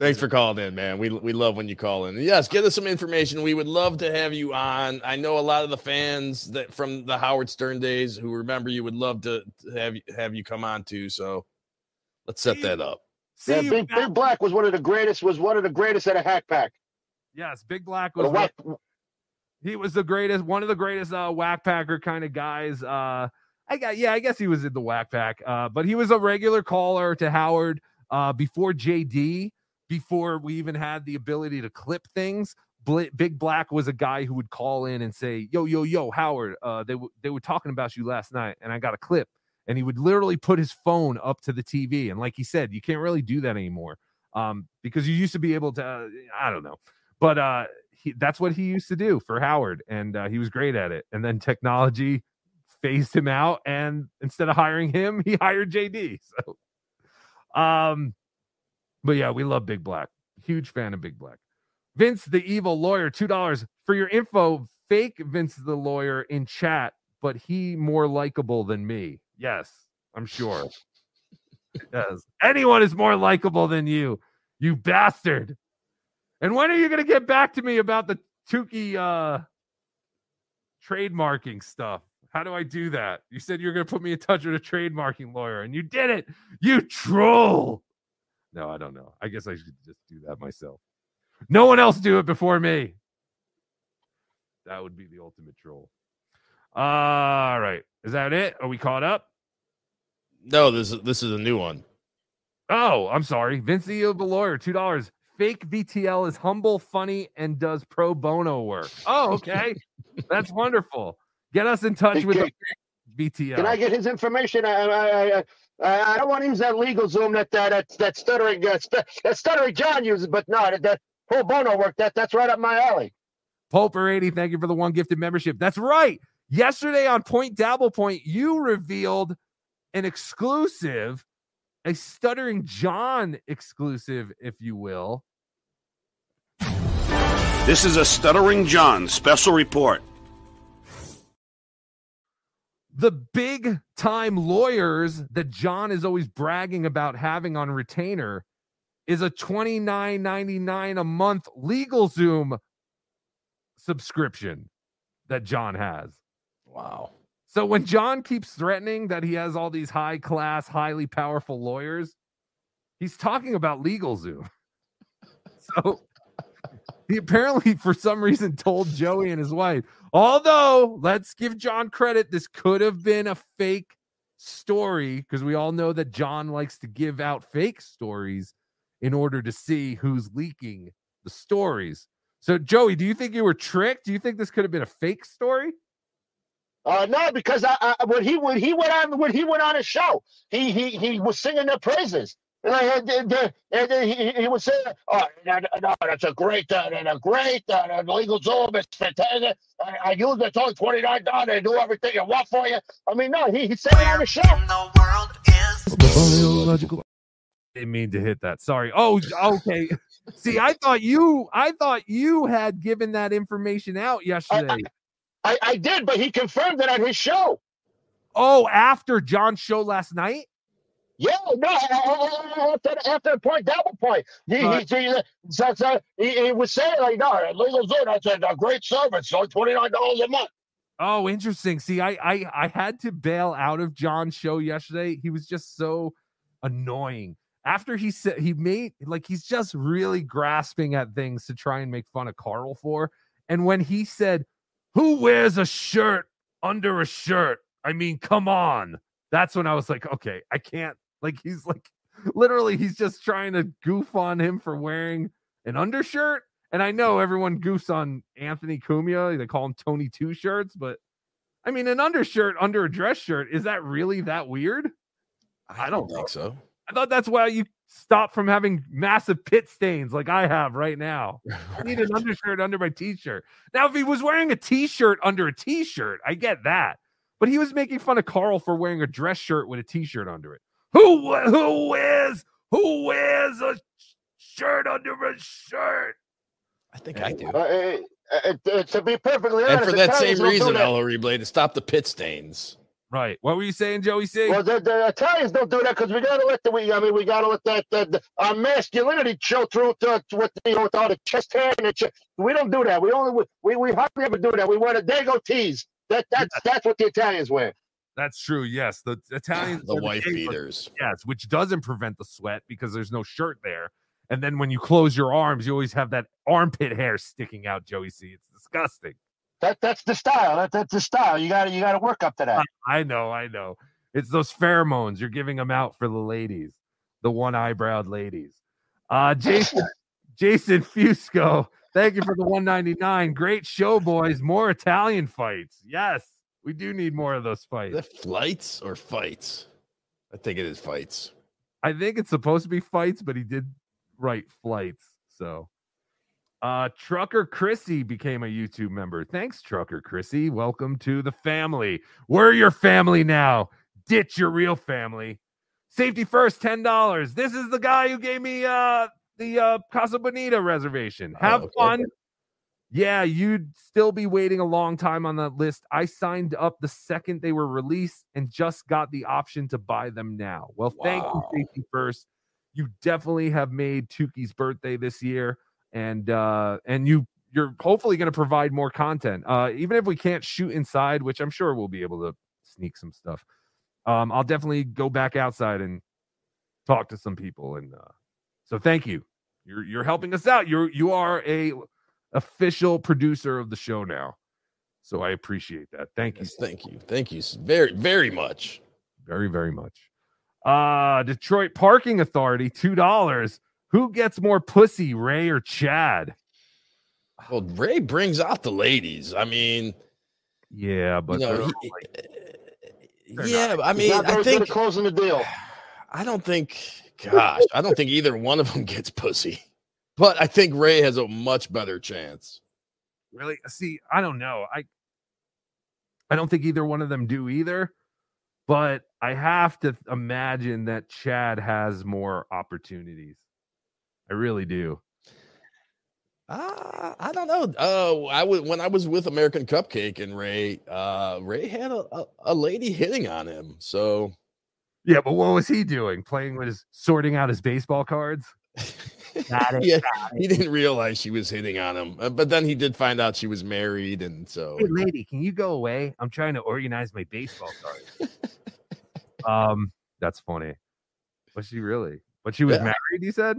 Thanks for calling in, man. We we love when you call in. Yes, get us some information. We would love to have you on. I know a lot of the fans that from the Howard Stern days who remember you would love to to have you have you come on too. So let's set that up. See Yeah, Big, back- Big Black was one of the greatest. Was one of the greatest at a hack pack. Yes, Big Black was a whack, one- he was the greatest, one of the greatest uh whack packer kind of guys. Uh I got yeah, I guess he was in the whack pack. Uh but he was a regular caller to Howard uh before JD, before we even had the ability to clip things. Big Black was a guy who would call in and say, "Yo, yo, yo, Howard, uh, they w- they were talking about you last night, and I got a clip." And he would literally put his phone up to the TV, and like he said, you can't really do that anymore, um, because you used to be able to. Uh, I don't know, but uh, he, that's what he used to do for Howard, and uh, he was great at it. And then technology phased him out, and instead of hiring him, he hired JD. So, um, but yeah, we love Big Black. Huge fan of Big Black. Vince the evil lawyer, two dollars for your info. Fake Vince the lawyer in chat but he more likable than me. Yes, I'm sure. yes. Anyone is more likable than you, you bastard. And when are you gonna get back to me about the Tukey uh trademarking stuff? How do I do that? You said you were gonna put me in touch with a trademarking lawyer, and you did it. You troll. No, I don't know. I guess I should just do that myself. No one else do it before me. That would be the ultimate troll. All right. Is that it? Are we caught up? No, this is this is a new one. Oh, I'm sorry. Vince of the lawyer, two dollars. Fake VTL is humble, funny, and does pro bono work. Oh, okay. That's wonderful. Get us in touch with the VTL. Can I get his information? I, I, I, I, don't want to use that legal Zoom that that that, that stuttering uh, st- that stuttering John uses, but no, that, that pro bono work that that's right up my alley. Pulper 80, thank you for the one gifted membership. That's right. Yesterday on Point Dabble Point, you revealed an exclusive, a stuttering John exclusive, if you will. This is a Stuttering John special report. the big time lawyers that John is always bragging about having on retainer is a $29.99 a month legal zoom subscription that John has. Wow. So when John keeps threatening that he has all these high class, highly powerful lawyers, he's talking about legal zoom. so he apparently for some reason told Joey and his wife, although let's give John credit, this could have been a fake story because we all know that John likes to give out fake stories in order to see who's leaking the stories. So Joey, do you think you were tricked? Do you think this could have been a fake story? Uh, no, because I, I, when he when he went on when he went on a show, he he he was singing their praises. And, I, and, and, and he, he was saying, "Oh, no, no, that's a great, uh, a great uh, legal zoom. It's fantastic. I, I use it. It's only twenty nine dollars. They do everything you want for you. I mean, no, he he said it on the show. Biological. Didn't mean to hit that. Sorry. Oh, okay. See, I thought you, I thought you had given that information out yesterday. I, I did, but he confirmed it on his show. Oh, after John's show last night. Yeah, no, after, after the point, double point. He, Right. he, he, so, so he, he was saying, like, no, legal zoom, that's a, a great service. Only $29 a month. Oh, interesting. See, I, I I had to bail out of John's show yesterday. He was just so annoying. After he said he made like he's just really grasping at things to try and make fun of Carl for. And when he said, "Who wears a shirt under a shirt?" I mean, come on. That's when I was like, okay, I can't. Like he's like literally he's just trying to goof on him for wearing an undershirt. And I know everyone goofs on Anthony Cumia. They call him Tony Two Shirts, but I mean, an undershirt under a dress shirt is that really that weird? I don't think so. I thought that's why you stop from having massive pit stains like I have right now. I need an undershirt under my t-shirt. Now, if he was wearing a t-shirt under a t-shirt, I get that. But he was making fun of Carl for wearing a dress shirt with a t-shirt under it. Who we- who wears who wears a shirt under a shirt? I think I do. Uh, uh, to be perfectly honest, And for that same reason, that. Blade, Replay, to stop the pit stains. Right. What were you saying, Joey C? Well, the, the Italians don't do that because we gotta let the we. I mean, we gotta let that the, the, our masculinity show through to, to with you know with all the chest hair and the chest. We don't do that. We only we we hardly ever do that. We wear the dago tees. That that's that's what the Italians wear. That's true. Yes, the Italians, The wear wife dago- beaters. Yes, which doesn't prevent the sweat because there's no shirt there. And then when you close your arms, you always have that armpit hair sticking out. Joey C. It's disgusting. That that's the style. That, that's the style. You gotta you gotta work up to that. I know, I know. It's those pheromones. You're giving them out for the ladies, the one eyebrowed ladies. Uh, Jason, Jason Fusco, thank you for the 199. Great show, boys. More Italian fights. Yes, we do need more of those fights. The flights or fights? I think it is fights. I think it's supposed to be fights, but he did write flights. So, uh, Trucker Chrissy became a YouTube member. Thanks, Trucker Chrissy. Welcome to the family. We're your family now. Ditch your real family. Safety first, ten dollars. This is the guy who gave me uh the uh Casa Bonita reservation. Have okay. fun. Yeah, you'd still be waiting a long time on that list. I signed up the second they were released and just got the option to buy them now. Well, thank you, Safety First. You definitely have made Tukey's birthday this year, and uh, and you you're hopefully going to provide more content. Uh, even if we can't shoot inside, which I'm sure we'll be able to sneak some stuff. Um, I'll definitely go back outside and talk to some people. And uh, so, thank you. You're you're helping us out. You're you are a official producer of the show now. So I appreciate that. Thank you. Thank you. Thank you very, very much. Very, very much. Uh Detroit Parking Authority, two dollars. Who gets more pussy, Ray or Chad? Well, Ray brings out the ladies. I mean, Yeah, but you know, he- They're yeah, not- I mean, I very good think closing the deal. I don't think, gosh, I don't think either one of them gets pussy. But I think Ray has a much better chance. really see, I don't know. I I don't think either one of them do either, but I have to imagine that Chad has more opportunities. I really do. Uh, I don't know. Oh, I was when I was with American Cupcake and Ray. Uh, Ray had a, a, a lady hitting on him. So Yeah, but what was he doing? Playing with his sorting out his baseball cards? Yeah, he didn't realize she was hitting on him. Uh, But then he did find out she was married, and so Hey, lady, can you go away? I'm trying to organize my baseball cards. um, that's funny. Was she really? But she was Yeah. married, you said?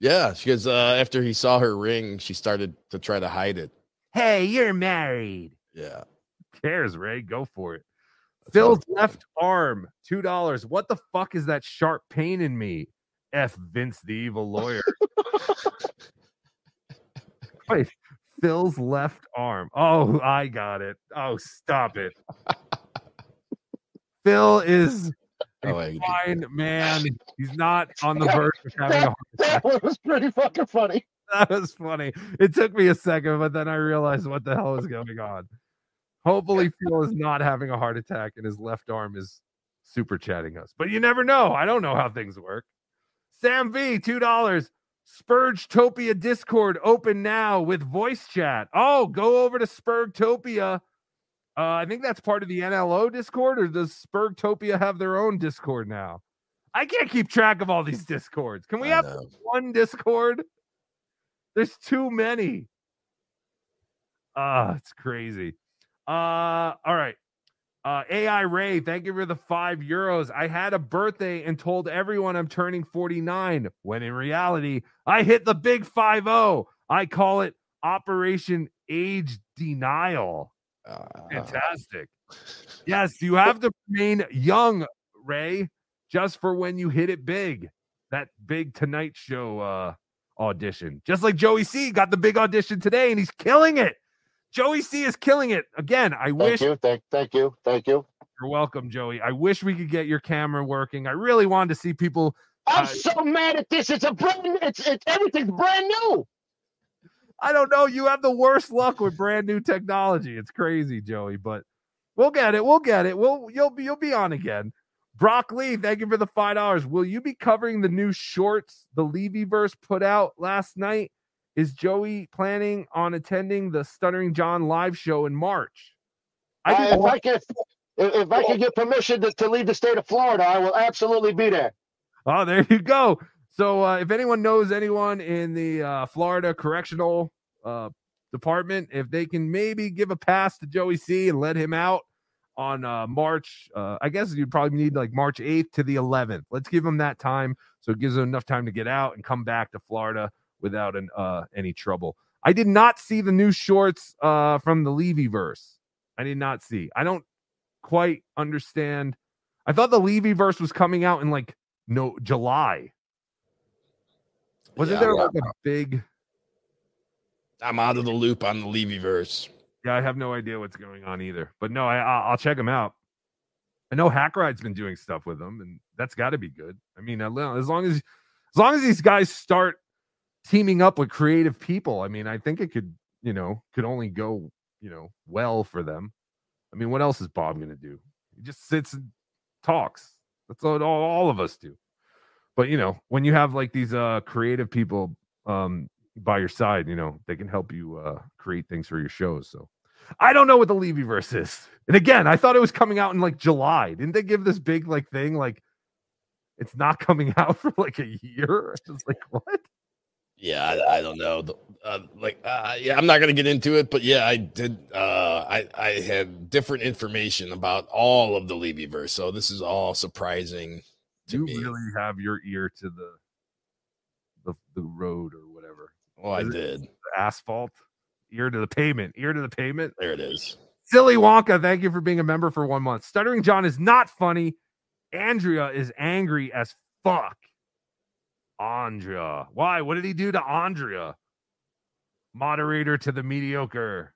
yeah, because uh, after he saw her ring, she started to try to hide it. Hey, you're married. Yeah. Who cares, Ray? Go for it. Phil's left arm, two dollars. What the fuck is that sharp pain in me? F Vince the evil lawyer. Wait, Phil's left arm. Oh, I got it. Oh, stop it. Phil is a Oh, I- fine man. He's not on the verge of having a heart attack. That was pretty fucking funny. That was funny. It took me a second, but then I realized what the hell is going on. Hopefully, Phil is not having a heart attack and his left arm is super chatting us. But you never know. I don't know how things work. Sam V, two dollars. Spurgtopia Discord open now with voice chat. Oh, go over to Spurgtopia. Uh, I think that's part of the NLO Discord, or does Spurgtopia have their own Discord now? I can't keep track of all these Discords. Can we have one Discord? There's too many. Ah, it's crazy. Uh, all right. Uh, AI Ray, thank you for the five euros. I had a birthday and told everyone I'm turning 49, when in reality, I hit the big 5 0. I call it Operation Age Denial. Fantastic. Yes, you have to remain young, Ray, just for when you hit it big. That big Tonight Show uh, audition. Just like Joey C got the big audition today and he's killing it. Joey C is killing it. Again, I wish Thank wish you, thank, you. thank you, thank you. you're welcome, Joey. I wish we could get your camera working. I really wanted to see people. I'm uh, so mad at this. It's a brand. It's it's everything's brand new. I don't know. You have the worst luck with brand new technology. It's crazy, Joey, but we'll get it. We'll get it. We'll you'll be you'll be on again. Brock Lee, thank you for the five dollars. Will you be covering the new shorts the Levy verse put out last night? Is Joey planning on attending the Stuttering John live show in March? I did if I can, if, if I can get permission to, to leave the state of Florida, I will absolutely be there. Oh, there you go. So, uh, if anyone knows anyone in the uh, Florida Correctional uh, Department, if they can maybe give a pass to Joey C and let him out on uh, March, uh, I guess you'd probably need like March 8th to the 11th. Let's give him that time so it gives him enough time to get out and come back to Florida without an, uh, any trouble. I did not see the new shorts uh, from the Levy verse. I did not see. I don't quite understand. I thought the Levy verse was coming out in like no July. Wasn't Yeah, there like a big? I'm out of the loop on the Levy verse. Yeah, I have no idea what's going on either. But no, I I'll I'll check them out. I know Hackride's been doing stuff with them, and that's got to be good. I mean, as long as as long as these guys start teaming up with creative people, I mean, I think it could you know could only go you know well for them. I mean, what else is Bob going to do? He just sits and talks. That's what all, all of us do. But you know, when you have like these uh creative people um by your side. You know, they can help you uh, create things for your shows. So I don't know what the Levyverse is. And again, I thought it was coming out in like July. Didn't they give this big like thing like it's not coming out for like a year? It's like what? Yeah, I, I don't know. Uh, like, uh, yeah, I'm not gonna get into it, but yeah, I did. Uh, I I had different information about all of the Levyverse, so this is all surprising to you me. really have your ear to the the, the road or whatever. Well, I Is it did. asphalt, ear to the pavement, ear to the pavement. There it is. Silly Wonka, thank you for being a member for one month. Stuttering John is not funny. Andrea is angry as fuck. Andrea. Why? What did he do to Andrea? Moderator to the mediocre.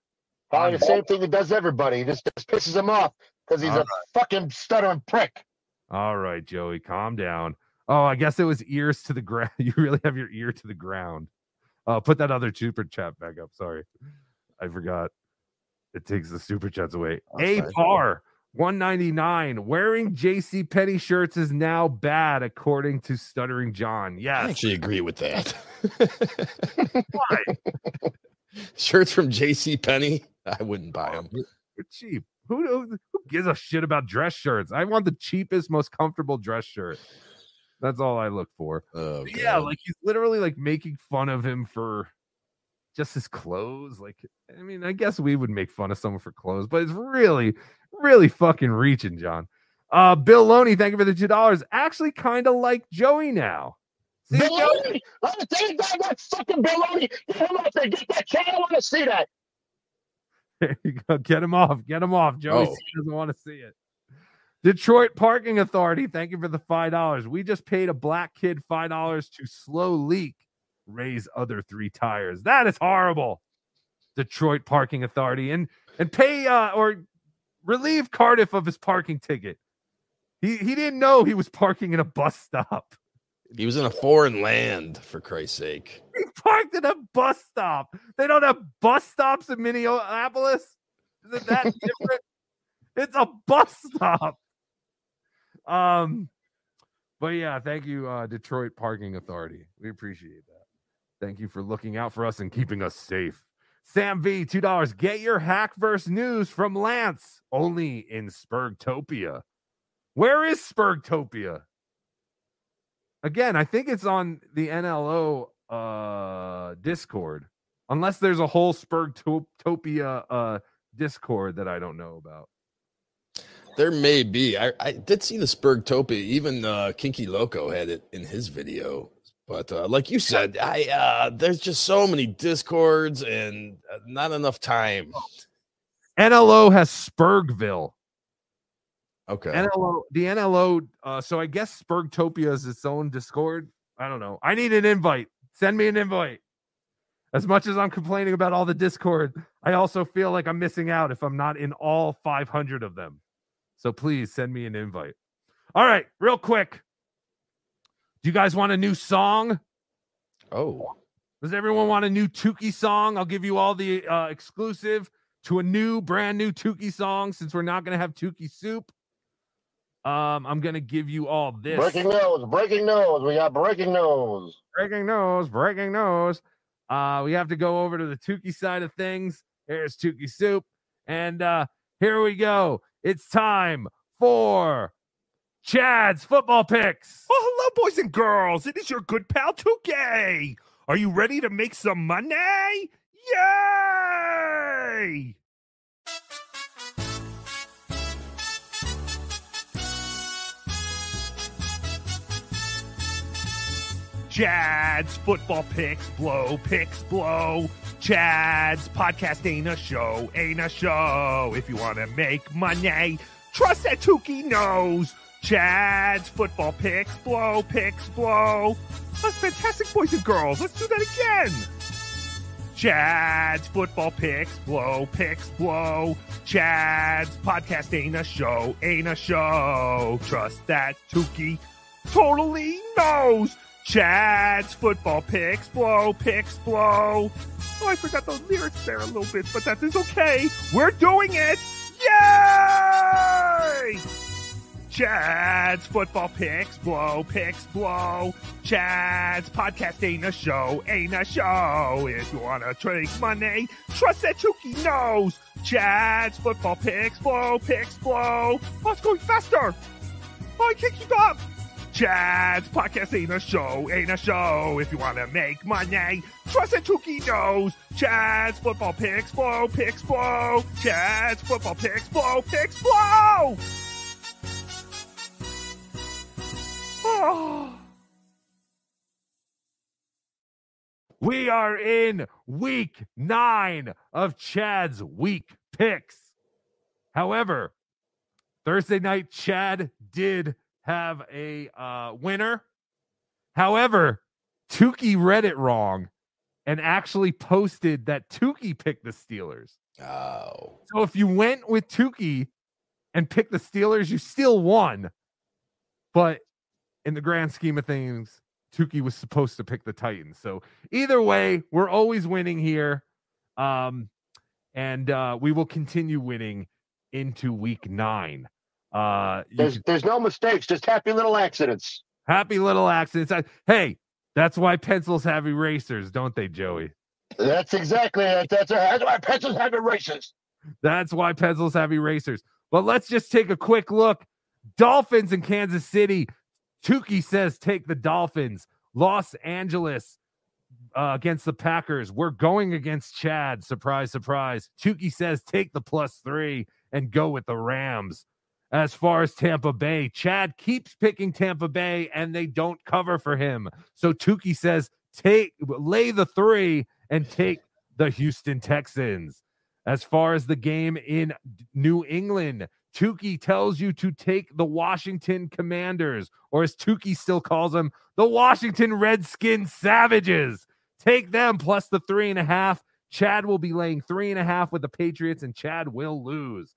Probably the same thing he does everybody. He just, just pisses him off because he's All a fucking stuttering prick. All right, Joey, calm down. Oh, I guess it was ears to the ground. You really have your ear to the ground. Uh, put that other super chat back up. Sorry, I forgot. It takes the super chats away. A par 199. Wearing JC Penney shirts is now bad, according to Stuttering John. Yeah. I actually agree with that. Why? Shirts from J.C. Penney, I wouldn't buy oh, them. They're cheap. Who, who who gives a shit about dress shirts? I want the cheapest, most comfortable dress shirt. That's all I look for. Oh, yeah, like he's literally like making fun of him for just his clothes. Like, I mean, I guess we would make fun of someone for clothes, but it's really, really fucking reaching, John. Uh, Bill Loney, thank you for the two dollars. Actually, kind of like Joey now. See, Joey- Baloney! I'm telling you, that fucking baloney. Get him off there. Get that cat. I want to see that. There you go. Get him off. Get him off. Joey Oh. Doesn't want to see it. Detroit Parking Authority, thank you for the five dollars. We just paid a black kid five dollars to slow leak, raise other three tires. That is horrible. Detroit Parking Authority and and pay uh, or relieve Cardiff of his parking ticket. He he didn't know he was parking in a bus stop. He was in a foreign land, for Christ's sake. He parked in a bus stop. They don't have bus stops in Minneapolis. Is it that different? It's a bus stop. Um, but yeah, thank you, uh, Detroit Parking Authority. We appreciate that. Thank you for looking out for us and keeping us safe. Sam V, two dollars. Get your Hackverse news from Lance, only in Spurgtopia. Where is Spurgtopia? Again, I think it's on the NLO uh Discord. Unless there's a whole Spurgtopia uh Discord that I don't know about. There may be. I, I did see the Spurgtopia. Even uh, Kinky Loco had it in his video. But uh, like you said, I uh, there's just so many discords and uh, not enough time. NLO has Spurgville. Okay. NLO, the NLO. Uh, so I guess Spurgtopia is its own Discord. I don't know. I need an invite. Send me an invite. As much as I'm complaining about all the Discord, I also feel like I'm missing out if I'm not in all 500 of them. So please send me an invite. All right, real quick. Do you guys want a new song? Oh. Does everyone want a new Tukey song? I'll give you all the uh, exclusive to a new, brand new Tukey song since we're not going to have Tukey soup. Um, I'm going to give you all this. Breaking news. Breaking news. We got breaking news. breaking news, breaking news. Uh, we have to go over to the Tukey side of things. Here's Tukey soup. And uh, here we go. It's time for Chad's football picks. Oh, hello, boys and girls. It is your good pal Tukey. Are you ready to make some money? Yay! Chad's football picks blow, picks blow. Chad's podcast ain't a show, ain't a show. If you want to make money, trust that Tukey knows. Chad's football picks blow, picks blow. That's fantastic, boys and girls. Let's do that again. Chad's football picks blow, picks blow. Chad's podcast ain't a show, ain't a show. Trust that Tukey totally knows. Chad's football picks blow, picks blow. Oh, I forgot the lyrics there a little bit, but that is okay. We're doing it. Yay! Chad's football picks blow, picks blow. Chad's podcast ain't a show, ain't a show. If you wanna take money, trust that Chucky knows. Chad's football picks blow, picks blow. Oh, it's going faster. Oh, I can't keep up. Chad's podcast ain't a show, ain't a show. If you wanna make money, trust that Chucky knows. Chad's football picks blow, picks blow. Chad's football picks blow, picks blow. We are in week nine of Chad's week picks. However, Thursday night, Chad did have a uh, winner. However, Tukey read it wrong and actually posted that Tukey picked the Steelers. Oh. So if you went with Tukey and picked the Steelers, you still won. But in the grand scheme of things, Tukey was supposed to pick the Titans. So either way, we're always winning here. Um, and uh, we will continue winning into week nine. Uh, There's there's no mistakes, just happy little accidents. Happy little accidents. I- Hey, that's why pencils have erasers, don't they, Joey? That's exactly it. That's, that's why pencils have erasers. That's why pencils have erasers. But let's just take a quick look. Dolphins in Kansas City. Tukey says take the Dolphins. Los Angeles uh, against the Packers. We're going against Chad. Surprise, surprise. Tukey says take the plus three and go with the Rams. As far as Tampa Bay, Chad keeps picking Tampa Bay and they don't cover for him. So Tukey says take lay the three and take the Houston Texans. As far as the game in New England, Tukey tells you to take the Washington Commanders, or as Tukey still calls them, the Washington Redskins Savages. Take them plus the three and a half. Chad will be laying three and a half with the Patriots, and Chad will lose.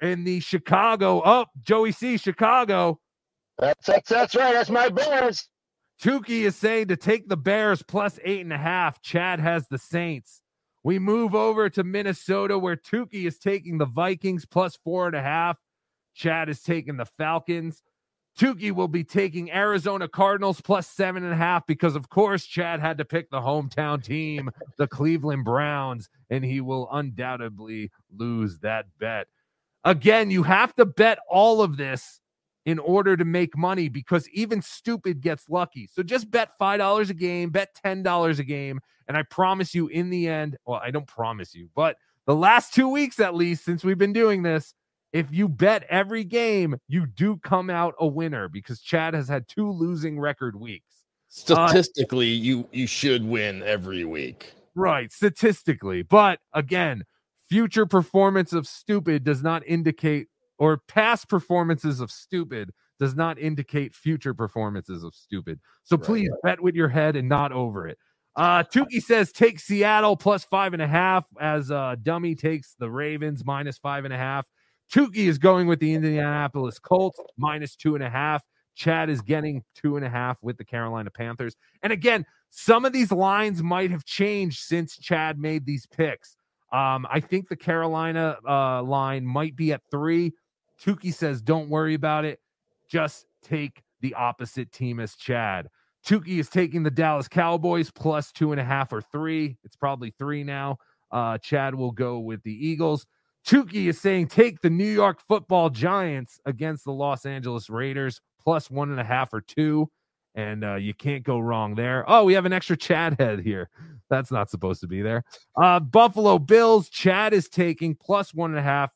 In the Chicago, oh, Joey C, Chicago. That's that's that's right. That's my Bears. Tukey is saying to take the Bears plus eight and a half. Chad has the Saints. We move over to Minnesota where Tukey is taking the Vikings plus four and a half. Chad is taking the Falcons. Tukey will be taking Arizona Cardinals plus seven and a half because, of course, Chad had to pick the hometown team, the Cleveland Browns, and he will undoubtedly lose that bet. Again, you have to bet all of this in order to make money because even stupid gets lucky. So just bet $5 a game, bet $10 a game. And I promise you, in the end, well, I don't promise you, but the last two weeks at least, since we've been doing this, if you bet every game, you do come out a winner because Chad has had two losing record weeks. Uh, Statistically, you you should win every week. Right, statistically. But again, future performance of stupid does not indicate, or past performances of stupid does not indicate future performances of stupid. So please bet with your head and not over it. Uh, Tukey says take Seattle plus five and a half as uh, Dummy takes the Ravens minus five and a half. Tukey is going with the Indianapolis Colts minus two and a half. Chad is getting two and a half with the Carolina Panthers. And again, some of these lines might have changed since Chad made these picks. Um, I think the Carolina uh, line might be at three. Tukey says, don't worry about it. Just take the opposite team as Chad. Tukey is taking the Dallas Cowboys plus two and a half or three. It's probably three now. Uh, Chad will go with the Eagles. Tukey is saying take the New York football Giants against the Los Angeles Raiders plus one and a half or two. And uh, you can't go wrong there. Oh, we have an extra Chad head here. That's not supposed to be there. Uh, Buffalo Bills, Chad is taking plus one and a half.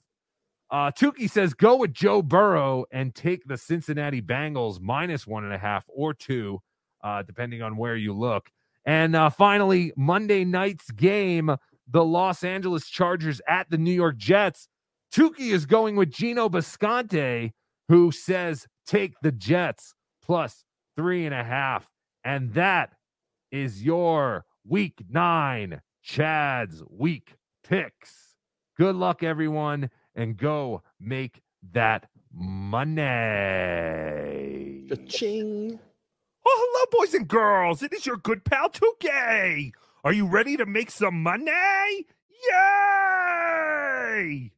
Uh, Tukey says go with Joe Burrow and take the Cincinnati Bengals minus one and a half or two, uh, depending on where you look. And uh, finally, Monday night's game, the Los Angeles Chargers at the New York Jets. Tukey is going with Gino Bisconte, who says take the Jets plus three and a half. And that is your week nine, Chad's week picks. Good luck, everyone, and go make that money. Cha-ching. Oh, hello, boys and girls. It is your good pal, Tukey. Are you ready to make some money? Yay!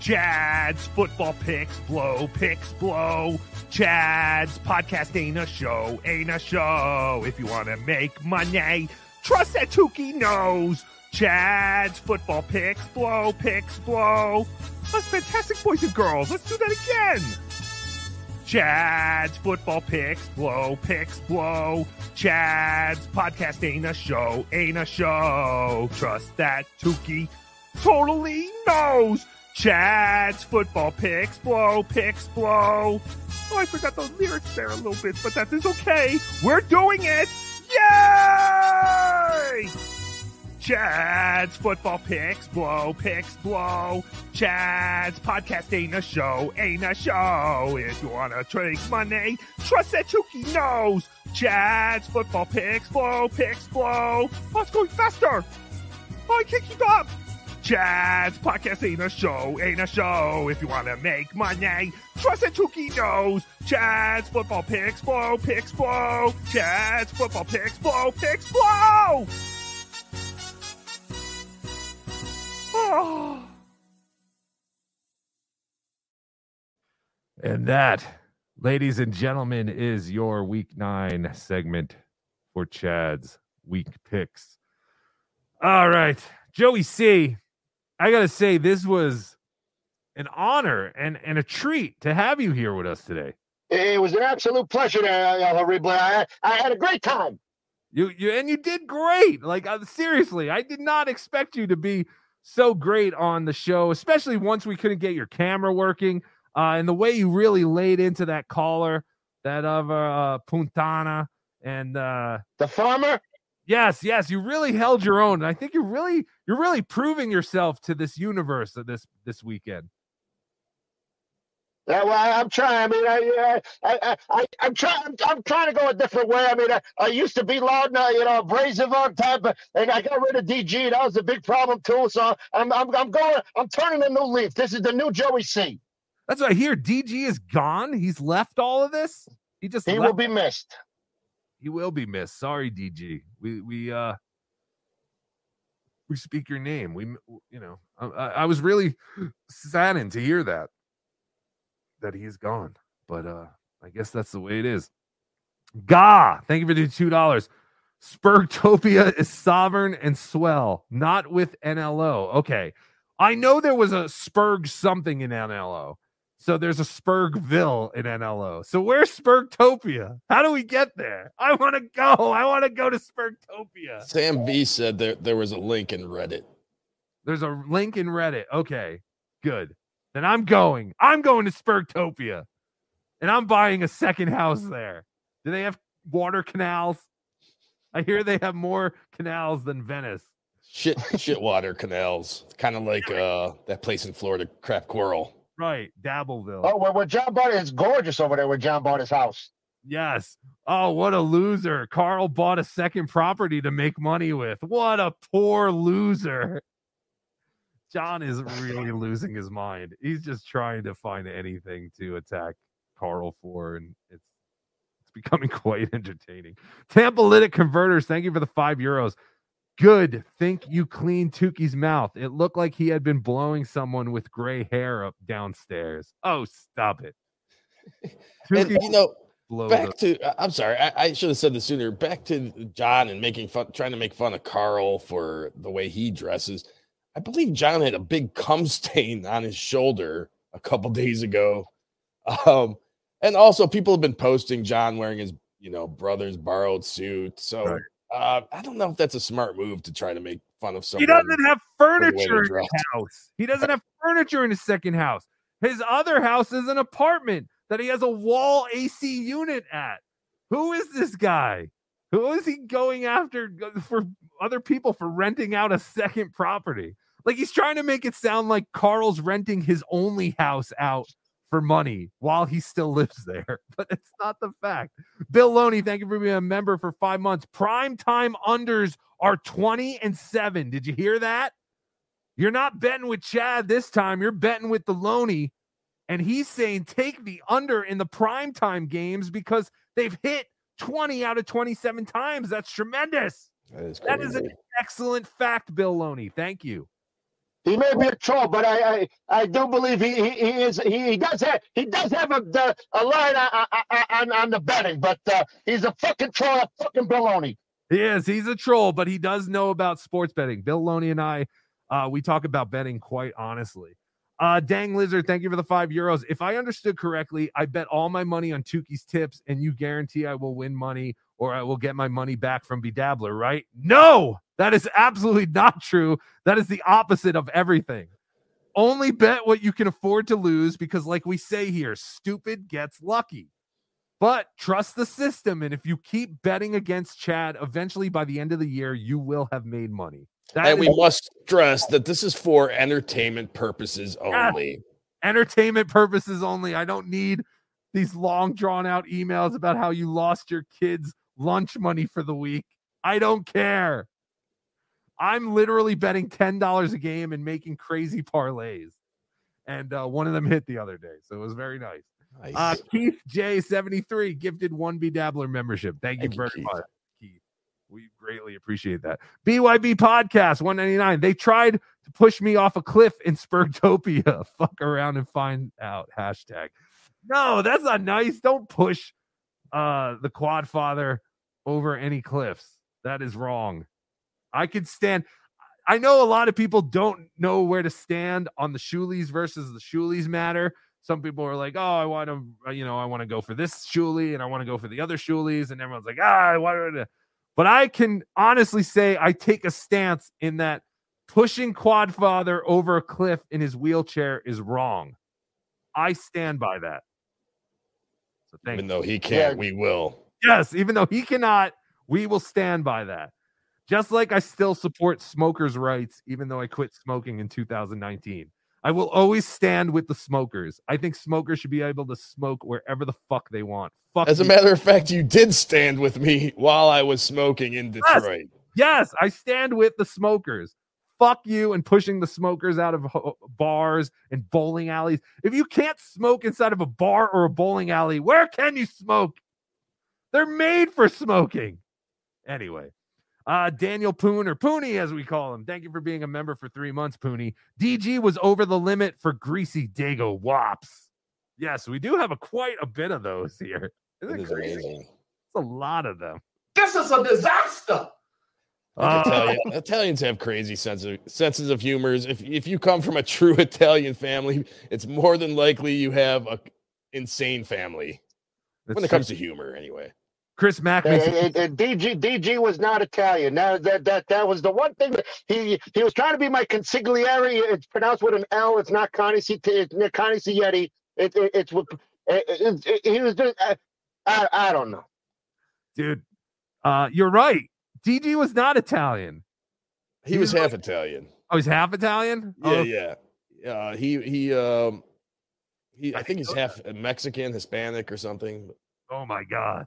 Chad's football picks blow, picks blow. Chad's podcast ain't a show, ain't a show. If you want to make money, trust that Tukey knows. Chad's football picks blow, picks blow. That's fantastic, boys and girls. Let's do that again. Chad's football picks blow, picks blow. Chad's podcast ain't a show, ain't a show. Trust that Tukey totally knows. Chad's football picks blow, picks blow. Oh, I forgot those lyrics there a little bit, but that is okay. We're doing it. Yay! Chad's football picks blow, picks blow. Chad's podcast ain't a show, ain't a show. If you wanna take money, trust that Tukey knows. Chad's football picks blow, picks blow. Oh, it's going faster. Oh, I can't keep up. Chad's podcast ain't a show, ain't a show. If you wanna make money, trust that Tukey knows. Chad's football picks blow, picks blow. Chad's football picks blow, picks blow. Oh. And that, ladies and gentlemen, is your week nine segment for Chad's week picks. All right, Joey C. I gotta say, this was an honor and, and a treat to have you here with us today. It was an absolute pleasure to uh, Horrible. I, I had a great time. You you and you did great. Like uh, seriously, I did not expect you to be so great on the show, especially once we couldn't get your camera working. Uh, and the way you really laid into that caller, that of uh, Puntana and uh, the farmer. Yes, yes, you really held your own. And I think you're really you're really proving yourself to this universe of this this weekend. Yeah, well, I'm trying. I mean, I, I, I, I I'm trying. I'm, I'm trying to go a different way. I mean, I, I used to be loud, uh, you know, abrasive on type, but and I got rid of DG. That was a big problem too. So I'm, I'm, I'm going. I'm turning a new leaf. This is the new Joey C. That's what I hear. DG is gone. He's left all of this. He just He left- will be missed. He will be missed. Sorry, DG. We we uh we speak your name. We you know I, I was really saddened to hear that that he's gone. But uh I guess that's the way it is. Gah, thank you for the two dollars. Spurgtopia is sovereign and swell, not with NLO. Okay. I know there was a Spurg something in NLO. So there's a Spurgville in NLO. So where's Spurgtopia? How do we get there? I want to go. I want to go to Spurgtopia. Sam V said there there was a link in Reddit. There's a link in Reddit. Okay, good. Then I'm going. I'm going to Spurgtopia. And I'm buying a second house there. Do they have water canals? I hear they have more canals than Venice. Shit shit water canals. Kind of like uh that place in Florida, Crap Coral. Right, Dabbleville. Oh, where, where John bought it, it's gorgeous over there. Where John bought his house. Yes. Oh, what a loser. Carl bought a second property to make money with. What a poor loser. John is really losing his mind. He's just trying to find anything to attack Carl for, and it's it's becoming quite entertaining. Tampa Lytic Converters, thank you for the five euros. Good. Think you cleaned Tukey's mouth. It looked like he had been blowing someone with gray hair up downstairs. Oh, stop it. And you know, back up. to I'm sorry, I, I should have said this sooner. Back to John and making fun, trying to make fun of Carl for the way he dresses. I believe John had a big cum stain on his shoulder a couple days ago. Um, and also people have been posting John wearing his, you know, brother's borrowed suit. So uh, I don't know if that's a smart move to try to make fun of someone. He doesn't have for the way furniture in his house. He doesn't have furniture in his second house. His other house is an apartment that he has a wall AC unit at. Who is this guy? Who is he going after for other people for renting out a second property? Like he's trying to make it sound like Carl's renting his only house out for money while he still lives there, but it's not the fact. Bill Loney, thank you for being a member for five months. Prime time unders are 20 and 7. Did you hear that? You're not betting with Chad this time. You're betting with the Loney. And he's saying take the under in the primetime games because they've hit 20 out of 27 times. That's tremendous. That is That is an excellent fact, Bill Loney. Thank you. He may be a troll, but I I, I do believe he, he, he is he, he does have he does have a the, a line on, on, on the betting, but uh, he's a fucking troll, a fucking baloney. He is. He's a troll, but he does know about sports betting. Bill Loney and I, uh, we talk about betting quite honestly. Uh, Dang Lizard, thank you for the five euros. If I understood correctly, I bet all my money on Tukey's tips, and you guarantee I will win money or I will get my money back from BeDabbler, right? No, that is absolutely not true. That is the opposite of everything. Only bet what you can afford to lose because, like we say here, stupid gets lucky. But trust the system. And if you keep betting against Chad, eventually by the end of the year, you will have made money. That and we is- must stress that this is for entertainment purposes Yes. only. entertainment purposes only. I don't need these long drawn out emails about how you lost your kids' lunch money for the week. I don't care. I'm literally betting $10 a game and making crazy parlays. And uh, one of them hit the other day. So it was very nice. Uh, Keith J73 gifted one BeDabbler membership. Thank you Thank you, very Keith. much. Keith. We greatly appreciate that. BYB podcast 199. They tried to push me off a cliff in Spurgtopia. Fuck around and find out. Hashtag. No, that's not nice. Don't push uh the quad father over any cliffs. That is wrong. I could stand. I know a lot of people don't know where to stand on the Shulis versus the Shulis matter. Some people are like, "Oh, I want to, you know, I want to go for this Shuli and I want to go for the other Shulis," and everyone's like, "Ah, I want to." But I can honestly say I take a stance in that pushing Quadfather over a cliff in his wheelchair is wrong. I stand by that. So thank Even you. though he can't, we will. Yes, even though he cannot, we will stand by that. Just like I still support smokers' rights, even though I quit smoking in 2019. I will always stand with the smokers. I think smokers should be able to smoke wherever the fuck they want. Fuck As a you. matter of fact, you did stand with me while I was smoking in Detroit. Yes, I stand with the smokers. Fuck you and pushing the smokers out of ho- bars and bowling alleys. If you can't smoke inside of a bar or a bowling alley, where can you smoke? They're made for smoking. Anyway, uh, Daniel Poon or Pooney, as we call him. Thank you for being a member for three months, Pooney. DG was over the limit for greasy Dago Wops. Yes, we do have a quite a bit of those here. Isn't It it is crazy? amazing. It's a lot of them. This is a disaster. Like Uh, Italian, Italians have crazy sense of, senses of humors. If if you come from a true Italian family, it's more than likely you have a insane family when That's it comes true. to humor. Anyway, Chris Mack And, makes and- and DG DG was not Italian. Now that that that was the one thing that he he was trying to be my consigliere. It's pronounced with an L. It's not Connie C. It's not Connie Cietti. It, it, it's with it, it, it- he was just I, I I don't know. dude. Uh, you're right. DG was not Italian. he was half Italian. Oh, he's half Italian. Yeah, oh, yeah. Uh, he he um he I think he's half Mexican, Hispanic, or something. Oh my god,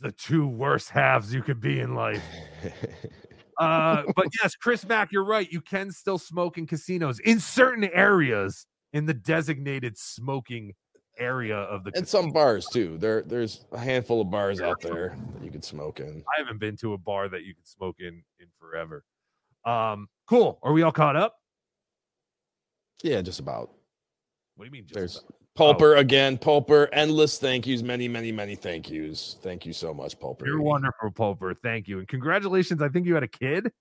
the two worst halves you could be in life. uh, but yes, Chris Mack, you're right. You can still smoke in casinos in certain areas in the designated smoking area of the. And some bars too. There there's a handful of bars out there that you could smoke in. I haven't been to a bar that you can smoke in in forever. Um, cool. Are we all caught up? Yeah, just about. What do you mean? Just There's about? Pulper again. Pulper, endless thank yous, many, many, many thank yous. Thank you so much, Pulper. You're wonderful, Pulper. Thank you. And congratulations. I think you had a kid.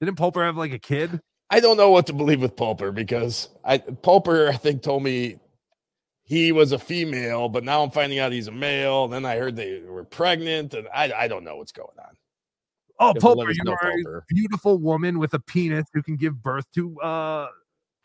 Didn't Pulper have like a kid? I don't know what to believe with Pulper because I Pulper, I think, told me he was a female, but now I'm finding out he's a male. Then I heard they were pregnant, and I I don't know what's going on. Oh, You have to Pulper, you are Pulper. a beautiful woman with a penis who can give birth to uh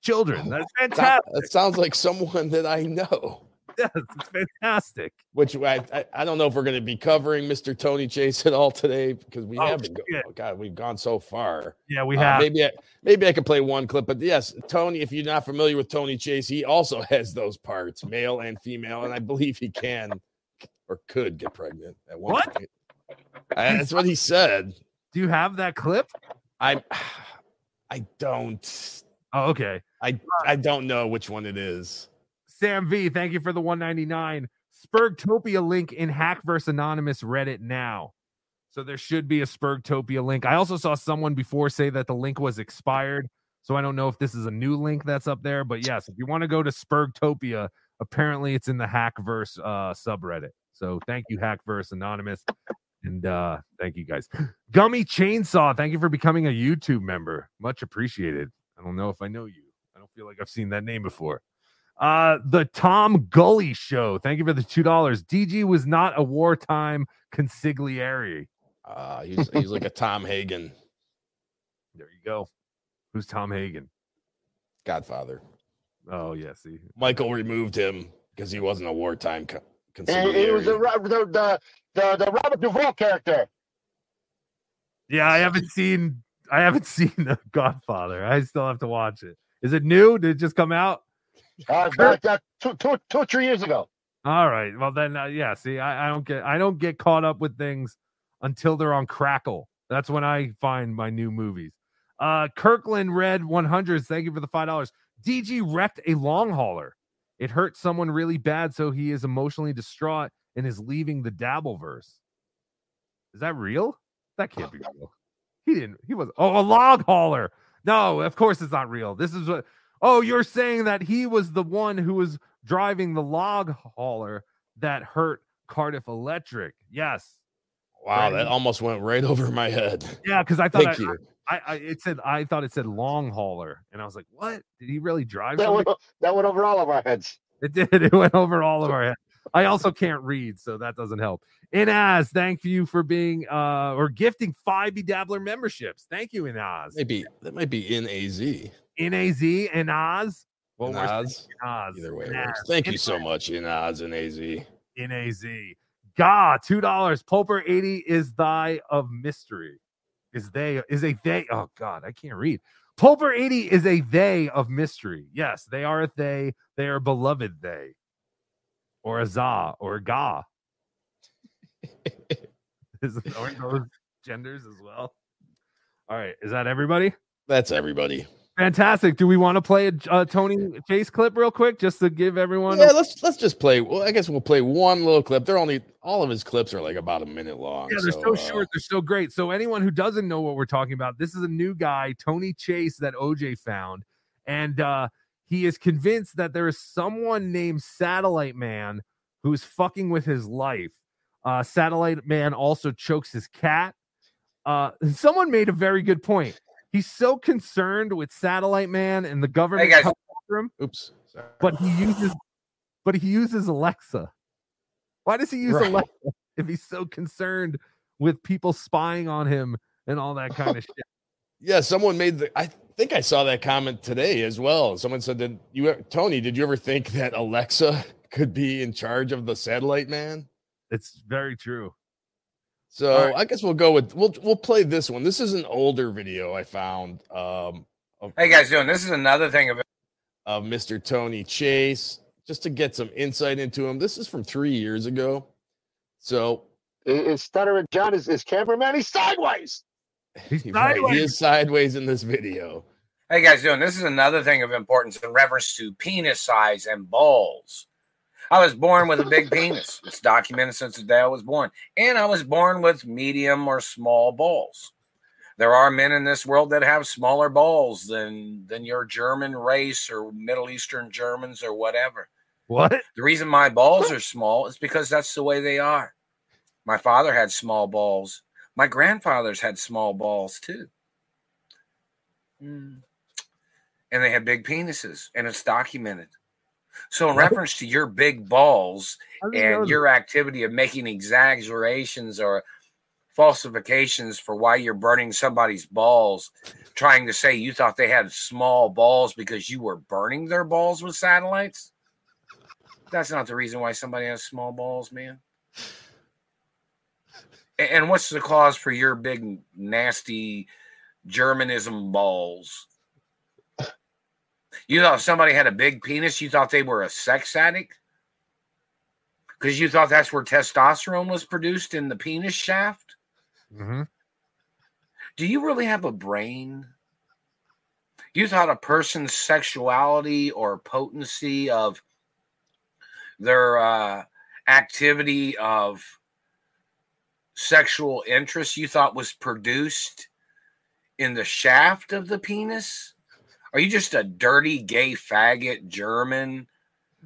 children. That's That, fantastic. that sounds like someone that I know. Yes, it's fantastic. Which I, I I don't know if we're going to be covering Mr. Tony Chase at all today because we Oh, haven't. Go, oh, God, we've gone so far. Yeah, we Uh, have. maybe I, maybe I could play one clip, but yes, Tony. If you're not familiar with Tony Chase, he also has those parts, male and female, and I believe he can or could get pregnant at one What? point. That's what he said. Do you have that clip? I I don't. Oh, okay. I I don't know which one it is. Sam V, thank you for the 199. Spurgtopia link in Hackverse Anonymous Reddit now. So there should be a Spurgtopia link. I also saw someone before say that the link was expired. So I don't know if this is a new link that's up there, but yes, if you want to go to Spurgtopia, apparently it's in the Hackverse uh, subreddit. So thank you, Hackverse Anonymous. And uh, thank you guys. Gummy Chainsaw, thank you for becoming a YouTube member. Much appreciated. I don't know if I know you. I don't feel like I've seen that name before. Uh, the Tom Gully Show. Thank you for the two dollars. DG was not a wartime consigliere. Uh, he's, he's like a Tom Hagen. There you go. Who's Tom Hagen? Godfather. Oh yeah, see, Michael removed him because he wasn't a wartime co- And he was the the the the, the Robert Duvall character. Yeah, I haven't seen. I haven't seen the Godfather. I still have to watch it. Is it new? Did it just come out? Uh, back, uh, two, two, two or three years ago. All right. Well then, uh, yeah. See, I, I don't get. I don't get caught up with things until they're on Crackle. That's when I find my new movies. Uh, Kirkland Red 100s. Thank you for the five dollars. DG wrecked a long hauler. It hurt someone really bad, so he is emotionally distraught and is leaving the Dabbleverse. Is that real? That can't be real. He didn't. He was. Oh, a log hauler. No, of course it's not real. This is what. Oh, you're saying that he was the one who was driving the log hauler that hurt Cardiff Electric. Yes. Wow, that almost went right over my head. Yeah, because I thought I, you. I, I it said I thought it said long hauler, and I was like, what? Did he really drive? That went, that went over all of our heads. It did. It went over all of our heads. I also can't read, so that doesn't help. Inaz, thank you for being uh or gifting five BeDabbler memberships. Thank you, Inaz. Maybe that might be in AZ. Inaz, Inaz. Well, we're saying Inaz. Inaz. Either way, Inaz. works. Thank you so much, Inaz and AZ. Inaz. Gah, two dollars. Pulper 80 is thy of mystery. Is they is a they. Oh God, I can't read. Pulper 80 is a they of mystery. Yes, they are a they. They are beloved they. Or a za or a ga. is aren't those genders as well? All right, is that everybody? That's everybody. Fantastic. Do we want to play a uh, Tony Chase clip real quick just to give everyone? Yeah, let's let's just play. Well, I guess we'll play one little clip. They're only all of his clips are like about a minute long. Yeah, they're so, uh, short. They're so great. So anyone who doesn't know what we're talking about, this is a new guy, Tony Chase, that OJ found, and uh, he is convinced that there is someone named Satellite Man who's fucking with his life. Uh, Satellite Man also chokes his cat. Uh, someone made a very good point. He's so concerned with Satellite Man and the government. guys. him, Oops. but he uses, but he uses Alexa. Why does he use Right. Alexa if he's so concerned with people spying on him and all that kind of shit? Yeah, someone made the. I think I saw that comment today as well. Someone said, "Did you, Tony? Did you ever think that Alexa could be in charge of the satellite man?" It's very true. So All right. I guess we'll go with we'll we'll play this one. This is an older video I found. Um, of, How you guys doing? This is another thing of of Mr. Tony Chase, just to get some insight into him. This is from three years ago. So Is, is Stuttering John is, is cameraman? He's sideways. He's right, he is sideways in this video. How you guys doing? This is another thing of importance in reference to penis size and balls. I was born with a big penis. It's documented since the day I was born. And I was born with medium or small balls. There are men in this world that have smaller balls than than your German race or Middle Eastern Germans or whatever. What? The reason my balls are small is because that's the way they are. My father had small balls. My grandfathers had small balls too. Mm. And they had big penises, and it's documented. So, in reference to your big balls I didn't know and your activity of making exaggerations or falsifications for why you're burning somebody's balls, trying to say you thought they had small balls because you were burning their balls with satellites, that's not the reason why somebody has small balls, man. And what's the cause for your big, nasty Germanism balls? You thought if somebody had a big penis, you thought they were a sex addict? Because you thought that's where testosterone was produced in the penis shaft? Mm-hmm. Do you really have a brain? You thought a person's sexuality or potency of their uh, activity of sexual interest you thought was produced in the shaft of the penis? Are you just a dirty gay faggot German?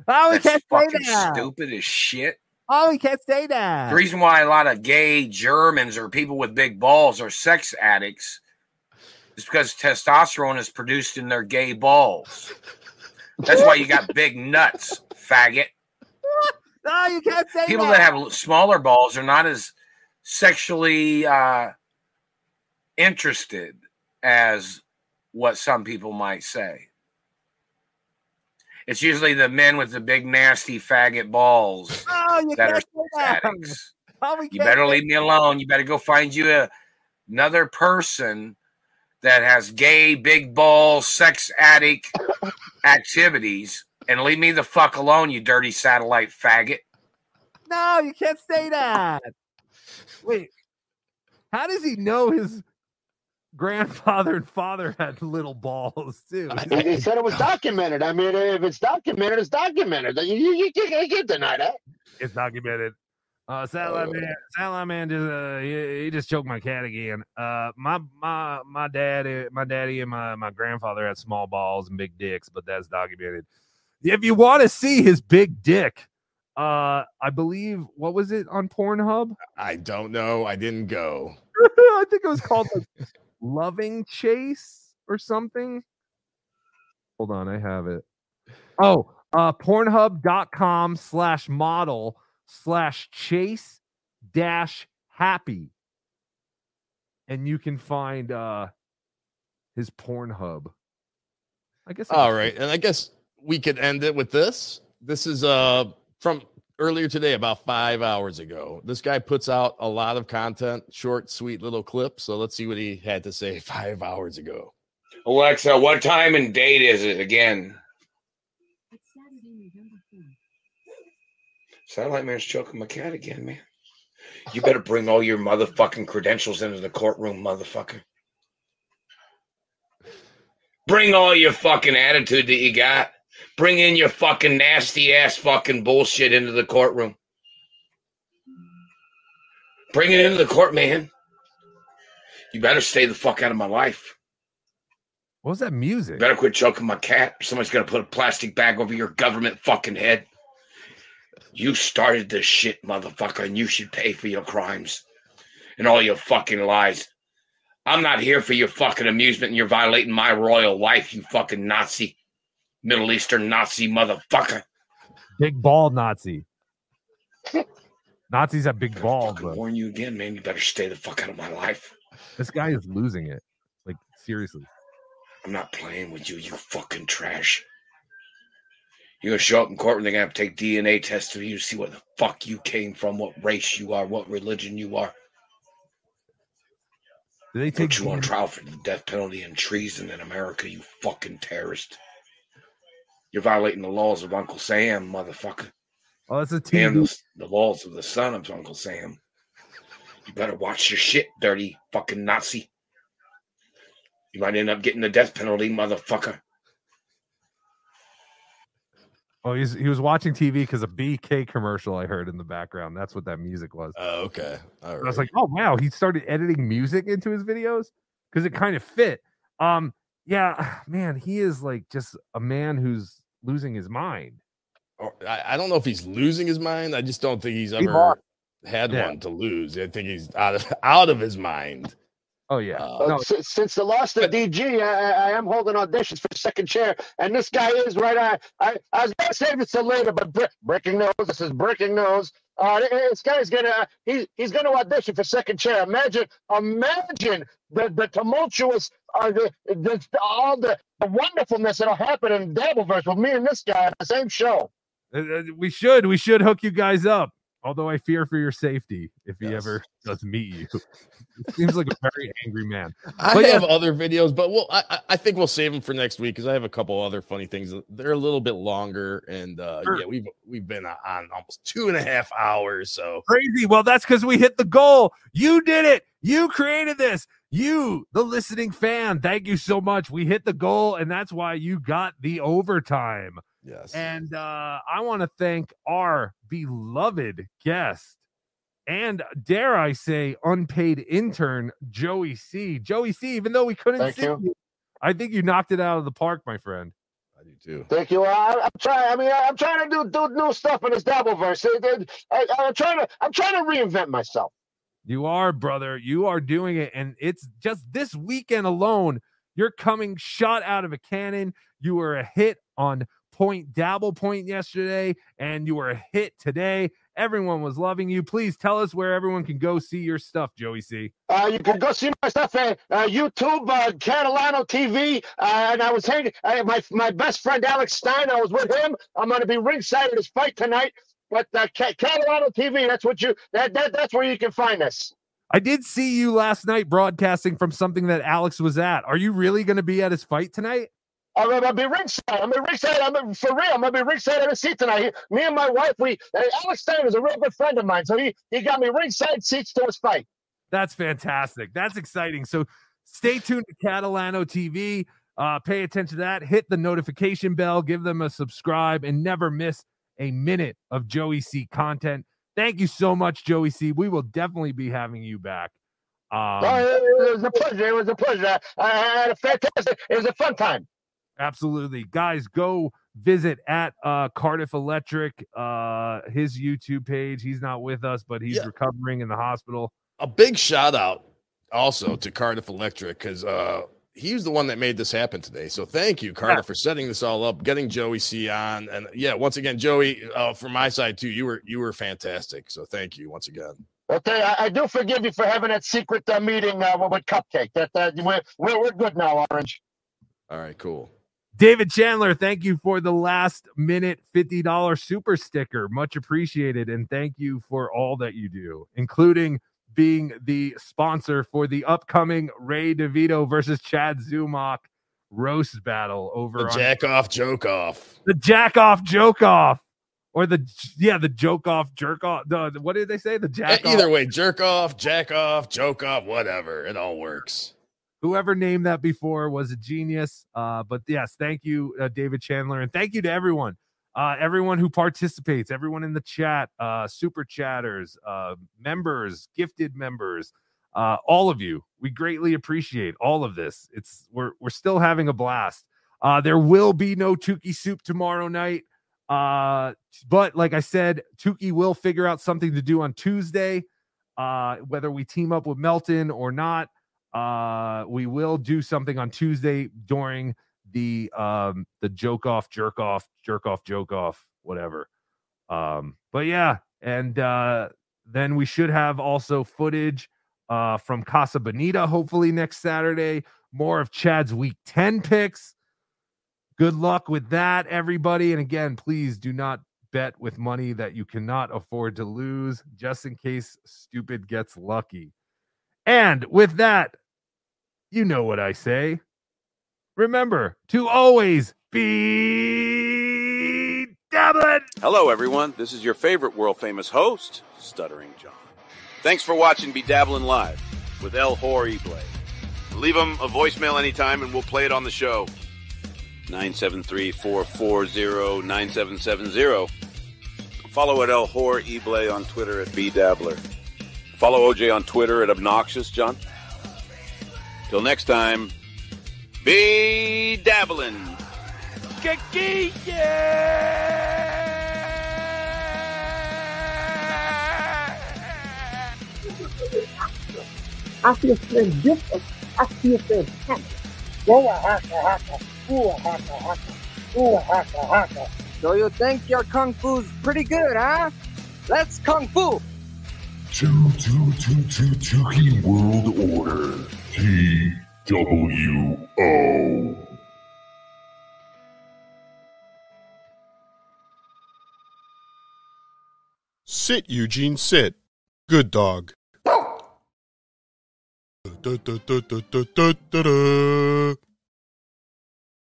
Oh, we can't say that. stupid as shit. Oh, we can't say that. The reason why a lot of gay Germans or people with big balls are sex addicts is because testosterone is produced in their gay balls. That's why you got big nuts, faggot. No, you can't say People that. that have smaller balls are not as sexually uh, interested as what some people might say. It's usually the men with the big, nasty faggot balls Oh, you that are can't say that. addicts. Oh, You better leave me alone. You better go find you a, another person that has gay, big ball, sex addict activities and leave me the fuck alone, you dirty satellite faggot. No, you can't say that. Wait, how does he know his grandfather and father had little balls too? He, he said it was documented. I mean, if it's documented, it's documented. You, you, you can't, you can't deny that. It's documented. Uh, satellite man, satellite man just uh, he, he just choked my cat again. Uh, my my my daddy, my daddy and my my grandfather had small balls and big dicks, but that's documented. If you want to see his big dick, uh, I believe what was it on Pornhub? I don't know. I didn't go. I think it was called like, Loving Chase or something. Hold on, I have it. Oh, uh pornhub.com slash model slash chase dash happy. And you can find uh his Pornhub. I guess All right, and I guess we could end it with this. This is uh from earlier today, about five hours ago. This guy puts out a lot of content, short, sweet little clips. So let's see what he had to say five hours ago. Alexa, what time and date is it again? It's Saturday, November. Satellite man's choking my cat again, man. You better bring all your motherfucking credentials into the courtroom, motherfucker. Bring all your fucking attitude that you got. Bring in your fucking nasty ass fucking bullshit into the courtroom. Bring it into the court, man. You better stay the fuck out of my life. What was that music? You better quit choking my cat. Somebody's gonna put a plastic bag over your government fucking head. You started this shit, motherfucker, and you should pay for your crimes and all your fucking lies. I'm not here for your fucking amusement and you're violating my royal life, you fucking Nazi, Middle Eastern Nazi motherfucker. Big ball Nazi. Nazis have big balls, I warn you again, man, you better stay the fuck out of my life. this guy is losing it. Like seriously. I'm not playing with you, you fucking trash. You're gonna show up in court and they're gonna have to take DNA tests of you to see what the fuck you came from, what race you are, what religion you are. Do they Put you on trial for the death penalty and treason in America, you fucking terrorist. You're violating the laws of Uncle Sam, motherfucker. Oh, that's a And the, the laws of the son of Uncle Sam. You better watch your shit, dirty fucking Nazi. You might end up getting the death penalty, motherfucker. Oh, he's he was watching TV because a BK commercial I heard in the background. That's what that music was. Oh, okay. All I was like, oh wow, he started editing music into his videos because it kind of fit. Um, yeah, man, he is like just a man who's losing his mind. I, I don't know if he's losing his mind. I just don't think he's ever lost. had Yeah. one to lose. I think he's out of out of his mind. Oh yeah. Uh, si- since the loss of DG, I, I I am holding auditions for second chair, and this guy is right. I I, I was gonna save it till later, but bre- breaking news. This is breaking news. Uh, this guy's gonna he, he's gonna audition for second chair. Imagine imagine the the tumultuous uh, the, the all the, the wonderfulness that'll happen in Dabbleverse with me and this guy on the same show. Uh, uh, we should we should hook you guys up. Although I fear for your safety if he ever does meet you. Seems like a very angry man. I But yeah, have other videos, but we'll, I, I- I think we'll save them for next week because I have a couple other funny things. They're a little bit longer, and uh, Sure. yeah, we've we've been on almost two and a half hours. So crazy. Well, that's because we hit the goal. You did it. You created this. You, the listening fan, thank you so much. We hit the goal, and that's why you got the overtime. Yes. And uh, I want to thank our beloved guest and dare I say unpaid intern Joey C. Joey C. Even though we couldn't Thank see you. you, I think you knocked it out of the park, my friend. I do too. Thank you. I, I'm trying. I mean, I, I'm trying to do do new stuff in this Dabbleverse. I, I, I'm trying to. I'm trying to reinvent myself. You are, brother. You are doing it. And it's just this weekend alone, you're coming shot out of a cannon. You were a hit on Point Dabble Point yesterday, and you were a hit today. Everyone was loving you. Please tell us where everyone can go see your stuff, Joey C. Uh, you can go see my stuff at uh, YouTube, uh, Catalano TV, uh, and I was hanging. Uh, my my best friend Alex Stein. I was with him. I'm going to be ringside at his fight tonight. But uh, Ca- Catalano TV. That's what you. That, that that's where you can find us. I did see you last night broadcasting from something that Alex was at. Are you really going to be at his fight tonight? I'm gonna be ringside. I'm gonna be ringside. I'm gonna, for real. I'm gonna be ringside at a seat tonight. He- me and my wife. We Alex Stein is a real good friend of mine, so he he got me ringside seats to his fight. That's fantastic. That's exciting. So stay tuned to Catalano TV. Uh, pay attention to that. Hit the notification bell. Give them a subscribe, and never miss a minute of Joey C content. Thank you so much, Joey C. We will definitely be having you back. Um, Oh, it was a pleasure. It was a pleasure. I had a fantastic. It was a fun time. Absolutely. Guys, go visit at uh Cardiff Electric, uh his YouTube page. He's not with us, but he's recovering in the hospital. A big shout out also to Cardiff Electric because uh he's the one that made this happen today. So thank you, Cardiff, for setting this all up, getting Joey C on. And yeah, once again, Joey, uh, from my side too, you were you were fantastic. So thank you once again. Okay, I, I do forgive you for having that secret uh, meeting uh, with Cupcake. That uh, we're, we're we're good now, Orange. All right, cool. David Chandler, thank you for the last minute $50 super sticker. Much appreciated. And thank you for all that you do, including being the sponsor for the upcoming Ray DeVito versus Chad Zumock roast battle over The on- jack off, joke off. the jack off joke off. Or the yeah, the joke off, jerk off. The, what did they say? The jack Either way, jerk off, jack off, joke off, whatever. It all works. Whoever named that before was a genius. Uh, but yes, thank you, uh, David Chandler, and thank you to everyone, uh, everyone who participates, everyone in the chat, uh, super chatters, uh, members, gifted members, uh, all of you. We greatly appreciate all of this. It's we're we're still having a blast. There will be no Tukey soup tomorrow night. But like I said, Tukey will figure out something to do on Tuesday. Whether we team up with Melton or not. Uh, we will do something on Tuesday during the um the joke off, jerk off, jerk off, joke off, whatever. Um, but yeah, and uh then we should have also footage uh from Casa Bonita, hopefully next Saturday. More of Chad's week 10 picks. Good luck with that, everybody. And again, please do not bet with money that you cannot afford to lose, just in case stupid gets lucky. And with that, you know what I say. Remember to always be dabbling. Hello, everyone. This is your favorite world famous host, Stuttering John. Thanks for watching BeDabblin LIVE with El Hor. Leave him a voicemail anytime and we'll play it on the show. 973 440 9770. Follow at El Hor on Twitter at BeDabbler. Follow OJ on Twitter at Obnoxious John. Till next time, be dabbling. I feel fantastic. I feel fantastic. Go a haka haka. Ooh a haka haka. Ooh a haka haka. So you think your kung fu's pretty good, huh? Let's kung fu. Two, two, two, two, Tukey World Order. T W O. Sit, Eugene, sit. Good dog. Da, da, da, da, da, da, da, da.